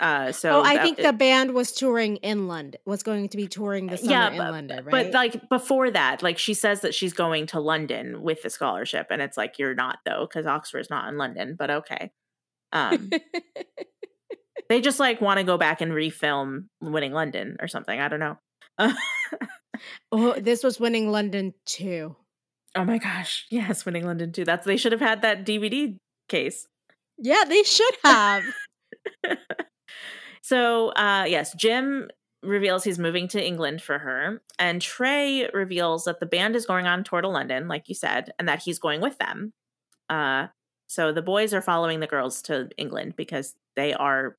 Uh, so oh, I that, think the band was touring in London. Was going to be touring the summer yeah, in but, London, right? But like before that, like she says that she's going to London with the scholarship, and it's like you're not though, because Oxford's not in London. But okay, um, they just like want to go back and refilm Winning London or something. I don't know. oh, this was Winning London too. Oh my gosh. Yes, Winning London too. That's they should have had that DVD case. Yeah, they should have. so, uh yes, Jim reveals he's moving to England for her, and Trey reveals that the band is going on tour to London, like you said, and that he's going with them. Uh so the boys are following the girls to England because they are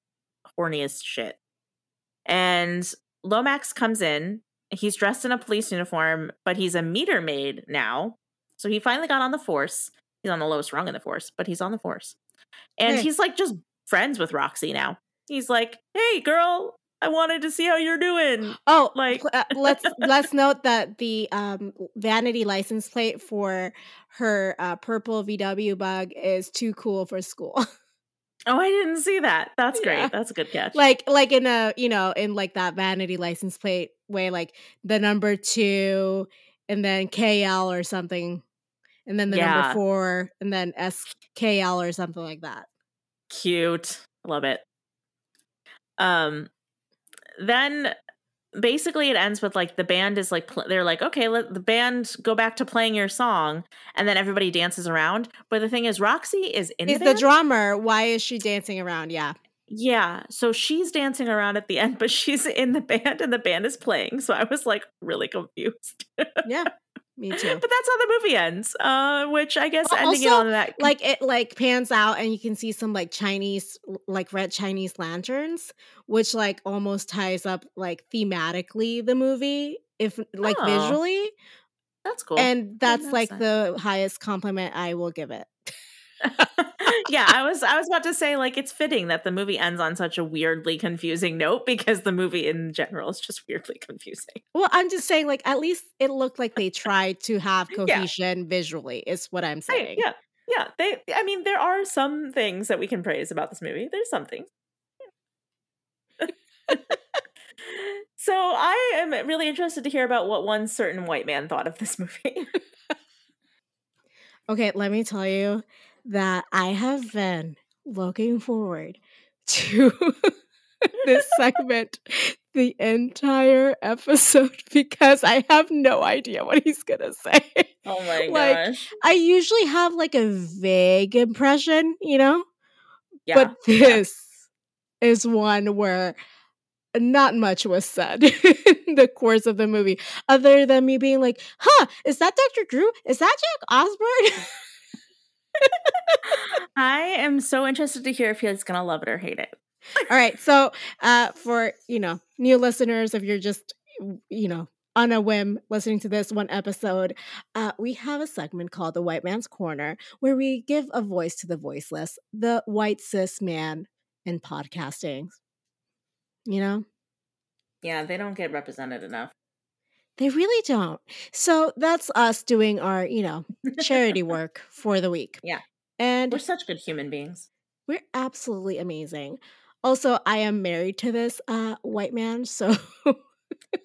horny as shit. And Lomax comes in. He's dressed in a police uniform, but he's a meter maid now. So he finally got on the force. He's on the lowest rung in the force, but he's on the force. And hey. he's like just friends with Roxy now. He's like, "Hey, girl, I wanted to see how you're doing." Oh, like uh, let's let's note that the um, vanity license plate for her uh, purple VW bug is too cool for school. Oh, I didn't see that. That's great. Yeah. That's a good catch. Like like in a, you know, in like that vanity license plate way like the number 2 and then KL or something and then the yeah. number four, and then SKL or something like that. Cute. Love it. Um, then basically it ends with like the band is like pl- they're like okay let the band go back to playing your song and then everybody dances around. But the thing is roxy is in is the, the drummer. Why is she dancing around? Yeah. Yeah so she's dancing around at the end but she's in the band and the band is playing. So i was like really confused. Yeah Me too. But that's how the movie ends. Uh, which I guess Well, ending it also, on that. like it like pans out and you can see some like Chinese like red Chinese lanterns, which like almost ties up like thematically the movie, if like Oh. visually. that's cool. And that's like that. the highest compliment I will give it. yeah, I was I was about to say like it's fitting that the movie ends on such a weirdly confusing note because the movie in general is just weirdly confusing. Well, I'm just saying, like, at least it looked like they tried to have Yeah. cohesion visually, is what I'm I- saying. yeah, yeah. They, I mean, there are some things that we can praise about this movie. There's some things. so I am really interested to hear about what one certain white man thought of this movie. Okay, let me tell you that I have been looking forward to this segment the entire episode because I have no idea what he's gonna say. oh my Like, gosh! I usually have like a vague impression, you know? Yeah, but this is one where not much was said in the course of the movie, other than me being like, huh, is that Dr. Drew? Is that Jack Osbourne? I am so interested to hear if he's gonna love it or hate it. All right. So, uh, for, you know, new listeners, if you're just, you know, on a whim listening to this one episode, uh, we have a segment called The White Man's Corner where we give a voice to the voiceless, the white cis man in podcasting. You know? Yeah, they don't get represented enough. They really don't. So that's us doing our, you know, charity work for the week. Yeah. And We're such good human beings. we're absolutely amazing. Also, I am married to this uh white man, so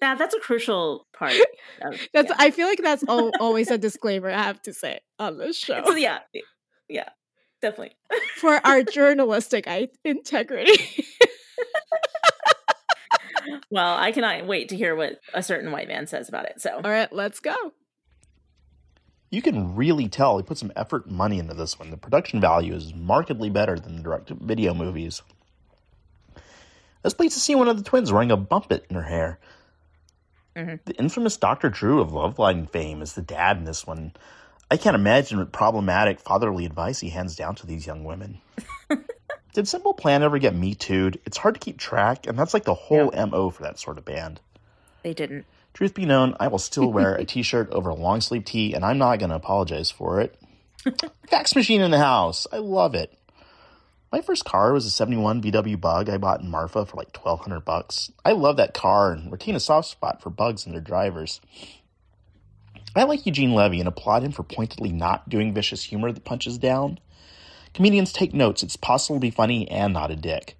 Yeah, that's a crucial part. Of, that's yeah. I feel like that's al- always a disclaimer I have to say on this show So, yeah, yeah, definitely. for our journalistic integrity. Well, I cannot wait to hear what a certain white man says about it. So, All right, let's go. You can really tell he put some effort and money into this one. The production value is markedly better than the direct video movies. I was pleased to see one of the twins wearing a Bumpit in her hair. Mhm. The infamous Dr. Drew of Loveline fame is the dad in this one. I can't imagine what problematic fatherly advice he hands down to these young women. Did Simple Plan ever get Me Too'd? It's hard to keep track, and that's like the whole MO for that sort of band. they didn't. Truth be known, I will still wear a t shirt over a long sleeve tee, and I'm not going to apologize for it. Fax machine in the house. I love it. My first car was a 71 VW Bug I bought in Marfa for like 1200 bucks. I love that car and retain a soft spot for bugs and their drivers. I like Eugene Levy and applaud him for pointedly not doing vicious humor that punches down. Comedians take notes. It's possible to be funny and not a dick.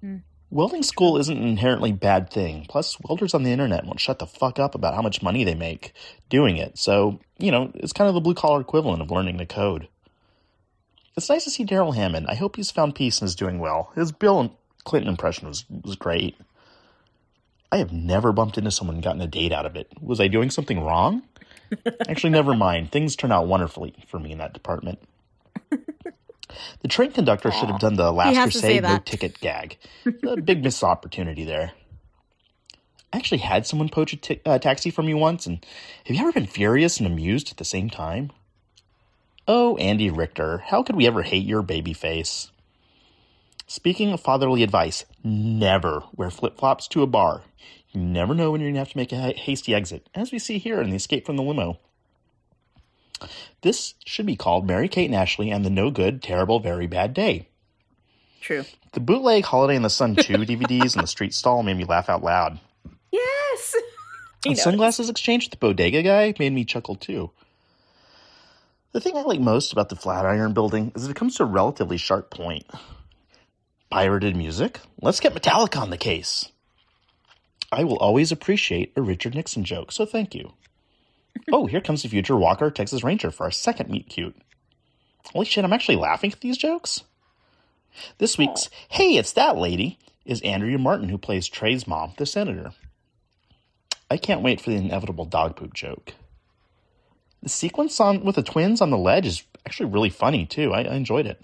Hmm. Welding school isn't an inherently bad thing. Plus, welders on the internet won't shut the fuck up about how much money they make doing it. So, you know, it's kind of the blue collar equivalent of learning to code. It's nice to see Darrell Hammond. I hope he's found peace and is doing well. His Bill Clinton impression was, was great. I have never bumped into someone and gotten a date out of it. Was I doing something wrong? Actually, never mind. Things turn out wonderfully for me in that department. The train conductor should have done the Last Crusade no ticket gag. A big missed opportunity there. I actually had someone poach a uh, taxi from me once, and have you ever been furious and amused at the same time? Oh, Andy Richter, how could we ever hate your baby face? Speaking of fatherly advice, never wear flip flops to a bar. You never know when you're going to have to make a hasty exit, as we see here in the escape from the limo. This should be called Mary Kate and Ashley and the No Good, Terrible, Very Bad Day. True. The bootleg Holiday in the Sun 2 DVDs in the street stall made me laugh out loud. Yes. He And knows. sunglasses exchange with the bodega guy made me chuckle too. The thing I like most about the Flatiron building is that it comes to a relatively sharp point. Pirated music? Let's get Metallica on the case. I will always appreciate a Richard Nixon joke, so thank you. Oh, here comes the future Walker Texas Ranger for our second meet cute. Holy shit, I'm actually laughing at these jokes? This week's Hey, It's That Lady is Andrea Martin, who plays Trey's mom, the senator. I can't wait for the inevitable dog poop joke. The sequence on with the twins on the ledge is actually really funny too. I, I enjoyed it.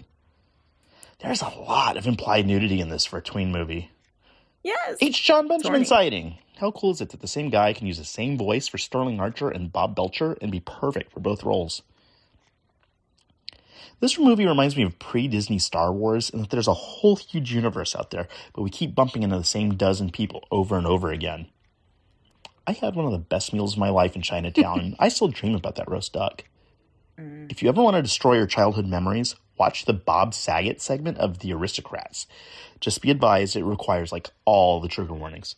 There's a lot of implied nudity in this for a tween movie. Yes. H. Jon Benjamin sighting. How cool is it that the same guy can use the same voice for Sterling Archer and Bob Belcher and be perfect for both roles? This movie reminds me of pre Disney Star Wars in that there's a whole huge universe out there, but we keep bumping into the same dozen people over and over again. I had one of the best meals of my life in Chinatown, and I still dream about that roast duck. Mm. If you ever want to destroy your childhood memories, watch the Bob Saget segment of The Aristocrats. Just be advised, it requires like all the trigger warnings.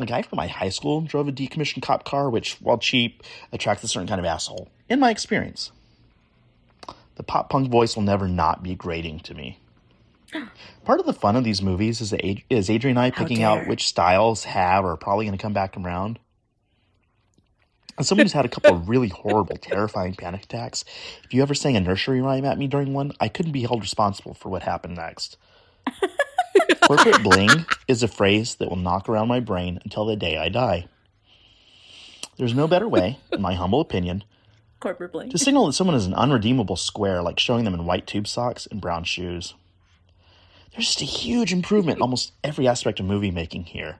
A guy from my high school drove a decommissioned cop car, which, while cheap, attracts a certain kind of asshole, in my experience. The pop punk voice will never not be grating to me. Part of the fun of these movies is, Ad- is Adrian and I picking out which styles have or are probably going to come back around. As someone who's had a couple of really horrible, terrifying panic attacks, if you ever sang a nursery rhyme at me during one, I couldn't be held responsible for what happened next. Corporate bling is a phrase that will knock around my brain until the day I die. There's no better way, in my humble opinion, Corporate bling. to signal that someone is an unredeemable square, like showing them in white tube socks and brown shoes. There's just a huge improvement in almost every aspect of movie making here.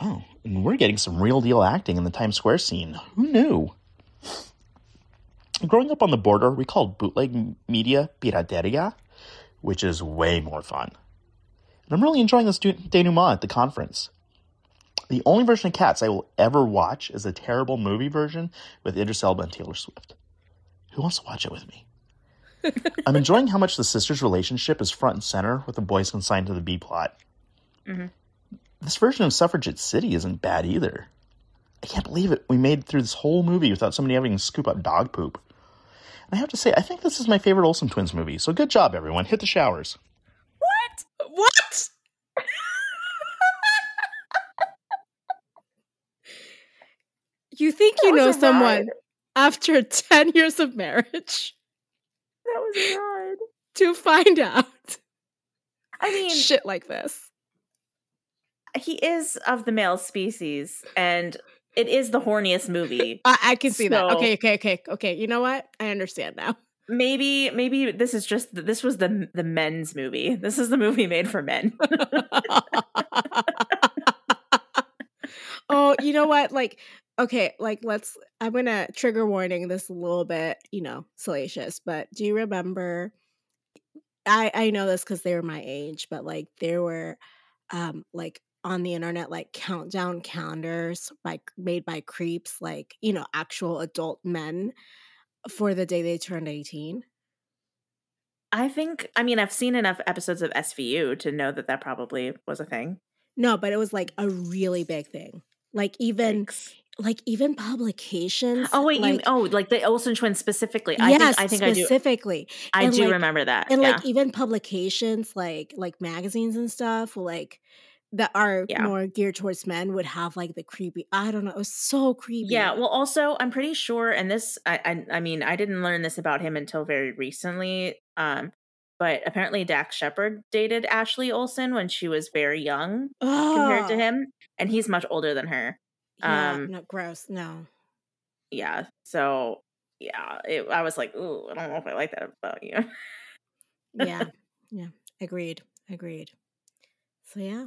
Wow, and we're getting some real deal acting in the Times Square scene. Who knew? Growing up on the border, we called bootleg media pirateria, which is way more fun. And I'm really enjoying this denouement at the conference. The only version of Cats I will ever watch is a terrible movie version with Idris Elba and Taylor Swift. Who wants to watch it with me? I'm enjoying how much the sisters' relationship is front and center with the boys consigned to the B plot. Mhm. This version of Suffragette City isn't bad either. I can't believe it. We made through this whole movie without somebody having to scoop up dog poop. And I have to say, I think this is my favorite Olsen Twins movie. So good job, everyone. Hit the showers. What? What? You think you know someone ride. after 10 years of marriage That was a ride. to find out I mean, shit like this. he is of the male species, and it is the horniest movie. I, I can see that. Okay, okay, okay, okay. You know what? I understand now. maybe, maybe this is just this was the the men's movie. This is the movie made for men. oh, you know what? Like, okay, like let's. I'm gonna trigger warning this a little bit, you know, salacious. But do you remember? I I know this because they were my age, but like there were, um, like on the internet, like countdown calendars by made by creeps, like you know, actual adult men for the day they turned 18. I think. I mean, I've seen enough episodes of SVU to know that that probably was a thing. No, but it was like a really big thing. Like even Yikes. like even publications. Oh wait, you oh like the Olsen twins specifically. I yes, think I think I do. specifically. I do like- remember that. and yeah. like even publications like like magazines and stuff will like that are Yeah. more geared towards men would have like the creepy i don't know it was so creepy Yeah, well, also, I'm pretty sure, and this, I, I, I mean, I didn't learn this about him until very recently. Um, but apparently, Dax Shepard dated Ashley Olsen when she was very young compared to him, and he's much older than her. yeah, um, no gross no Yeah, so yeah, it, I was like, ooh, I don't know if I like that about you. yeah yeah agreed agreed so yeah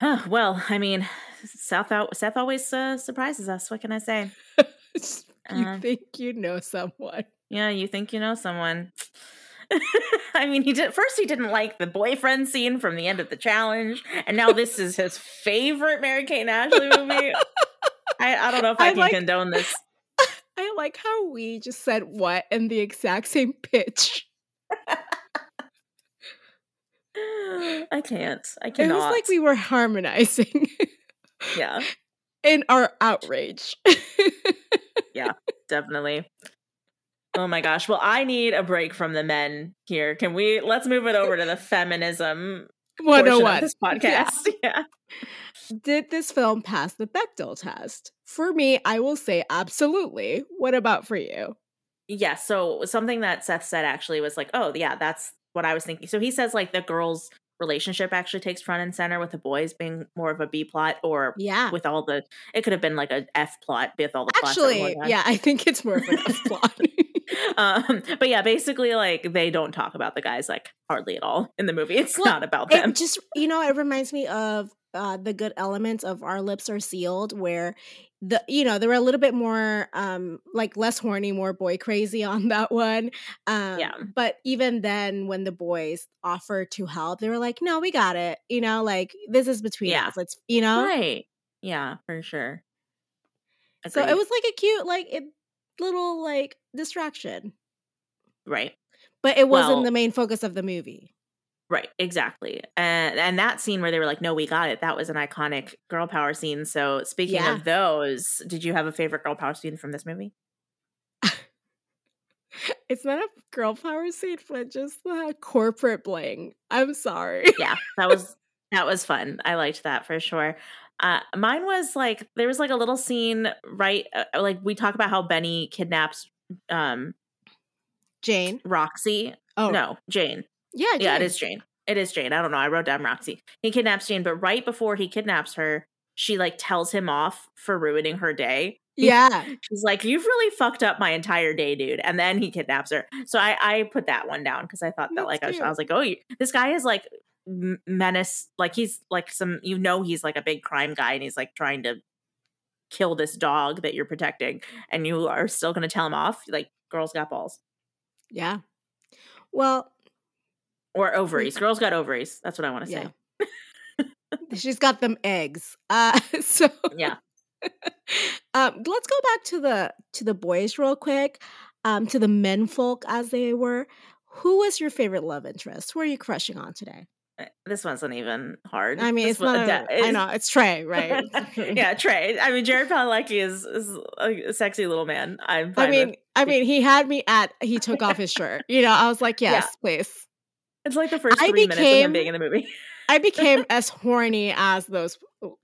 Huh, well, I mean, Seth, Seth always uh, surprises us. What can I say? you Uh, think you know someone Yeah, you think you know someone. I mean, he did first. He didn't like the boyfriend scene from the end of the challenge, and now this is his favorite Mary Kate and Ashley movie. I, I don't know if I, I can like- condone this. i like how we just said what in the exact same pitch I can't. I cannot. it was like we were harmonizing yeah, in our outrage yeah, definitely. Oh my gosh. Well, I need a break from the men here. Can we? Let's move it over to the feminism oh portion of 101 this Yeah. podcast. Yeah. Did this film pass the Bechdel test? For me, I will say absolutely. What about for you? Yeah. So something that Seth said actually was like, oh, yeah, that's what I was thinking. So he says like the girls' relationship actually takes front and center with the boys being more of a B plot or Yeah. with all the, it could have been like a F plot with all the plots. Actually, yeah, I think it's more of an F plot. um, but yeah, basically, like they don't talk about the guys like hardly at all in the movie. It's Well, not about them. It just you know, it reminds me of uh the good elements of Our Lips Are Sealed, where the you know, they were a little bit more um like less horny, more boy crazy on that one. Um Yeah. but even then when the boys offered to help, they were like, No, we got it. You know, like this is between Yeah. us. Let's you know? Right. Yeah, for sure. So it was like a cute, like it, little like distraction. right. But it wasn't Well- the main focus of the movie. Right, exactly. And and that scene where they were like, "No, we got it." That was an iconic girl power scene. So, speaking Yeah. of those, did you have a favorite girl power scene from this movie? It's not a girl power scene, but just the corporate bling. I'm sorry. yeah, that was that was fun. I liked that for sure. Uh, mine was like there was like a little scene right, uh, like we talk about how Benny kidnaps um Jane. Roxy. Oh No, Jane. yeah, Yeah, it Jane. It is Jane. I don't know. I wrote down Roxy. He kidnaps Jane, but right before he kidnaps her, she like tells him off for ruining her day. Yeah, She's like, "You've really fucked up my entire day, dude." And then he kidnaps her. So I I put that one down because I thought that That's like I was, I was like, "Oh, you, this guy is like m- menace. Like he's like some you know he's like a big crime guy and he's like trying to kill this dog that you're protecting, and you are still going to tell him off. Like girls got balls yeah. Well, or ovaries. Girls got ovaries. That's what I want to say. yeah. She's got them eggs. Uh, so Yeah. um, let's go back to the to the boys real quick. Um, to the men folk as they were. Who was your favorite love interest? Who are you crushing on today? This wasn't even hard. I mean, This it's wa- not. A, I is- know it's Trey, right? yeah, Trey. I mean, Jared Padalecki is, is a sexy little man. I'm. I mean, with. I mean, he had me at. He took off his shirt. You know, I was like, Yeah. yes, please. it's like the first I three minutes of him became- being in the movie. I became as horny as those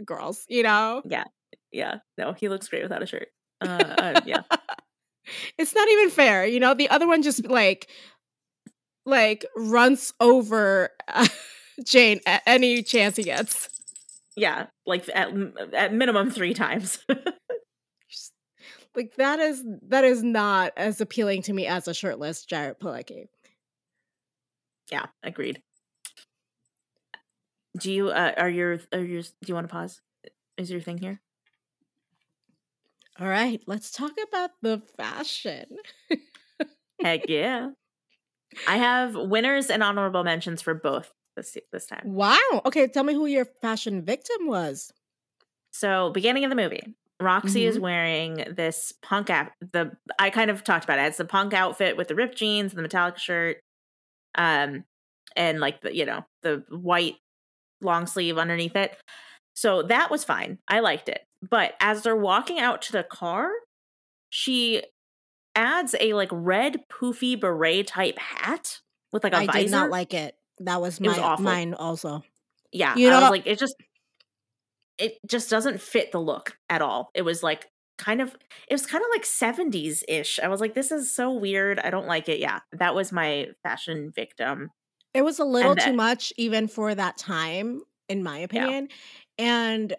girls. You know, yeah, Yeah. no, he looks great without a shirt. Uh, uh, yeah, it's not even fair. You know, the other one just like, like runs over uh, Jane at any chance he gets. yeah, like at at minimum three times. Like that is that is not as appealing to me as a shirtless Jared Pilecki. yeah, agreed. Do you uh, are your are your do you want to pause? Is your thing here? All right, let's talk about the fashion. Heck yeah! I have winners and honorable mentions for both this this time. Wow. Okay, tell me who your fashion victim was. So, beginning of the movie, Roxy is wearing this punk out. The I kind of talked about it. It's the punk outfit with the ripped jeans and the metallic shirt, um, and like the you know the white long sleeve underneath it. So that was fine. I liked it. But as they're walking out to the car, she adds a like red poofy beret type hat with like a I visor. I did not like it. That was my was awful. mine also. Yeah, You I know- was like, it just, it just doesn't fit the look at all. It was like kind of, it was kind of like seventies ish. I was like, this is so weird. I don't like it. Yeah, that was my fashion victim. It was a little And too much even for that time, in my opinion. And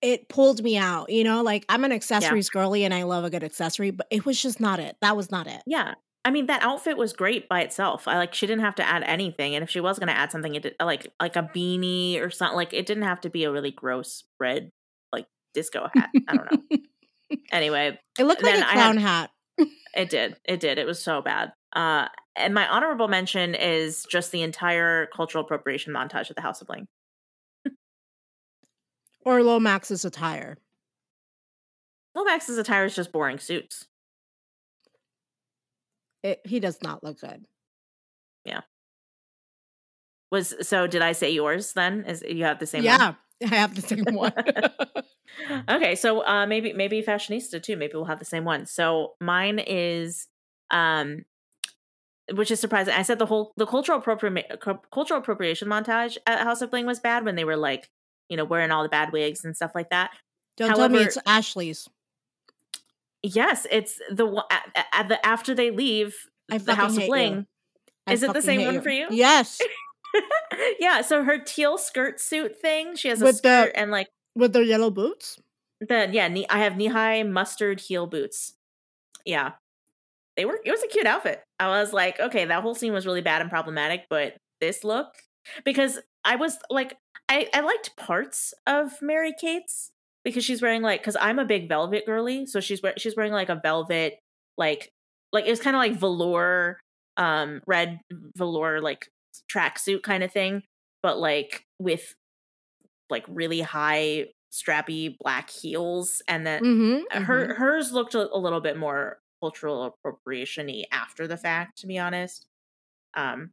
it pulled me out, you know, like I'm an accessories girly and I love a good accessory, but it was just not it. That was not it. Yeah, I mean that outfit was great by itself. I like she didn't have to add anything, and if she was going to add something, it did, like like a beanie or something. Like it didn't have to be a really gross red like disco hat. I don't know. Anyway, It looked like a I had- clown hat. It did. It did. It was so bad. Uh, and my honorable mention is just the entire cultural appropriation montage at the House of Bling. Or Lomax's attire. Lomax's attire is just boring suits. It, he does not look good. Yeah. Was so? Did I say yours then? Is you have the same? one? yeah, I have the same one. okay, so uh, maybe maybe fashionista too. Maybe we'll have the same one. So mine is, um, which is surprising. I said the whole the cultural appropriation cultural appropriation montage at House of Bling was bad when they were like, you know, wearing all the bad wigs and stuff like that. Don't tell me it's Ashley's. Yes, it's the one at, at the after they leave I the House of. Bling. Is it the same one you. for you? Yes, yeah, so her teal skirt suit thing, she has a With the- skirt and like with their yellow boots. the yeah, knee, I have knee high mustard heel boots. Yeah. they were it was a cute outfit. I was like, okay, that whole scene was really bad and problematic, but this look because I was like I, I liked parts of Mary Kate's because she's wearing like because I'm a big velvet girly, so she's wearing she's wearing like a velvet like like it was kind of like velour um red velour like tracksuit kind of thing, but like with like really high strappy black heels and then Mm-hmm, her mhm. hers looked a, a little bit more cultural appropriation-y after the fact to be honest. Um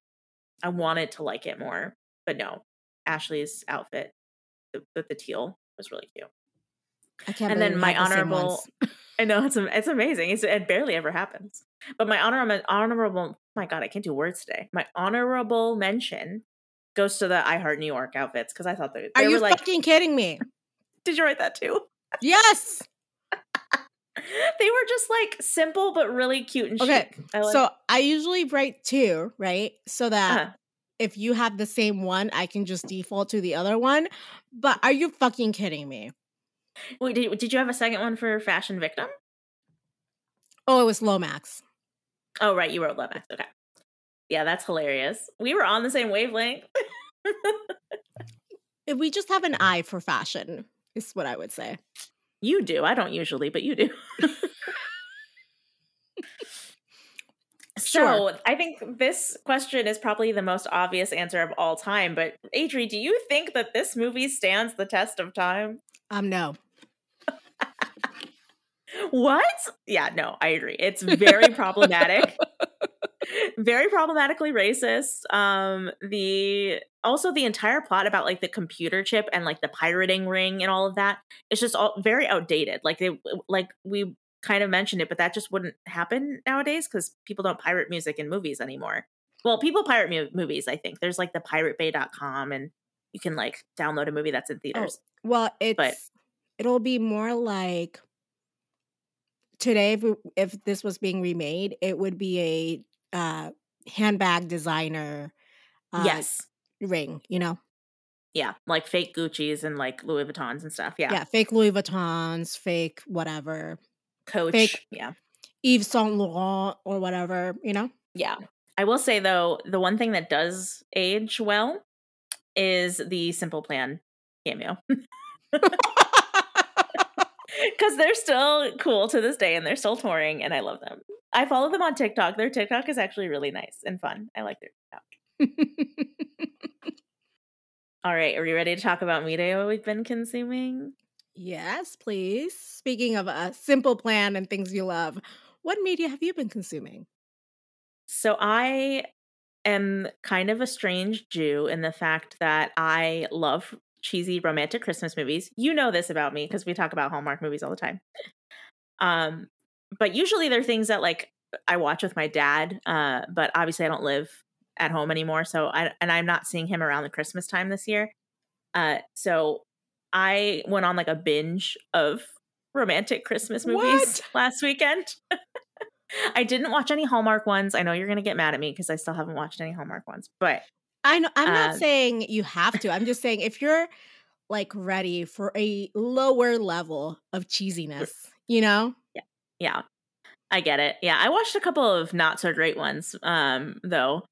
i wanted to like it more but no. Ashley's outfit the, the, the teal was really cute I can't and then my honorable i know it's it's amazing it's, it barely ever happens but my honorable honorable my god i can't do words today my honorable mention goes to the i heart new york outfits because i thought they, Are they you like fucking kidding me? did you write that too Yes. they were just like simple but really cute and Okay, chic. I like, So I usually write two, right? So that uh-huh. if you have the same one, I can just default to the other one. But are you fucking kidding me? Wait, did, did you have a second one for Fashion Victim? Oh, it was Lomax. Oh, right, you wrote Lomax. Okay. Yeah, that's hilarious. We were on the same wavelength. If we just have an eye for fashion, is what I would say. you do. I don't usually, but you do. Sure. So I think this question is probably the most obvious answer of all time. But Adri, do you think that this movie stands the test of time? Um, no. What? Yeah, no, I agree. It's very problematic. very problematically racist. Um the also the entire plot about like the computer chip and like the pirating ring and all of that it's just all very outdated. Like they like we kind of mentioned it, but that just wouldn't happen nowadays cuz people don't pirate music in movies anymore. Well, people pirate mu- movies, I think. There's like the piratebay.com and you can like download a movie that's in theaters. Well, it's it'll be more like today if we, if this was being remade, it would be a uh handbag designer uh yes. ring, you know. Yeah, like fake Gucci's and like Louis Vuittons and stuff. Yeah. Yeah, fake Louis Vuittons, fake whatever. Coach. Fake- Yeah. Yves Saint Laurent or whatever, you know? Yeah. I will say though, the one thing that does age well is the Simple Plan cameo. Because they're still cool to this day and they're still touring and I love them. I follow them on TikTok. Their TikTok is actually really nice and fun. I like their TikTok. All right, are we ready to talk about media we've been consuming? yes, please. Speaking of a simple plan and things you love, what media have you been consuming? So I am kind of a strange Jew in the fact that I love cheesy romantic Christmas movies. You know this about me because we talk about Hallmark movies all the time. Um, but usually they're things that like I watch with my dad. Uh, but obviously I don't live at home anymore, so I and I'm not seeing him around the Christmas time this year. Uh, so I went on like a binge of romantic Christmas movies What? last weekend. I didn't watch any Hallmark ones. I know you're gonna get mad at me because I still haven't watched any Hallmark ones, but I know I'm not Um, saying you have to. I'm just saying if you're like ready for a lower level of cheesiness, you know? yeah, Yeah. I get it. Yeah, I watched a couple of not so great ones, um, though.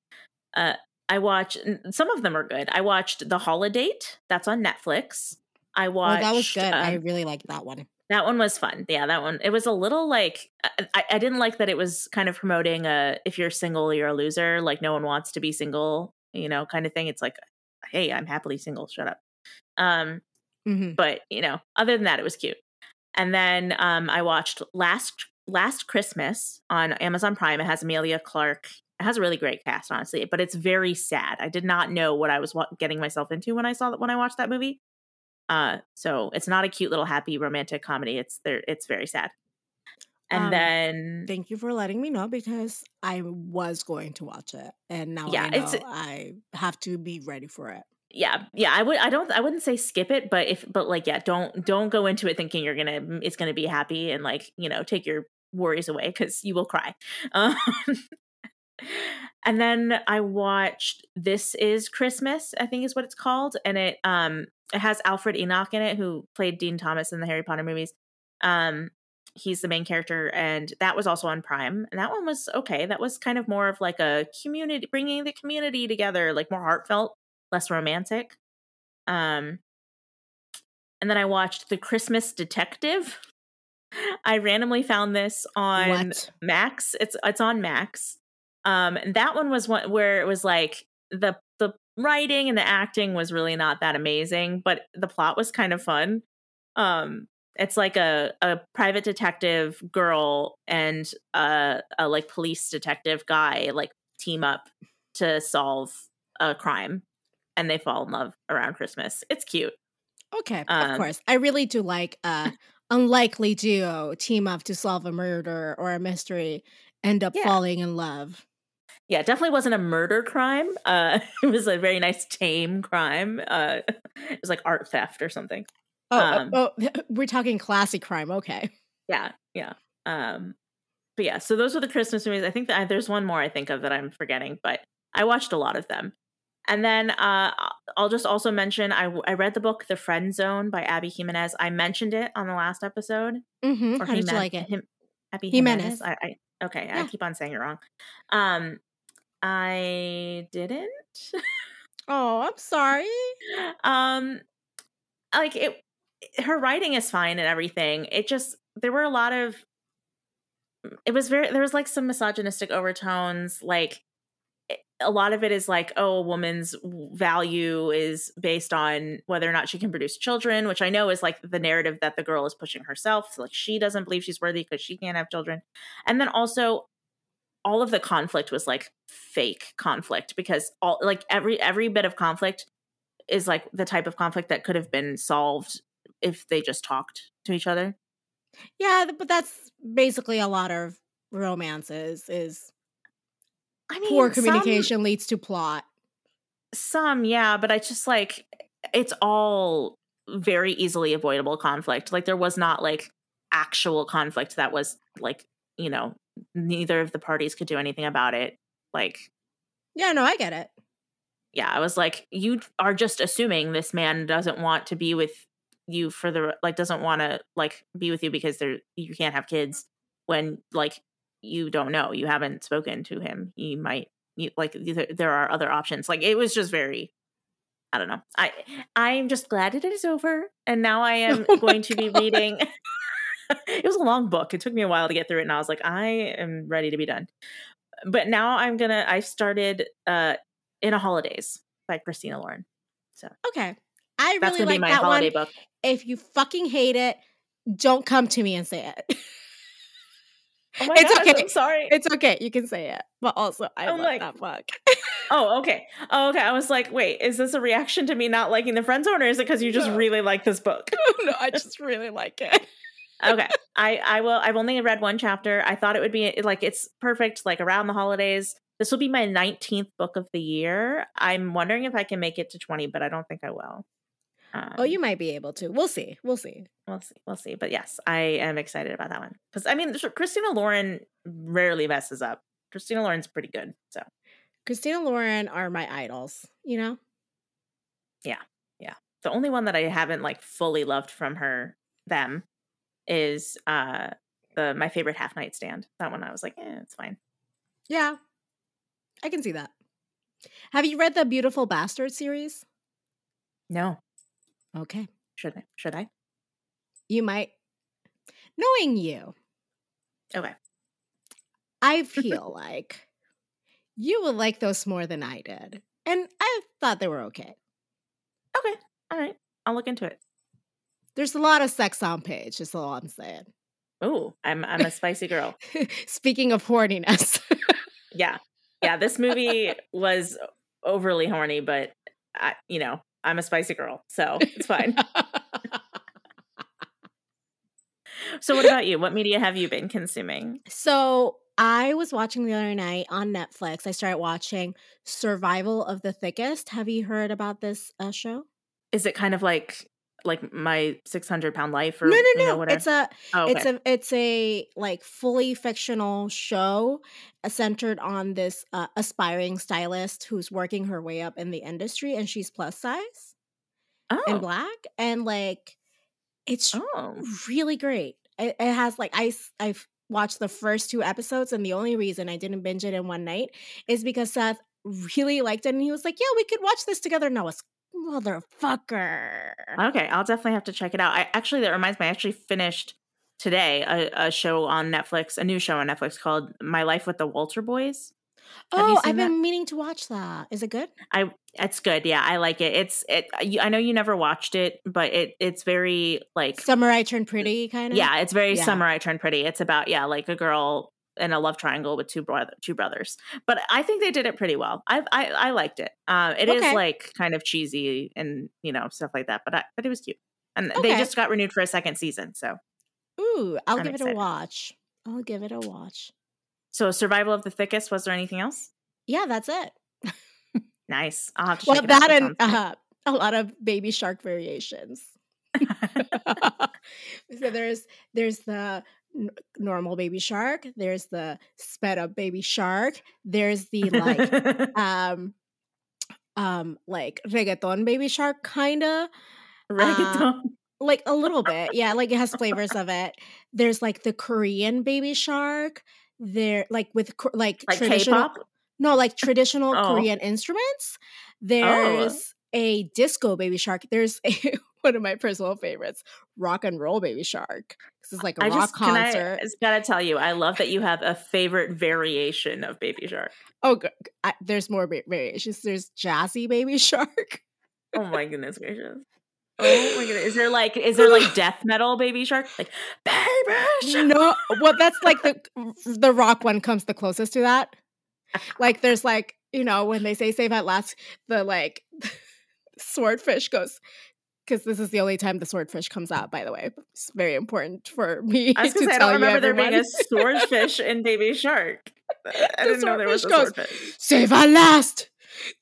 Uh, I watched some of them are good. I watched The Holiday. That's on Netflix. I Oh, watched. that was good. I um, really liked that one. That one was fun. Yeah, that one. It was a little like I, I didn't like that it was kind of promoting a if you're single, you're a loser. Like no one wants to be single, you know, kind of thing. It's like, hey, I'm happily single. Shut up. Um, hmm but you know, other than that, it was cute. And then um, I watched last Last Christmas on Amazon Prime. It has Emilia Clarke. It has a really great cast, honestly, but it's very sad. I did not know what I was wa- getting myself into when I saw that when I watched that movie. Uh, so it's not a cute little happy romantic comedy. It's there. It's very sad. And Um, then Thank you for letting me know because I was going to watch it, and now Yeah, I know I have to be ready for it. yeah yeah i would i don't i wouldn't say skip it but if but like yeah don't don't go into it thinking you're gonna it's gonna be happy and like you know take your worries away because you will cry um, and then i watched this is christmas i think is what it's called and it um it has alfred enoch in it who played dean thomas in the harry potter movies um he's the main character, and that was also on Prime, and that one was okay. That was kind of more of like a community, bringing the community together, like more heartfelt, less romantic. Um, and then I watched The Christmas Detective. I randomly found this on What? Max. It's it's on Max. Um, and that one was one where it was like the the writing and the acting was really not that amazing, but the plot was kind of fun. Um, it's like a a private detective girl and a, a like police detective guy like team up to solve a crime, and they fall in love around Christmas. It's cute. Okay, of Um, course. I really do like a unlikely duo team up to solve a murder or a mystery, end up Yeah. falling in love. Yeah, definitely wasn't a murder crime. Uh, it was a very nice tame crime. Uh, it was like art theft or something. Oh, Um, oh, oh, we're talking classic crime. Okay. Yeah, yeah. Um, but yeah, so those were the Christmas movies. I think that I, there's one more I think of that I'm forgetting, but I watched a lot of them. And then uh, I'll just also mention I, I read the book The Friend Zone by Abby Jimenez. I mentioned it on the last episode. Mm-hmm. How did you like it? Him, Abby Jimenez. Jimenez. I, I okay. Yeah. I keep on saying it wrong. Um, I didn't. Oh, I'm sorry. um like it her writing is fine and everything it just there were a lot of mm, it was very there was like some misogynistic overtones like eh, a lot of it is like oh a woman's value is based on whether or not she can produce children which i know is like the narrative that the girl is pushing herself so like she doesn't believe she's worthy because she can't have children. And then also all of the conflict was like fake conflict because all like every every bit of conflict is like the type of conflict that could have been solved if they just talked to each other. Yeah, but that's basically a lot of romances is I mean, poor some- communication leads to plot. Some, yeah, but I just like it's all very easily avoidable conflict. Like there was not like actual conflict that was like, you know, neither of the parties could do anything about it. Like Yeah, no, I get it. yeah, I was like, you are just assuming this man doesn't want to be with you for the like doesn't want to like be with you because there you can't have kids when like you don't know you haven't spoken to him he might you, like there, are other options like it was just very i don't know i i'm just glad it is over and now i am Oh going to be reading it was a long book it took me a while to get through it and i was like i am ready to be done but now i'm gonna i started uh in a holidaze by christina lauren so Okay. I really like that holiday one. book If you fucking hate it, don't come to me and say it. oh my It's gosh okay. i'm sorry it's okay. You can say it. But also, I I'm love like- that book. oh okay oh okay i was like wait is this a reaction to me not liking the friend zone or is it because you just No. really like this book no, I just really like it. okay i i will i've only read one chapter i thought it would be like it's perfect like around the holidays this will be my 19th book of the year i'm wondering if i can make it to 20 but i don't think i will um, Oh, you might be able to. We'll see. We'll see. we'll see we'll see but yes i am excited about that one because i mean christina lauren rarely messes up christina lauren's pretty good so Christina Lauren are my idols, you know? Yeah, yeah. The only one that i haven't like fully loved from her them is uh the my favorite half night stand that one i was like eh, it's fine Yeah. I can see that. Have you read the Beautiful Bastard series? no Okay. should i should i You might. Knowing you, okay I feel like you will like those more than I did. And I thought they were okay. okay all right i'll look into it There's a lot of sex on page, is all I'm saying. oh i'm i'm a spicy girl Speaking of horniness. yeah yeah this movie was overly horny but I, you know i'm a spicy girl so it's fine so what about you what media have you been consuming so I was watching the other night on Netflix. I started watching Survival of the Thickest. Have you heard about this uh, show? is it kind of like like my 600 pound life or no, no, you no. know, whatever? it's a oh, okay. it's a it's a like fully fictional show uh, centered on this uh, aspiring stylist who's working her way up in the industry and she's plus size oh. and black and like it's oh really great it, it has like I I watched the first two episodes, and the only reason I didn't binge it in one night is because Seth really liked it, and he was like, "Yeah, we could watch this together." And I was motherfucker. Okay, I'll definitely have to check it out. I actually that reminds me, I actually finished today a, a show on Netflix, a new show on Netflix called My Life with the Walter Boys. Have Oh, I've that? been meaning to watch that. Is it good? I it's good. Yeah, I like it. It's it. you- I know you never watched it, but it it's very like summer I turned pretty, kind of. yeah, it's very Yeah. I turned pretty. It's about yeah, like a girl in a love triangle with two brother two brothers. But I think they did it pretty well. I I, I liked it. Um, it is Okay. like kind of cheesy and you know stuff like that, but I, but it was cute. And they just got renewed for a second season. So Ooh, I'll I'm give it a watch. I'll give it a watch. so survival of the thickest. Was there anything else? Yeah, that's it. Nice. I'll have to Well, check it out. that and uh, a lot of baby shark variations. so there's there's the n- normal baby shark. There's the sped up baby shark. There's the like um um like reggaeton baby shark kinda reggaeton. like a little bit yeah like it has flavors of it there's like the korean baby shark there like with like, like traditional K-pop. no like traditional Oh. korean instruments there's a disco baby shark there's a, one of my personal favorites rock and roll baby shark this is like a I rock just can I concert just gotta tell you, I love that you have a favorite variation of Baby Shark. oh I, there's more va- variations there's jazzy baby shark Oh my goodness gracious. Oh my goodness. Is there like is there like death metal baby shark? Like baby shark. no well that's like the the rock one comes the closest to that like there's like you know when they say save at last the like swordfish goes because this is the only time the swordfish comes out by the way. It's very important for me I was to say I don't remember there being a swordfish in Baby Shark. I didn't know there was a swordfish swordfish. save at last!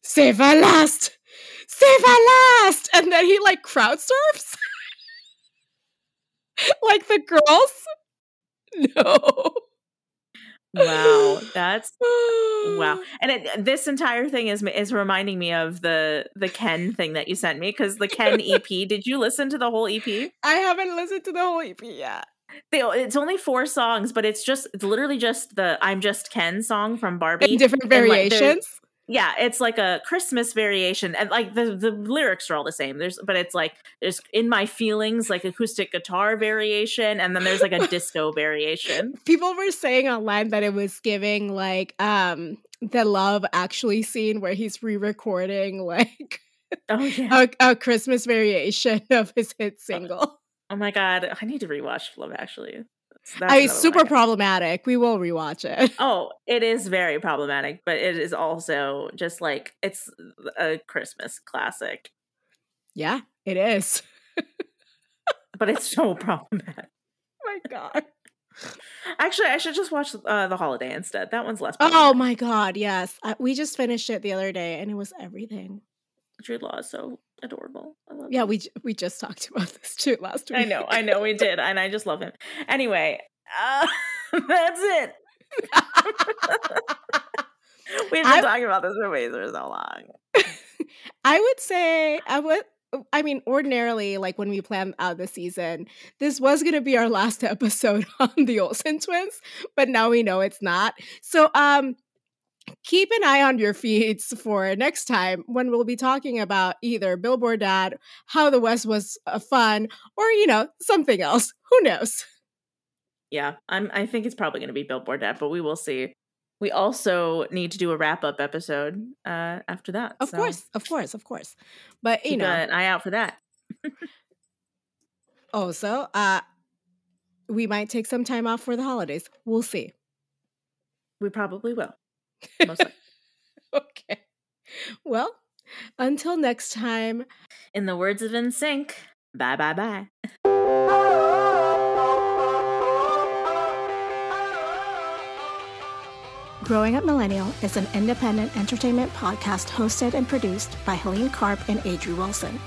Save at last! Save at last! And then he like crowd surfs like the girls? No Wow, that's wow. And it, this entire thing is is reminding me of the the Ken thing that you sent me because the Ken EP. Did you listen to the whole EP? I haven't listened to the whole EP yet. They, it's only four songs, but it's just it's literally just the "I'm Just Ken" song from Barbie. In different variations. Yeah, it's like a Christmas variation, and like the the lyrics are all the same. There's but it's like there's "In My Feelings" like acoustic guitar variation, and then there's like a disco variation. People were saying online that it was giving like um the love actually scene where he's re-recording like Oh yeah. a, a Christmas variation of his hit single. Oh my god, I need to rewatch Love Actually. That's I mean, super problematic. We will rewatch it. Oh, it is very problematic, but it is also just like it's a Christmas classic. Yeah, it is. But it's so problematic. my god. Actually, I should just watch uh, the holiday instead. That one's less. Oh my god, yes. I, we just finished it the other day and it was everything. Jude Law is so adorable. I love Yeah, him. we we just talked about this too last week. I know, I know, we did, and I just love him. Anyway, uh, that's it. We've been I- talking about this movie for so long. I would say I would I mean ordinarily like when we plan out the season this was going to be our last episode on the Olsen twins but now we know it's not. So um keep an eye on your feeds for next time when we'll be talking about either Billboard Dad, How the West was uh, fun or you know something else. Who knows? Yeah, I'm. I think it's probably going to be Billboard Dad, but we will see. We also need to do a wrap up episode uh, after that. Of so course, of course, of course. But you keep know, an eye out for that. also uh we might take some time off for the holidays. We'll see. We probably will. Most okay. Well, until next time, In the words of NSYNC, bye bye bye. Growing Up Millennial is an independent entertainment podcast hosted and produced by Helene Karp and Adri Wilson.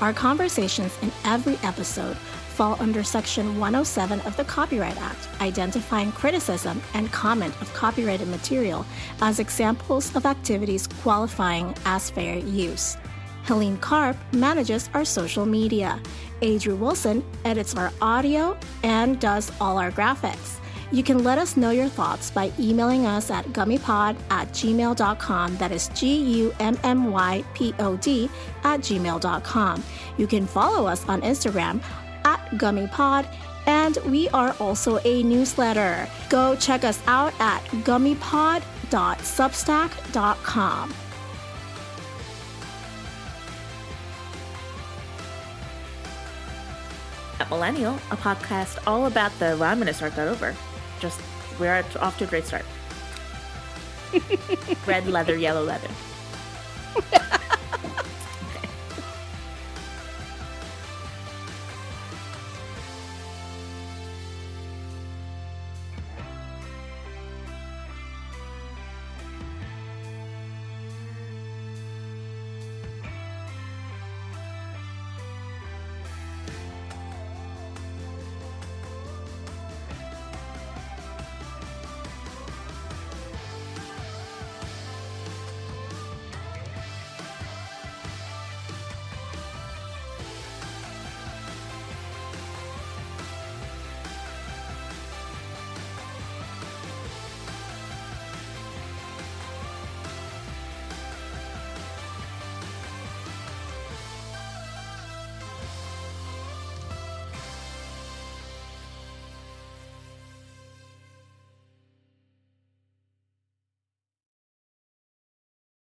Our conversations in every episode fall under Section 107 of the Copyright Act, identifying criticism and comment of copyrighted material as examples of activities qualifying as fair use. Helene Karp manages our social media. Adri Wilson edits our audio and does all our graphics. You can let us know your thoughts by emailing us at gummypod at gmail.com. That is G U M M Y P O D at gmail.com. You can follow us on Instagram at gummypod. And we are also a newsletter. Go check us out at gummypod.substack.com. At Millennial, a podcast all about the. Well, I'm going to start that over. Just we're off to a great start. Red leather, yellow leather.